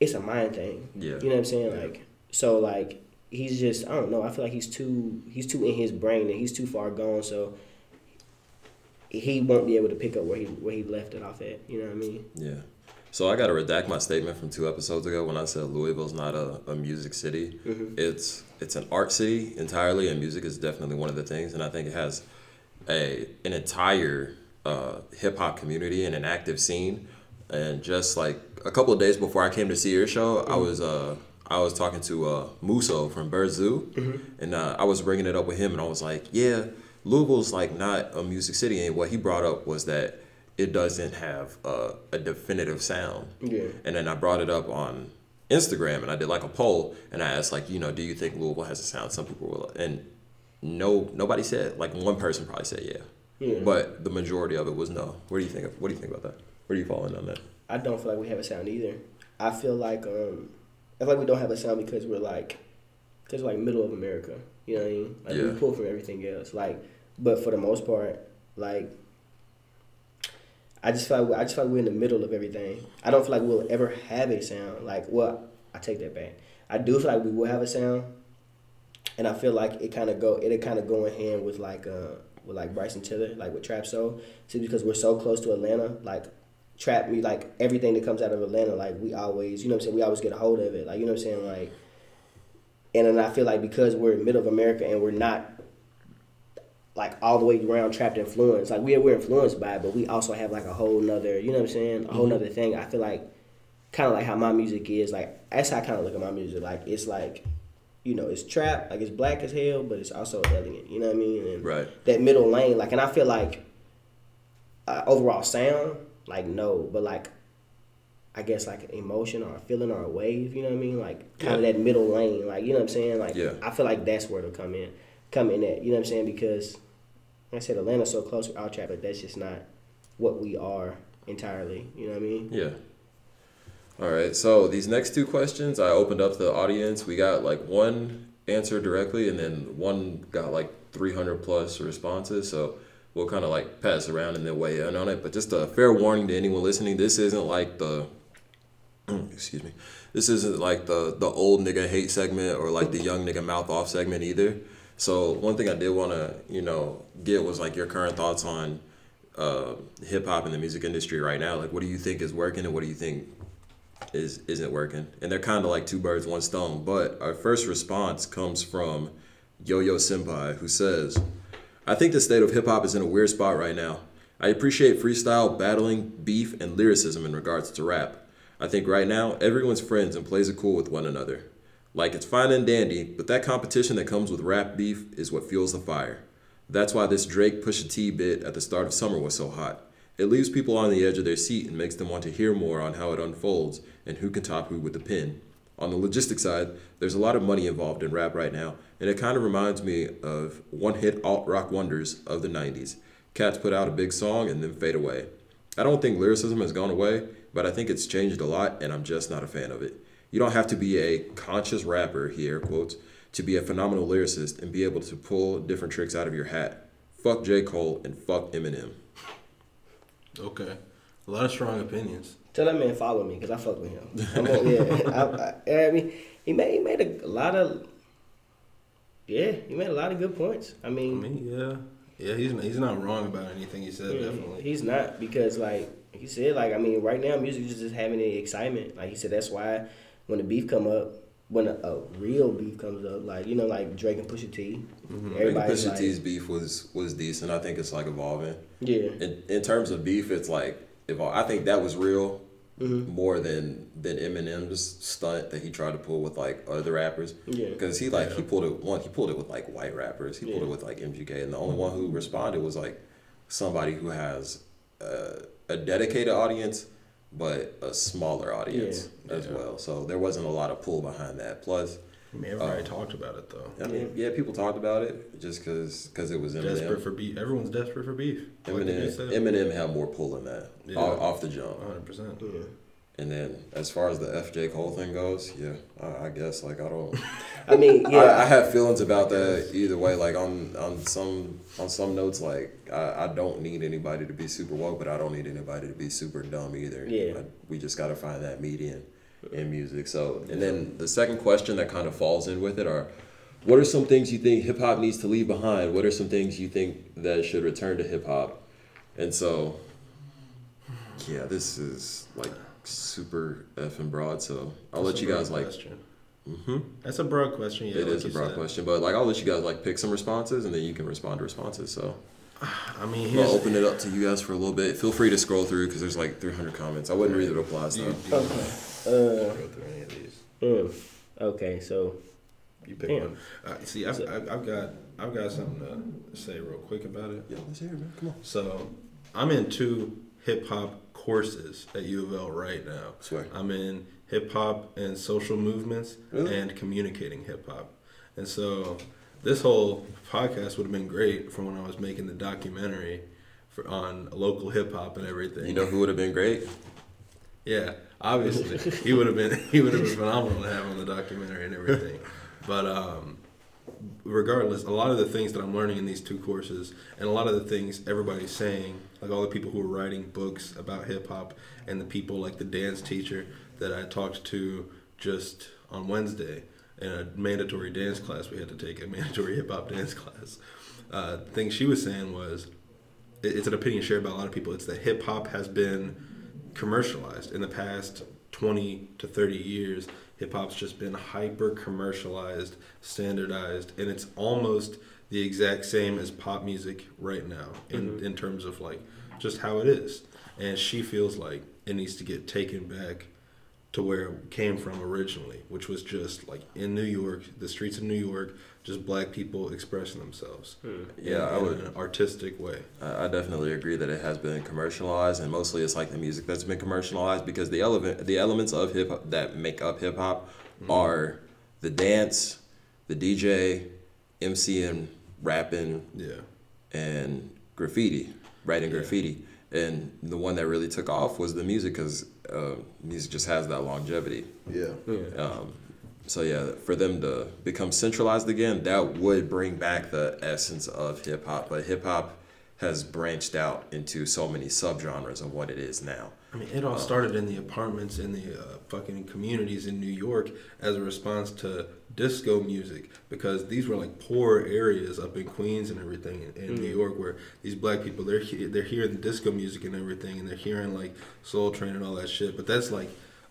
it's a mind thing. Yeah. You know what I'm saying? Yeah. Like so like he's just I don't know, I feel like he's too he's too in his brain and he's too far gone so he won't be able to pick up where he where he left it off at. You know what I mean? Yeah. So I got to redact my statement from two episodes ago when I said Louisville's not a, a music city. It's it's an art city entirely, and music is definitely one of the things. And I think it has a an entire uh, hip hop community and an active scene. And just like a couple of days before I came to see your show, I was uh, I was talking to uh, Muso from Bird Zoo, and uh, I was bringing it up with him, and I was like, yeah, Louisville's like not a music city. And what he brought up was that it doesn't have a, a definitive sound. Yeah. And then I brought it up on Instagram and I did like a poll and I asked like, you know, do you think Louisville has a sound? Some people were like, and no, nobody said. Like one person probably said yeah. Yeah. But the majority of it was no. What do you think? Of, what do you think about that? Where do you fall in on that? I don't feel like we have a sound either. I feel like um, I feel like we don't have a sound because we're like, because like middle of America. You know what I mean? Like Yeah. we pull from everything else. Like, but for the most part, like, I just feel like I just feel like we're in the middle of everything. I don't feel like we'll ever have a sound. Like, well, I take that back. I do feel like we will have a sound, and I feel like it kind of go it kind of go in hand with like uh with like Bryson Tiller, like with Trap Soul, simply because we're so close to Atlanta, like trap me like everything that comes out of Atlanta, like we always, you know what I'm saying, we always get a hold of it, like you know what I'm saying, like, and then I feel like because we're in middle of America and we're not like all the way around trapped influence, like we're we're influenced by it, but we also have like a whole nother, you know what I'm saying, a whole nother thing. I feel like kind of like how my music is, like that's how I kind of look at my music, like it's like. You know, it's trap, like it's black as hell, but it's also elegant. You know what I mean? And Right. That middle lane, like, and I feel like uh, overall sound, like no, but like I guess like an emotion or a feeling or a wave, you know what I mean? Like kind of Yeah. that middle lane, like you know what I'm saying? Like Yeah. I feel like that's where it'll come in, come in at, you know what I'm saying? Because like I said Atlanta's so close to our trap, but that's just not what we are entirely. You know what I mean? Yeah. All right. So these next two questions, I opened up to the audience. We got like one answer directly, and then one got like 300 plus responses. So we'll kind of like pass around and then weigh in on it. But just a fair warning to anyone listening: this isn't like the <clears throat> excuse me. This isn't like the the old nigga hate segment or like the young nigga mouth off segment either. So one thing I did want to you know get was like your current thoughts on uh, hip hop and the music industry right now. Like, what do you think is working and what do you think is isn't working? And they're kind of like two birds, one stone. But our first response comes from Yo Yo Senpai, who says, "I think the state of hip hop is in a weird spot right now. I appreciate freestyle, battling, beef, and lyricism in regards to rap. I think right now everyone's friends and plays it cool with one another. Like it's fine and dandy, but that competition that comes with rap beef is what fuels the fire. That's why this Drake Pusha T bit at the start of summer was so hot. It leaves people on the edge of their seat and makes them want to hear more on how it unfolds and who can top who with the pin. On the logistics side, there's a lot of money involved in rap right now, and it kind of reminds me of one hit alt rock wonders of the 90s. Cats put out a big song and then fade away. I don't think lyricism has gone away, but I think it's changed a lot, and I'm just not a fan of it. You don't have to be a conscious rapper here, quotes, to be a phenomenal lyricist and be able to pull different tricks out of your hat. Fuck J. Cole and fuck Eminem. Okay. A lot of strong opinions. Tell that man follow me because I fuck with him. I'm on, yeah, <laughs> I, I, I mean, he made he made a, lot of. Yeah, he made a lot of good points. I I mean, mean, yeah. Yeah, he's he's not wrong about anything he said, yeah, definitely. he's not because like he said, like I mean, right now music is just having the excitement. Like he said, that's why when the beef come up, when a, a real beef comes up, like you know, like Drake and Pusha T, mm-hmm. Maybe everybody's Pusha like, T's beef was was decent. I think it's like evolving. yeah, In, in terms of beef, it's like evol- I think that was real Mm-hmm. more than than Eminem's stunt that he tried to pull with like other rappers. Yeah. Because he like he pulled it one he pulled it with like white rappers. He pulled it with like MGK, and the only one who responded was like somebody who has uh, a dedicated audience, but a smaller audience as Yeah. well. So there wasn't a lot of pull behind that. Plus. I mean, everybody talked about it though. I mean, yeah, people talked about it just because because it was Eminem. Desperate for beef. Everyone's desperate for beef. Eminem, said. Eminem had more pull in that Yeah. off, off the jump. 100%. yeah. And then as far as the FJ Cole thing goes, yeah, I, I guess like I don't. <laughs> I mean, yeah, I, I have feelings about that either way. Like on on some on some notes, like I, I don't need anybody to be super woke, but I don't need anybody to be super dumb either. Yeah. Like, we just got to find that median in music. So and then the second question that kind of falls in with it are. What are some things you think hip hop needs to leave behind? What are some things you think that should return to hip hop? And so, yeah, this is like super effing broad. So I'll let you guys like. question. Mm-hmm. That's a broad question. Yeah, It like is a broad said. question, but like I'll let you guys like pick some responses, and then you can respond to responses. So <sighs> I mean, I'll open it up to you guys for a little bit. Feel free to scroll through because there's like 300 comments. I wouldn't read the replies do though. You, do you Okay. Uh, go through any of these? mm, okay, so You pick Damn. one. Uh, see, I've, I've, I've got I've got something to say real quick about it. Yeah, let's hear it, man. Come on. So, I'm in two hip hop courses at U of L right now. Swear. I'm in hip hop and social movements Really? and communicating hip hop. And so, this whole podcast would have been great from when I was making the documentary for on local hip hop and everything. You know who would have been great? Yeah, obviously <laughs> he would have been he would have been phenomenal to have on the documentary and everything. But um, regardless, a lot of the things that I'm learning in these two courses, and a lot of the things everybody's saying, like all the people who are writing books about hip hop, and the people like the dance teacher that I talked to just on Wednesday in a mandatory dance class we had to take a mandatory hip hop dance class. Uh, the thing she was saying was, it's an opinion shared by a lot of people. It's that hip hop has been commercialized in the past 20 to 30 years. Hip hop's just been hyper commercialized, standardized, and it's almost the exact same as pop music right now in, mm-hmm. in terms of like just how it is. And she feels like it needs to get taken back to where it came from originally, which was just like in New York, the streets of New York, just black people expressing themselves. Yeah, in, I in would. an artistic way. I I definitely agree that it has been commercialized, and mostly it's like the music that's been commercialized because the element, the elements of hip hop that make up hip hop are the dance, the DJ, MCing, rapping, Yeah. and graffiti, writing graffiti. And the one that really took off was the music because uh, music just has that longevity. Yeah. Um, so yeah, for them to become centralized again, that would bring back the essence of hip hop. But hip hop has branched out into so many subgenres of what it is now. I mean, it all started in the apartments in the uh, fucking communities in New York as a response to disco music because these were like poor areas up in Queens and everything in, in New York where these black people they're they're hearing the disco music and everything and they're hearing like Soul Train and all that shit. But that's like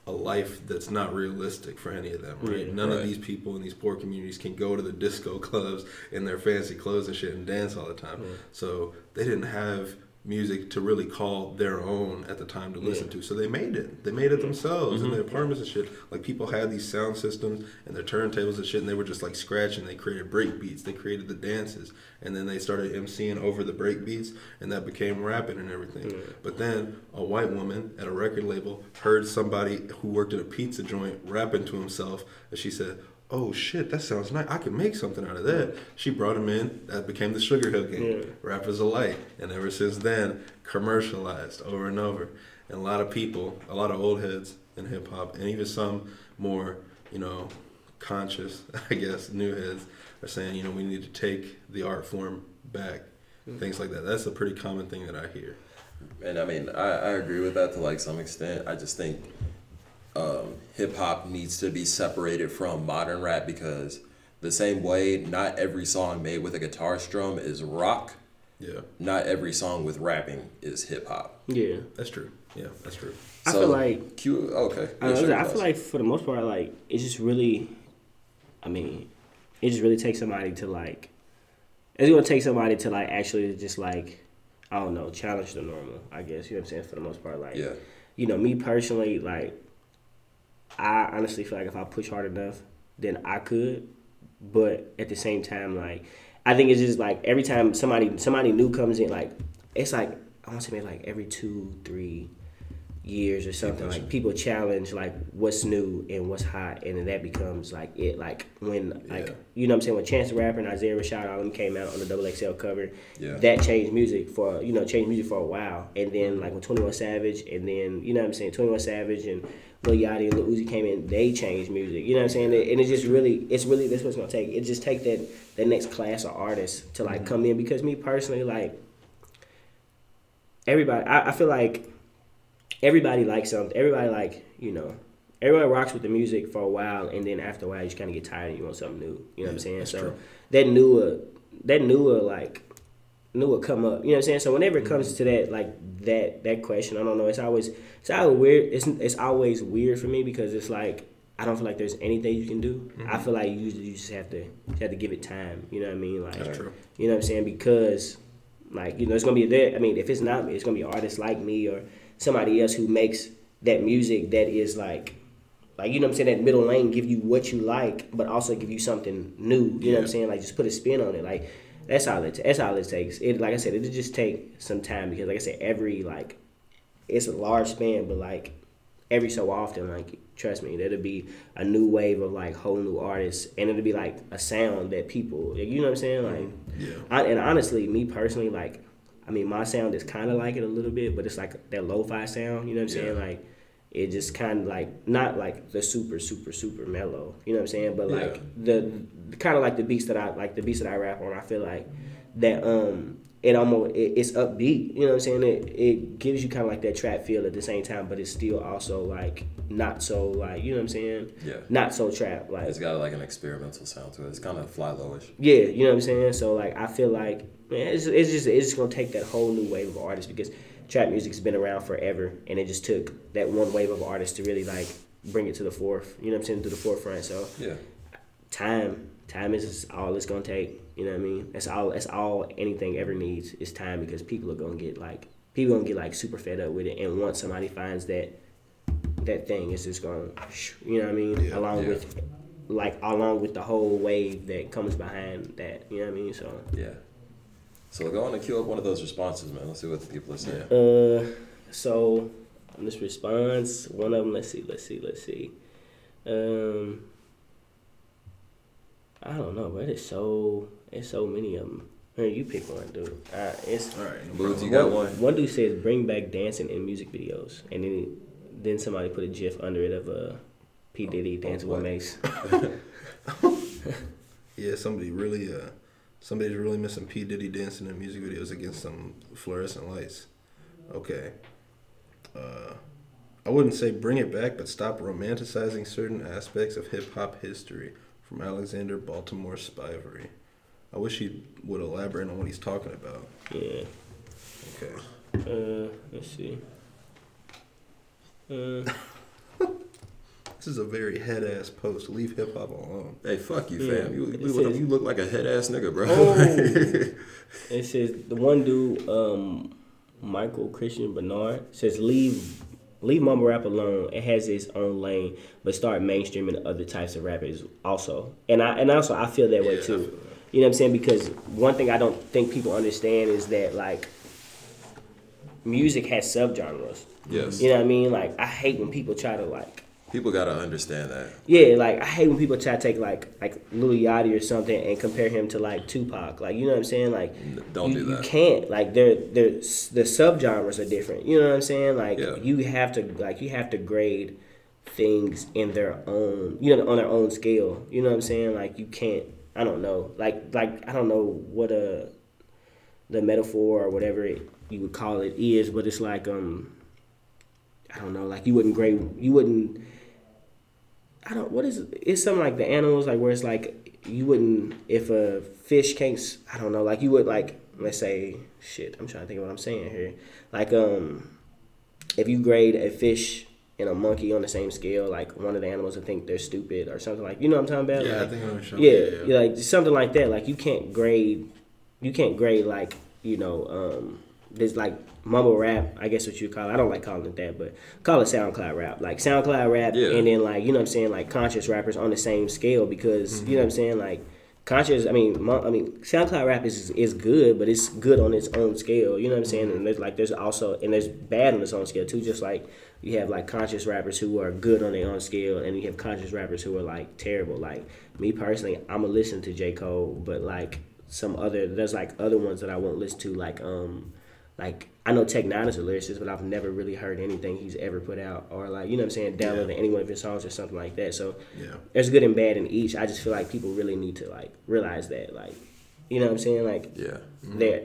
a life that's not realistic for any of them, right? Yeah, None of these people in these poor communities can go to the disco <laughs> clubs in their fancy clothes and shit and dance all the time. So they didn't have music to really call their own at the time to listen to. So they made it. They made it themselves in mm-hmm. their apartments and shit. Like people had these sound systems and their turntables and shit, and they were just like scratching. They created break beats. They created the dances, and then they started emceeing over the break beats, and that became rapping and everything. But then a white woman at a record label heard somebody who worked at a pizza joint rapping to himself, and she said. Oh shit, that sounds nice. I can make something out of that. She brought him in. That became the Sugar Hill Gang. Yeah. Rapper's Delight. And ever since then, commercialized over and over. And a lot of people, a lot of old heads in hip hop, and even some more, you know, conscious, <laughs> I guess, new heads, are saying, you know, we need to take the art form back. Hmm. Things like that. That's a pretty common thing that I hear. And I mean, I, I agree with that to like some extent. I just think um, hip hop needs to be separated from modern rap because the same way not every song made with a guitar strum is rock, Yeah, not every song with rapping is hip hop. Yeah. that's true. Yeah, that's true. I feel like Q. Okay. I, Yeah, don't sure, know, I feel like for the most part, like it just really, I mean, it just really takes somebody to like. It's gonna take somebody to like actually just like, I don't know, challenge the normal. I guess you know what I'm saying. For the most part, like, Yeah. you know, me personally, like, I honestly feel like if I push hard enough, then I could. But at the same time, like, I think it's just like every time somebody somebody new comes in, like, it's like I want to say maybe like every two, three years or something. Like people challenge like what's new and what's hot, and then that becomes like it. Like when like Yeah. you know what I'm saying when Chance the Rapper and Isaiah Rashad all them came out on the Double XL cover, Yeah. that changed music for you know changed music for a while. And then like when Twenty One Savage, and then you know what I'm saying Twenty One Savage and Lil Yachty and Lil Uzi came in, they changed music. You know what I'm saying? And it's just really, it's really that's what's gonna take. It just take that that next class of artists to like mm-hmm. come in because me personally like everybody I, I feel like everybody likes something everybody like you know everybody rocks with the music for a while and then after a while you just kind of get tired and you want something new you know what i'm saying so true. that newer that newer like newer come up you know what i'm saying so whenever it comes mm-hmm. to that like that that question i don't know it's always it's always weird it's, it's always weird for me because it's like I don't feel like there's anything you can do. I mm-hmm. feel like you, you just have to you have to give it time. You know what I mean? Like, That's true. you know what I'm saying? Because, like, you know, it's gonna be there. I mean, if it's not me, it's gonna be artists like me or somebody else who makes that music that is like, like you know what I'm saying? That middle lane, give you what you like, but also give you something new. You know what I'm saying? Like, just put a spin on it. Like, that's all it. That's all it takes. It, like I said, it'll just take some time because, like I said, every like, it's a large span, but like every so often, like trust me, there'll be a new wave of like whole new artists, and it'll be like a sound that people, you know what I'm saying? Like, Yeah. I, and honestly, me personally, like, I mean, my sound is kind of like it a little bit, but it's like that lo-fi sound. You know what I'm saying? Yeah. Like, it just kind of like not like the super super super mellow. You know what I'm saying? But like Yeah. the kind of like the beats that I like the beats that I rap on. I feel like that um it almost it, it's upbeat. You know what I'm saying? It it gives you kind of like that trap feel at the same time, but it's still also like not so like you know what I'm saying? Yeah. Not so trap like It's got like an experimental sound to it. It's kind of fly lowish. yeah, you know what I'm saying. So like, I feel like man, it's, it's just it's just gonna take that whole new wave of artists because trap music's been around forever, and it just took that one wave of artists to really like bring it to the forth. You know what I'm saying? To the forefront. So Yeah. time, time is all it's gonna take. You know what I mean? That's all. That's all anything ever needs is time because people are gonna get like people gonna get like super fed up with it, and once somebody finds that that thing, it's just gonna, you know what I mean? Yeah. along Yeah. with like along with the whole wave that comes behind that. You know what I mean? So. Yeah. So go on and queue up one of those responses, man. Let's see what the people are saying. Uh, so on this response, one of them. Let's see. Let's see. Let's see. Um, I don't know, but it's so it's so many of them. Man, you pick one, dude. Uh, it's All right. Boots, you got one? One dude says bring back dancing in music videos, and then then somebody put a GIF under it of uh, P Diddy dancing with? Mace. <laughs> <laughs> Yeah, somebody really, uh, somebody's really missing P Diddy dancing in music videos against some fluorescent lights. Okay. Uh, I wouldn't say bring it back, but stop romanticizing certain aspects of hip hop history. From Alexander Baltimore Spivery. I wish he would elaborate on what he's talking about. Yeah. Okay. Uh, let's see. Uh, <laughs> This is a very head ass post. Leave hip hop alone. Hey, fuck you, Yeah. fam. You, you, look, says- you look like a head ass nigga, bro. Oh. <laughs> it says the one dude um Michael Christian Bernard says leave leave mumble rap alone. It has its own lane, but start mainstreaming other types of rappers also. And I and also I feel that way Yeah, I too. You know what I'm saying? Because one thing I don't think people understand is that like music has subgenres. Yes. You know what I mean? Like I hate when people try to like People gotta understand that. yeah, like I hate when people try to take like like Lil Yachty or something and compare him to like Tupac. Like you know what I'm saying? Like don't you, do You that. can't. Like they're they're the subgenres are different. You know what I'm saying? Like Yeah. you have to like you have to grade things in their own you know on their own scale. You know what I'm saying? Like you can't. I don't know. Like like I don't know what a the metaphor or whatever it, you would call it is, but it's like um I don't know. Like you wouldn't grade you wouldn't. I don't. What is it? It's something like the animals, like where it's like you wouldn't if a fish can't. I don't know. Like you would like let's say shit. I'm trying to think of what I'm saying here. Like um, if you grade a fish and a monkey on the same scale, like one of the animals would think they're stupid or something like. You know what I'm talking about? Yeah, I Like, think I know what yeah, yeah, like something like that. Like you can't grade, you can't grade like you know, um, there's like mumble rap. I guess what you call. it. I don't like calling it that, but call it SoundCloud rap. Like SoundCloud rap, Yeah. and then like you know what I'm saying, like conscious rappers on the same scale because you know what I'm saying, like. Conscious, I mean, I mean, SoundCloud rap is is good, but it's good on its own scale. You know what I'm saying? And there's like there's also and there's bad on its own scale too. Just like you have like conscious rappers who are good on their own scale, and you have conscious rappers who are like terrible. Like me personally, I'm gonna listen to J Cole, but like some other there's like other ones that I won't listen to. Like um, like I know Tech N9ne is a lyricist, but I've never really heard anything he's ever put out, or like you know what I'm saying, downloading any one of his songs or something like that. So Yeah. there's good and bad in each. I just feel like people really need to like realize that, like you know what I'm saying, like Yeah. they're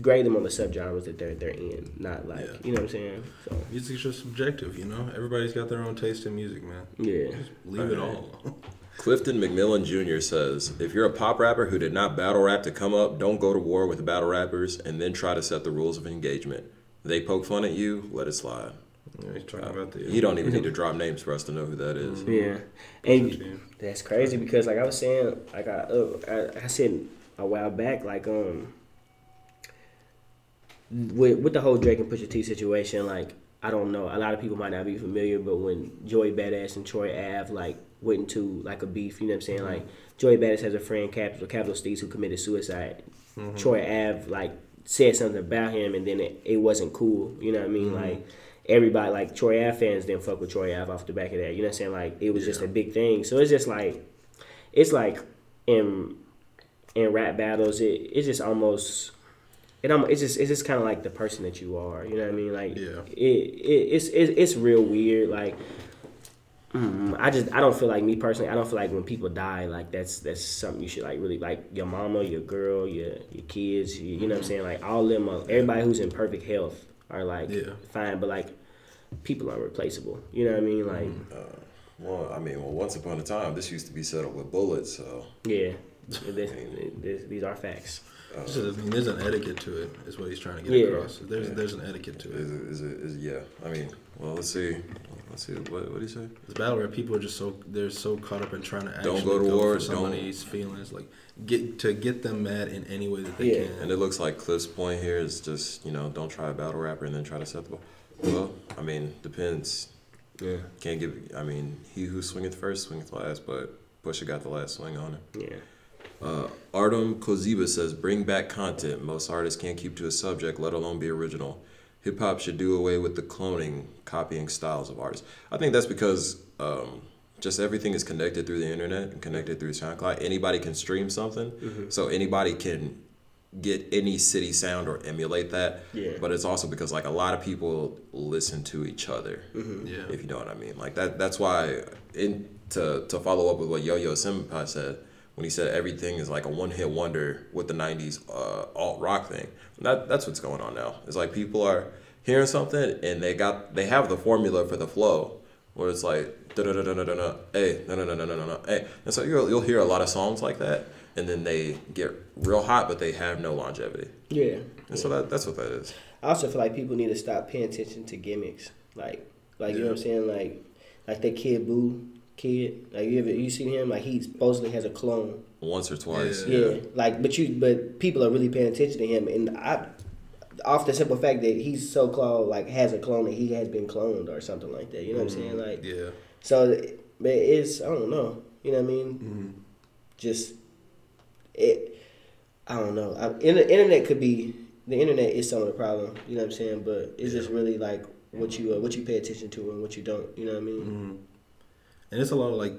grade them on the subgenres that they're they're in, not like Yeah. you know what I'm saying. So Music's just subjective, you know. Everybody's got their own taste in music, man. yeah, Leave it all. <laughs> Clifton McMillan Jr. says, if you're a pop rapper who did not battle rap to come up, don't go to war with battle rappers and then try to set the rules of engagement. They poke fun at you, let it slide. Yeah, he's talking about the. You don't even need to <laughs> drop names for us to know who that is. yeah, and That's crazy because like I was saying, like I uh, I, I said a while back, like um, with with the whole Drake and Pusha T situation, like I don't know, a lot of people might not be familiar, but when Joey Badass and Troy Ave like went into like a beef, you know what I'm saying? Like Joey Badass has a friend, Capital Capital Steez, who committed suicide. Mm-hmm. Troy Ave like said something about him, and then it, it wasn't cool. You know what I mean? Mm-hmm. Like everybody, like Troy Ave fans, didn't fuck with Troy Ave off the back of that. You know what I'm saying? Like it was just a big thing. So it's just like it's like in in rap battles, it it's just almost it it's just it's just kind of like the person that you are. You know what I mean? Like Yeah. it, it it's it, it's real weird. Like mm, I just I don't feel like me personally. I don't feel like when people die, like that's that's something you should like really like your mama, your girl, your your kids. You, you know what I'm saying? Like all them, everybody who's in perfect health are like Yeah. fine, but like people are replaceable. You know what I mean? Like Well, I mean, well, once upon a time, this used to be settled with bullets, so yeah, <laughs> this, this, these are facts. Um, so, I mean, there's an etiquette to it, is what he's trying to get Yeah. across. There's there's an etiquette to it. is it, is it, is, yeah. I mean, well, let's see. Let's see. What, what do you say? This battle where people are just so they're so caught up in trying to Don't actually go to war, for somebody's feelings, like get to get them mad in any way that they Yeah. can. And it looks like Cliff's point here is just, you know, don't try a battle rapper and then try to set the ball. Well, I mean, depends. Yeah, Can't give, I mean, he who swingeth first swingeth last, but Pusha got the last swing on him. yeah. Uh, Artem Koziba says, bring back content. Most artists can't keep to a subject, let alone be original. Hip hop should do away with the cloning, copying styles of artists. I think that's because um, just everything is connected through the internet and connected through SoundCloud. Anybody can stream something, so anybody can get any city sound or emulate that. Yeah. But it's also because like a lot of people listen to each other Yeah. if you know what I mean. Like that. That's why. In to to follow up with what Yo Yo Senpai said when he said everything is like a one hit wonder with the '90s uh, alt rock thing. That that's what's going on now. It's like people are hearing something and they got they have the formula for the flow where it's like da da da da da da hey no no no no no no hey and so you'll you'll hear a lot of songs like that and then they get real hot but they have no longevity Yeah. and so that that's what that is. I also feel like people need to stop paying attention to gimmicks. Like, like you know what I'm saying? Like, like that kid Boo kid. Like you ever you seen him? Like he supposedly has a clone. Once or twice. Yeah. Yeah. Like, but you but people are really paying attention to him, and I off the simple fact that he's so cloned, like has a clone that he has been cloned or something like that. You know what I'm saying? Mm-hmm. Like, Yeah. so, but it's I don't know. You know what I mean? Mm-hmm. Just it. I don't know. I, inter- internet could be the internet is some of the problem. You know what I'm saying? But it's just really like what you uh, what you pay attention to and what you don't. You know what I mean? Mm-hmm. And it's a lot of like,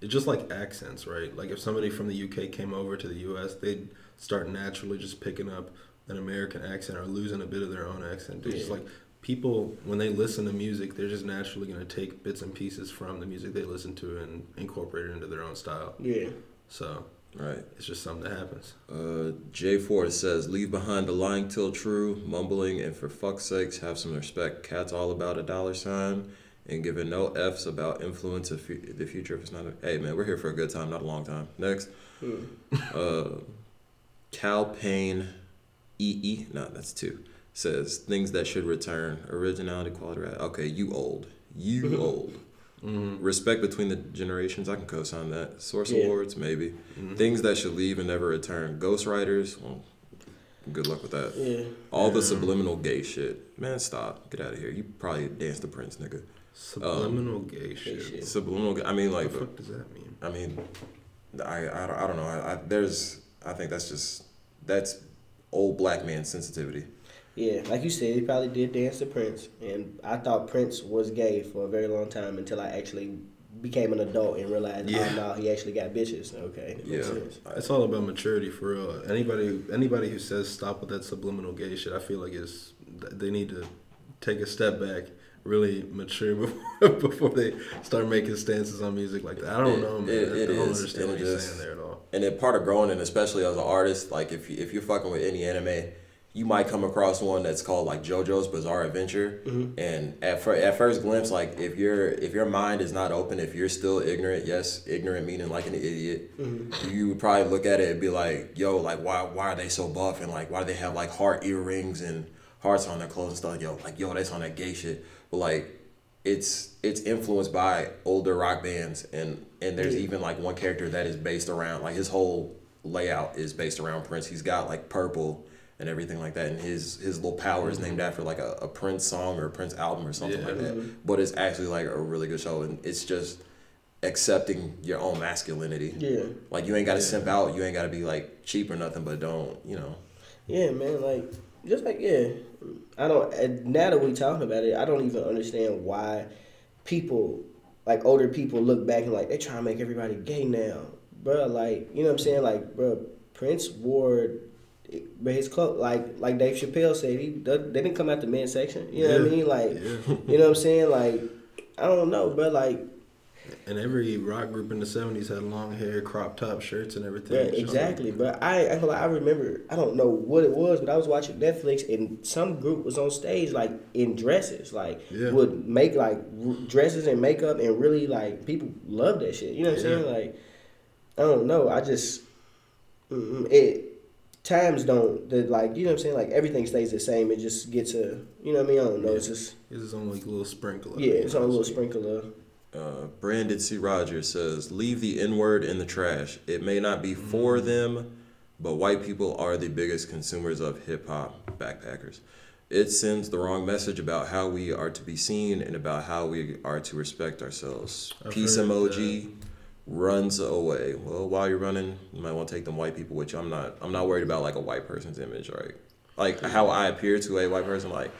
it's just like accents, right? Like if somebody from the UK came over to the US, they'd start naturally just picking up an American accent or losing a bit of their own accent. It's just Yeah. like people, when they listen to music, they're just naturally going to take bits and pieces from the music they listen to and incorporate it into their own style. Yeah. So Right. it's just something that happens. Uh, J Ford says, "Leave behind the lying till true, mumbling, and for fuck's sakes, have some respect. Cat's all about a dollar sign, and giving no f's about influence of fu- the future. If it's not, a, hey man, we're here for a good time, not a long time. Next, hmm. uh, Cal Payne, EE, no, that's two. Says things that should return: originality, quality. ra- Okay, you old, you mm-hmm. old. Mm-hmm. Respect between the generations. I can co-sign that. Source Yeah. awards, maybe. Mm-hmm. Things that should leave and never return. Ghostwriters. Well, good luck with that. Yeah. All the subliminal gay shit. Man, stop. Get out of here. You probably danced the Prince, nigga. Subliminal um, gay shit. shit. Subliminal. ga- I mean, What like, the fuck does that mean? I mean, I, I, don't, I don't know. I, I, there's. I think that's just that's old black man sensitivity. Yeah, like you said, he probably did dance to Prince, and I thought Prince was gay for a very long time until I actually became an adult and realized, oh, Yeah. oh no, he actually got bitches. Okay, that Yeah. sense. It's all about maturity for real. Anybody anybody who says stop with that subliminal gay shit, I feel like is they need to take a step back, really mature <laughs> before, before they start making stances on music like that. I don't It- know, man. it- I don't is, understand and what it you're just- saying there at all. And then part of growing, and especially as an artist, like if you, if you're fucking with any anime, you might come across one that's called like JoJo's Bizarre Adventure. Mm-hmm. And at fir- at first glimpse, like if your if your mind is not open, if you're still ignorant, yes, ignorant meaning like an idiot, mm-hmm. you would probably look at it and be like, yo, like why why are they so buff and like why do they have like heart earrings and hearts on their clothes and stuff? Yo, like yo, that's on that gay shit. Like it's it's influenced by older rock bands and and there's even like one character that is based around like his whole layout is based around Prince. He's got like purple and everything like that and his his little power is named mm-hmm. after like a, a Prince song or a Prince album or something Yeah. like that. But it's actually like a really good show and it's just accepting your own masculinity. Yeah, Like you ain't gotta simp out, you ain't gotta be like cheap or nothing, but don't, you know. yeah, man. Like just like yeah, I don't. Now that we talking about it, I don't even understand why people like older people look back and like they trying to make everybody gay now, bro. Like you know what I'm saying? Like bro, Prince wore. But his clothes, like like Dave Chappelle said, he they didn't come out the men's section. You know what I mean? Like, Yeah. you know what I'm saying? Like, I don't know, but like, And every rock group in the seventies had long hair, crop top shirts, and everything. Yeah, exactly. But I, I, I remember, I don't know what it was, but I was watching Netflix and some group was on stage like in dresses, like Yeah. would make like r- dresses and makeup, and really like people love that shit. You know what I'm saying? Like, I don't know. I just it times don't the like you know what I'm saying. Like everything stays the same. It just gets a you know what I mean. I don't know. It's just It's his own like a little sprinkle. yeah, it's on a little sprinkle of Uh, Brandon C. Rogers says, "Leave the N word in the trash. It may not be for them, but white people are the biggest consumers of hip hop backpackers. It sends the wrong message about how we are to be seen and about how we are to respect ourselves. I've Peace emoji." Runs away. Well, while you're running, you might want to take them white people, which I'm not. I'm not worried about like a white person's image, right? Like how I appear to a white person. Like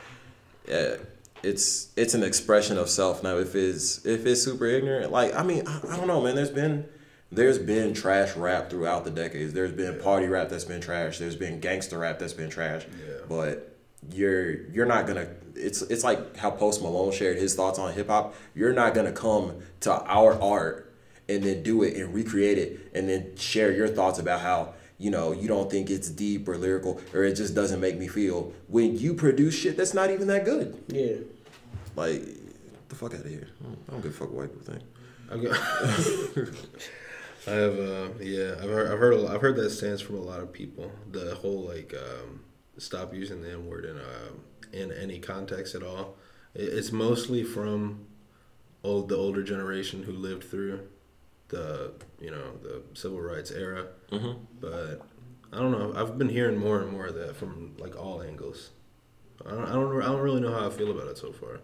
yeah, it's it's an expression of self now if it's if it's super ignorant. Like i mean I, I don't know man. There's been there's been trash rap throughout the decades. There's been party rap that's been trash. There's been gangster rap that's been trash. Yeah. but you're you're not gonna it's it's like how post malone shared his thoughts on hip-hop you're not gonna come to our art and then do it and recreate it and then share your thoughts about how you know you don't think it's deep or lyrical or it just doesn't make me feel when you produce shit that's not even that good. Yeah. Like, get the fuck out of here. I don't- I don't give a fuck what white people think. I've <laughs> I have, uh, yeah, I've heard, I've heard, a lot, I've heard that stance from a lot of people. The whole like, um, stop using the N word in, uh, in any context at all. It's mostly from old, the older generation who lived through the, you know, the civil rights era. Mm-hmm. But I don't know. I've been hearing more and more of that from like all angles. I don't, I don't, I don't really know how I feel about it so far.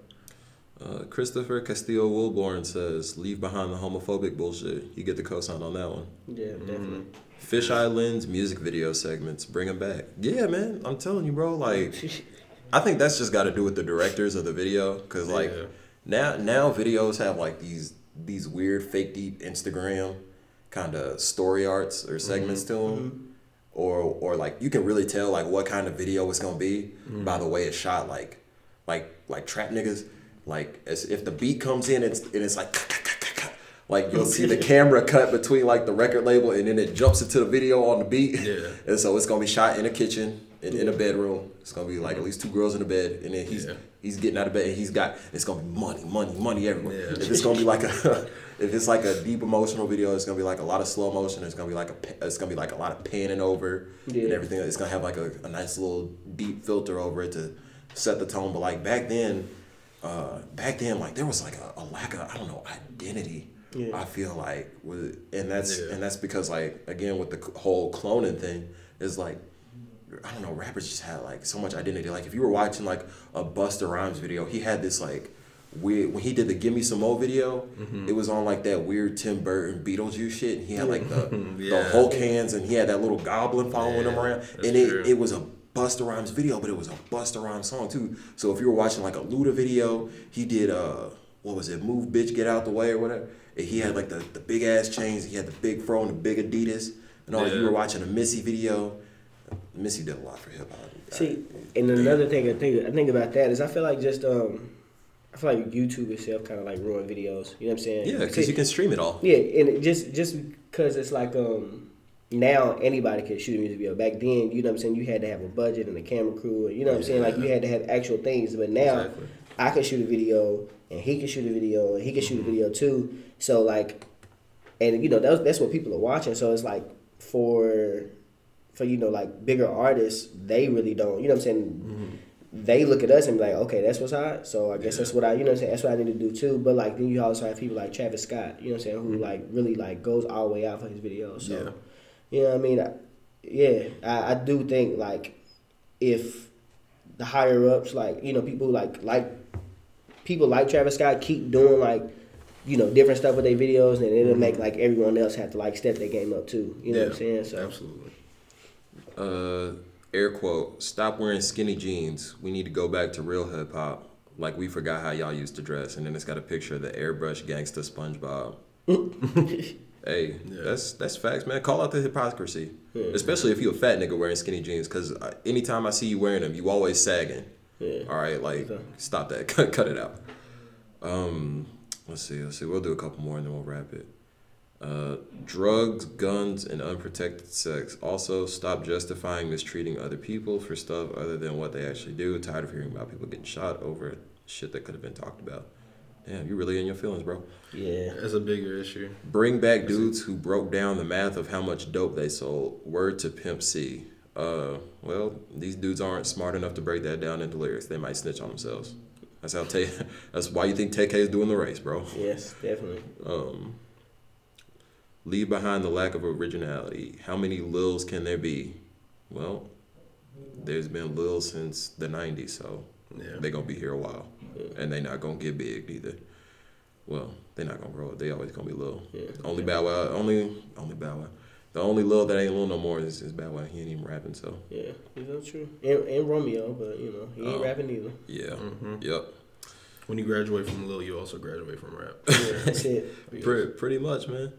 Uh, Christopher Castillo Wilborn says, "Leave behind the homophobic bullshit." You get the cosign on that one. Yeah, mm-hmm. definitely. Fisheye lens music video segments, bring them back. Yeah, man, I'm telling you, bro. Like, <laughs> I think that's just got to do with the directors of the video, cause like Yeah. now now videos have like these these weird fake deep Instagram kind of story arts or mm-hmm. segments to 'em. to them, or or like you can really tell like what kind of video it's gonna be by the way it's shot. Like like like trap niggas. Like as if the beat comes in it's, and it's like <laughs> like you'll see the <laughs> camera cut between like the record label and then it jumps into the video on the beat. Yeah. <laughs> And so it's gonna be shot in a kitchen, in, in a bedroom. It's gonna be like at mm-hmm. least two girls in the bed, and then he's Yeah. he's getting out of bed and he's got it's gonna be money, money, money everywhere. Yeah. If it's gonna be like a if it's like a deep emotional video, it's gonna be like a lot of slow motion. It's gonna be like a it's gonna be like a lot of panning over and everything. It's gonna have like a, a nice little deep filter over it to set the tone. But like back then, uh, back then like there was like a, a lack of I don't know identity. Yeah. I feel like with and that's Yeah. and that's because like again with the whole cloning thing is like I don't know rappers just had like so much identity. Like if you were watching like a Busta Rhymes video, he had this like weird when he did the Give Me Some More video. Mm-hmm. It was on like that weird Tim Burton Beetlejuice shit. And he had like the <laughs> the Yeah. Hulk hands and he had that little goblin following him around. And it, true. it was a Busta Rhymes video, but it was a Busta Rhymes song too. So if you were watching like a Luda video, he did uh what was it, Move Bitch Get Out the Way or whatever. And he had like the, the big ass chains, he had the big fro and the big Adidas. And all you were watching a Missy video. Missy did a lot for hip hop. See, and another thing I think I think about that is I feel like just um, I feel like YouTube itself kind of like ruin videos. You know what I'm saying? Yeah, because you can stream it all. Yeah, and it just just because it's like um now anybody can shoot a music video. Back then, you know what I'm saying, you had to have a budget and a camera crew. and You know what I'm saying? Like you had to have actual things. But now Exactly. I can shoot a video and he can shoot a video and he can shoot a video mm-hmm. too. So like, and you know that's that's what people are watching. So it's like for for you know like bigger artists, they really don't. You know what I'm saying? Mm-hmm. They look at us and be like, okay, that's what's hot. So I guess that's what I, you know, what I'm saying that's what I need to do too. But like then you also have people like Travis Scott, you know, what I'm saying who mm-hmm. like really like goes all the way out for his videos. So Yeah. You know what I mean? I, yeah, I, I do think like if the higher ups, like you know, people like like people like Travis Scott keep doing like you know different stuff with their videos, and it'll make like everyone else have to like step their game up too. You know what I'm saying? So absolutely. Uh, air quote, stop wearing skinny jeans. We need to go back to real hip hop. Like we forgot how y'all used to dress. And then it's got a picture of the airbrush gangsta SpongeBob. <laughs> hey, that's that's facts, man. Call out the hypocrisy. Especially if you a fat nigga wearing skinny jeans. Because anytime I see you wearing them, you always sagging. Yeah. All right, like, stop that. <laughs> Cut, cut it out. Um, let's see. Let's see. We'll do a couple more and then we'll wrap it. Uh, drugs, guns, and unprotected sex. Also, stop justifying mistreating other people for stuff other than what they actually do. Tired of hearing about people getting shot over shit that could have been talked about. Damn, you really in your feelings, bro. yeah, That's a bigger issue. Bring back dudes who broke down the math of how much dope they sold. Word to Pimp C. Uh, well, these dudes aren't smart enough to break that down into lyrics. They might snitch on themselves. That's how. Tay <laughs> that's why you think TK is doing the race, bro. yes, definitely. Um, leave behind the lack of originality. How many Lils can there be? Well, there's been Lil since the '90s, so Yeah. they're gonna be here a while, and they not gonna get big either. Well, they're not gonna grow. They always gonna be Lil. Yeah. Only Bow Wow. Only only Bow Wow. The only Lil that ain't Lil no more is, is Bow Wow. He ain't even rapping, so Yeah, is that true? And, and Romeo, but you know he ain't Oh. rapping either. yeah. Mm-hmm. Yep. When you graduate from Lil, you also graduate from rap. Yeah, that's it. <laughs> Pretty, pretty much, man.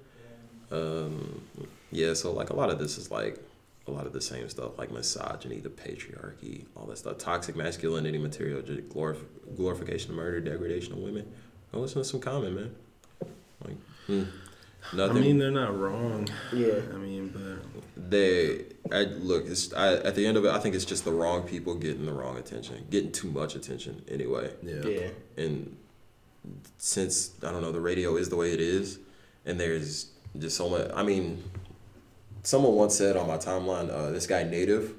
Um, yeah, so like a lot of this is like a lot of the same stuff, like misogyny, the patriarchy, all that stuff, toxic masculinity material, just glorif- glorification of murder, degradation of women. Go listen to some Common, man. Like, hmm, I mean, they're not wrong. Yeah. I mean, but they, I look. It's I, at the end of it. I think it's just the wrong people getting the wrong attention, getting too much attention anyway. yeah. Yeah. and since I don't know the radio is the way it is, and there's just so much. I mean, someone once said on my timeline, uh, this guy Native,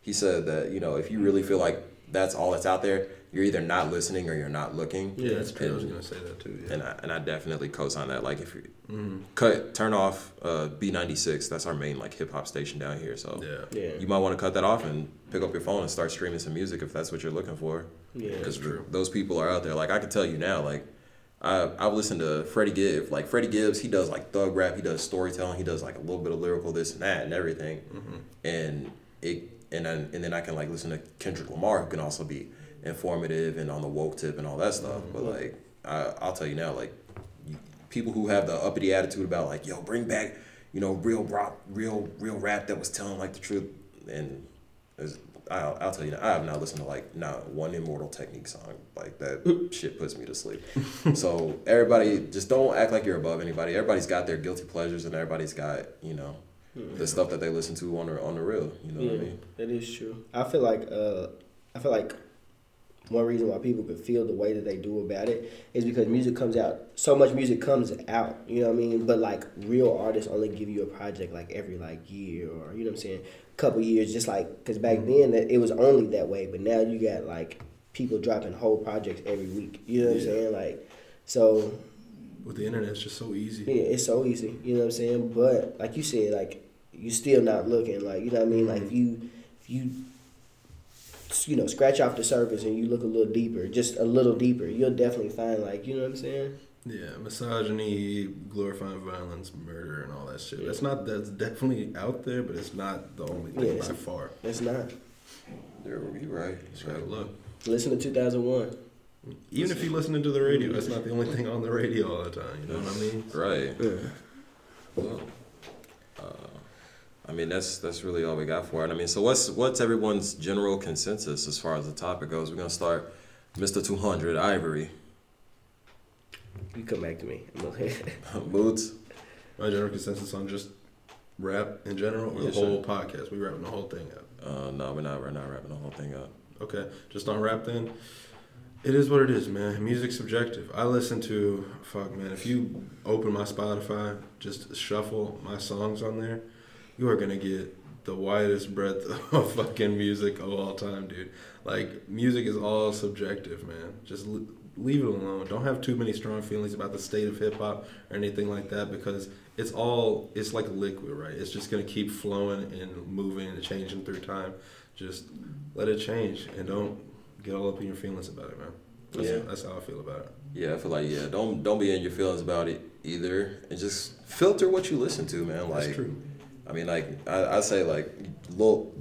he said that you know if you really feel like that's all that's out there, you're either not listening or you're not looking. Yeah, that's true. I was gonna say that too. Yeah. and I, and I definitely co-sign that. Like if you Mm-hmm. cut turn off uh, B96, that's our main like hip hop station down here. So yeah. Yeah. you might want to cut that off and pick up your phone and start streaming some music if that's what you're looking for. Yeah. because true. those people are out there. Like I can tell you now, like I I've listened to Freddie Gibbs. Like Freddie Gibbs, he does like thug rap, he does storytelling, he does like a little bit of lyrical this and that and everything, Mm-hmm. and it and then and then I can like listen to Kendrick Lamar, who can also be informative and on the woke tip and all that stuff. But like I, I'll tell you now, like people who have the uppity attitude about like yo bring back you know real rap, real real rap that was telling like the truth and. I'll, I'll tell you, now, I have not listened to like not one Immortal Technique song. Like that shit puts me to sleep. so everybody, just don't act like you're above anybody. Everybody's got their guilty pleasures, and everybody's got you know the stuff that they listen to on the on the real. You know what I mean? that is true. I feel like uh, I feel like one reason why people could feel the way that they do about it is because music comes out. So much music comes out, you know what I mean. But like real artists only give you a project like every like year or you know what I'm saying, couple years. Just like because back mm-hmm. then that it was only that way, but now you got like people dropping whole projects every week. You know what I'm saying? Like so With the internet, it's just so easy. yeah, it's so easy. You know what I'm saying? But like you said, like you're still not looking. Like you know what I mean? Like if you if you you know scratch off the surface and you look a little deeper, just a little deeper, you'll definitely find like you know what I'm saying? Yeah, misogyny, glorifying violence, murder, and all that shit. That's not. That's definitely out there, but it's not the only thing Yeah, by far. It's not. You're, you're right. Just gotta look. Listen to 2001. Even if you're listening to the radio, that's not the only thing on the radio all the time. You know what I mean? Right. Yeah. Well, uh, I mean that's that's really all we got for it. I mean, so what's what's everyone's general consensus as far as the topic goes? We're gonna start, Mr. Two Hundred IVRY, You come back to me. I'm okay. <laughs> Moods. My general consensus on just rap in general, or Yeah, the whole podcast. We wrapping the whole thing up. Uh, no, we're not. We're not wrapping the whole thing up. Okay, just on rap then. It is what it is, man. Music's subjective. I listen to fuck, man. If you open my Spotify, just shuffle my songs on there, you are gonna get the widest breadth <laughs> of fucking music of all time, dude. Like music is all subjective, man. Just l- leave it alone. Don't have too many strong feelings about the state of hip hop or anything like that because it's all it's like liquid, right? It's just gonna keep flowing and moving and changing through time. Just let it change and don't get all up in your feelings about it, man. That's, Yeah. that's how I feel about it. Yeah, I feel like yeah. Don't don't be in your feelings about it either, and just filter what you listen to, man. Like, That's true. I mean, like I, I say, like Lil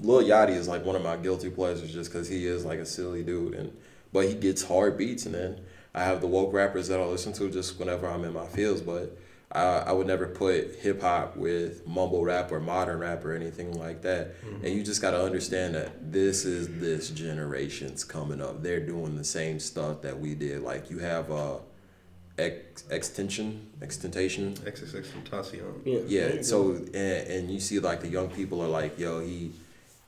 Lil Yachty is like one of my guilty pleasures, just because he is like a silly dude, and but he gets hard beats, and then I have the woke rappers that I listen to just whenever I'm in my fields. but. I, I would never put hip hop with mumble rap or modern rap or anything like that. And you just got to understand that this is this generation's coming up. They're doing the same stuff that we did. Like you have uh, ex- extension, extentation, XXX Tentacion. Yeah. yeah. So and, and you see like the young people are like, yo, he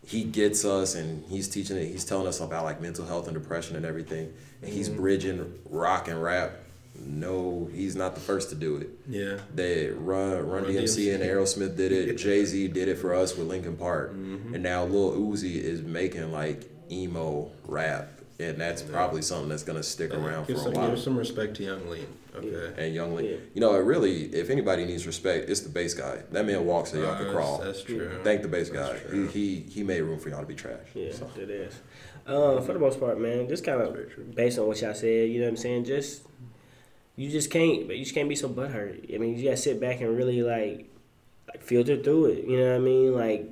he gets us and he's teaching it. He's telling us about like mental health and depression and everything. And he's mm-hmm. bridging rock and rap. No, he's not the first to do it. Yeah. They run Run Run DMC and DMC. Aerosmith did it. <laughs> Jay Z did it for us with Linkin Park, mm-hmm. and now Lil Uzi is making like emo rap, and that's probably something that's gonna stick around for Give a some, while. give some respect to Yung Lean. Okay. And Yung Lean, Yeah. you know, it really, if anybody needs respect, it's the bass guy. That man walks so y'all Uh, can crawl. That's true. Thank the bass guy. He, he he made room for y'all to be trash. Yeah, So. it is. Um, for the most part, man, just kind of based on what y'all said, you know what I'm saying? Just you just can't, but you just can't be so butthurt. I mean, you gotta sit back and really like, like filter through it. You know what I mean? Like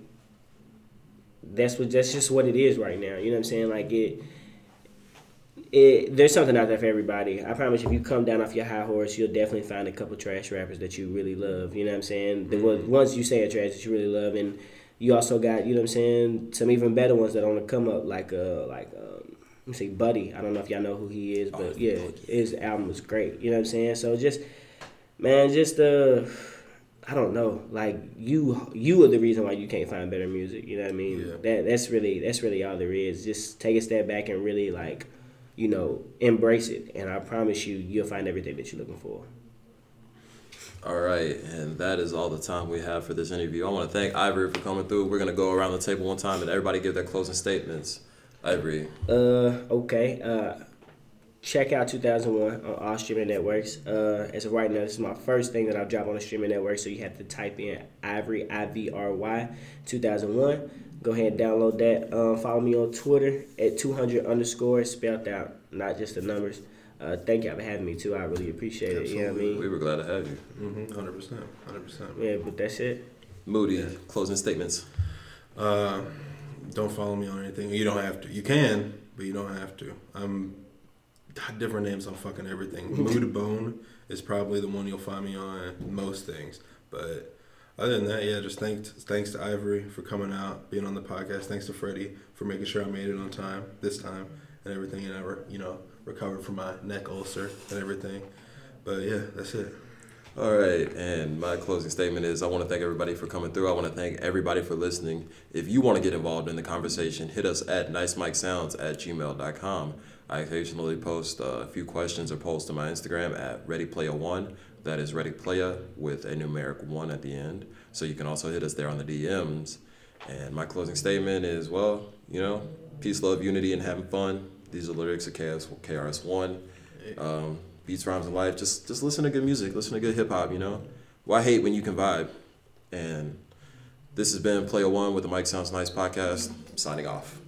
that's what that's just what it is right now. You know what I'm saying? Like it. It, there's something out there for everybody. I promise if you come down off your high horse, you'll definitely find a couple trash rappers that you really love. You know what I'm saying? The ones- ones you say are trash that you really love, and you also got you know what I'm saying some even better ones that on the come up like uh like um let me see Buddy. I don't know if y'all know who he is, Oh, but yeah, Buddy. his album was great. You know what I'm saying? So just man, just uh I don't know. Like you you are the reason why you can't find better music. You know what I mean? Yeah. That that's really that's really all there is. Just take a step back and really like, you know, embrace it. And I promise you you'll find everything that you're looking for. All right, and that is all the time we have for this interview. I want to thank IVRY for coming through. We're gonna go around the table one time and everybody give their closing statements. I agree. Uh, okay. Uh, check out 2001 on all streaming networks. Uh, as of right now, this is my first thing that I've dropped on a streaming network, so you have to type in IVRY I V R Y 2001. Go ahead and download that. Um, follow me on Twitter at 200 underscore spelled out, not just the numbers. Uh, thank y'all for having me too. I really appreciate it. You know what I mean? We were glad to have you. Mm-hmm. Hundred percent. Hundred percent. Yeah, but that's it. Moody, closing statements. Uh, don't follow me on anything. You don't have to. You can, but you don't have to. I'm different names on fucking everything. <laughs> Mood Bone is probably the one you'll find me on most things. But other than that, yeah, just thanks thanks to IVRY for coming out, being on the podcast. Thanks to Freddie for making sure I made it on time this time and everything, and I re- you know recovered from my neck ulcer and everything. But yeah, that's it. All right, and my closing statement is I want to thank everybody for coming through. I want to thank everybody for listening. If you want to get involved in the conversation, hit us at nicemicsounds at gmail.com. I occasionally post uh, a few questions or posts on my Instagram at ReadyPlaya1. That is ReadyPlaya with a numeric 1 at the end. So you can also hit us there on the DMs. And my closing statement is well, you know, peace, love, unity, and having fun. These are lyrics of KRS, KRS-One um, beats, rhymes, and life. Just just listen to good music. Listen to good hip hop. You know, why hate when you can vibe? And this has been Playa One with the Mic Sounds Nice podcast. Signing off.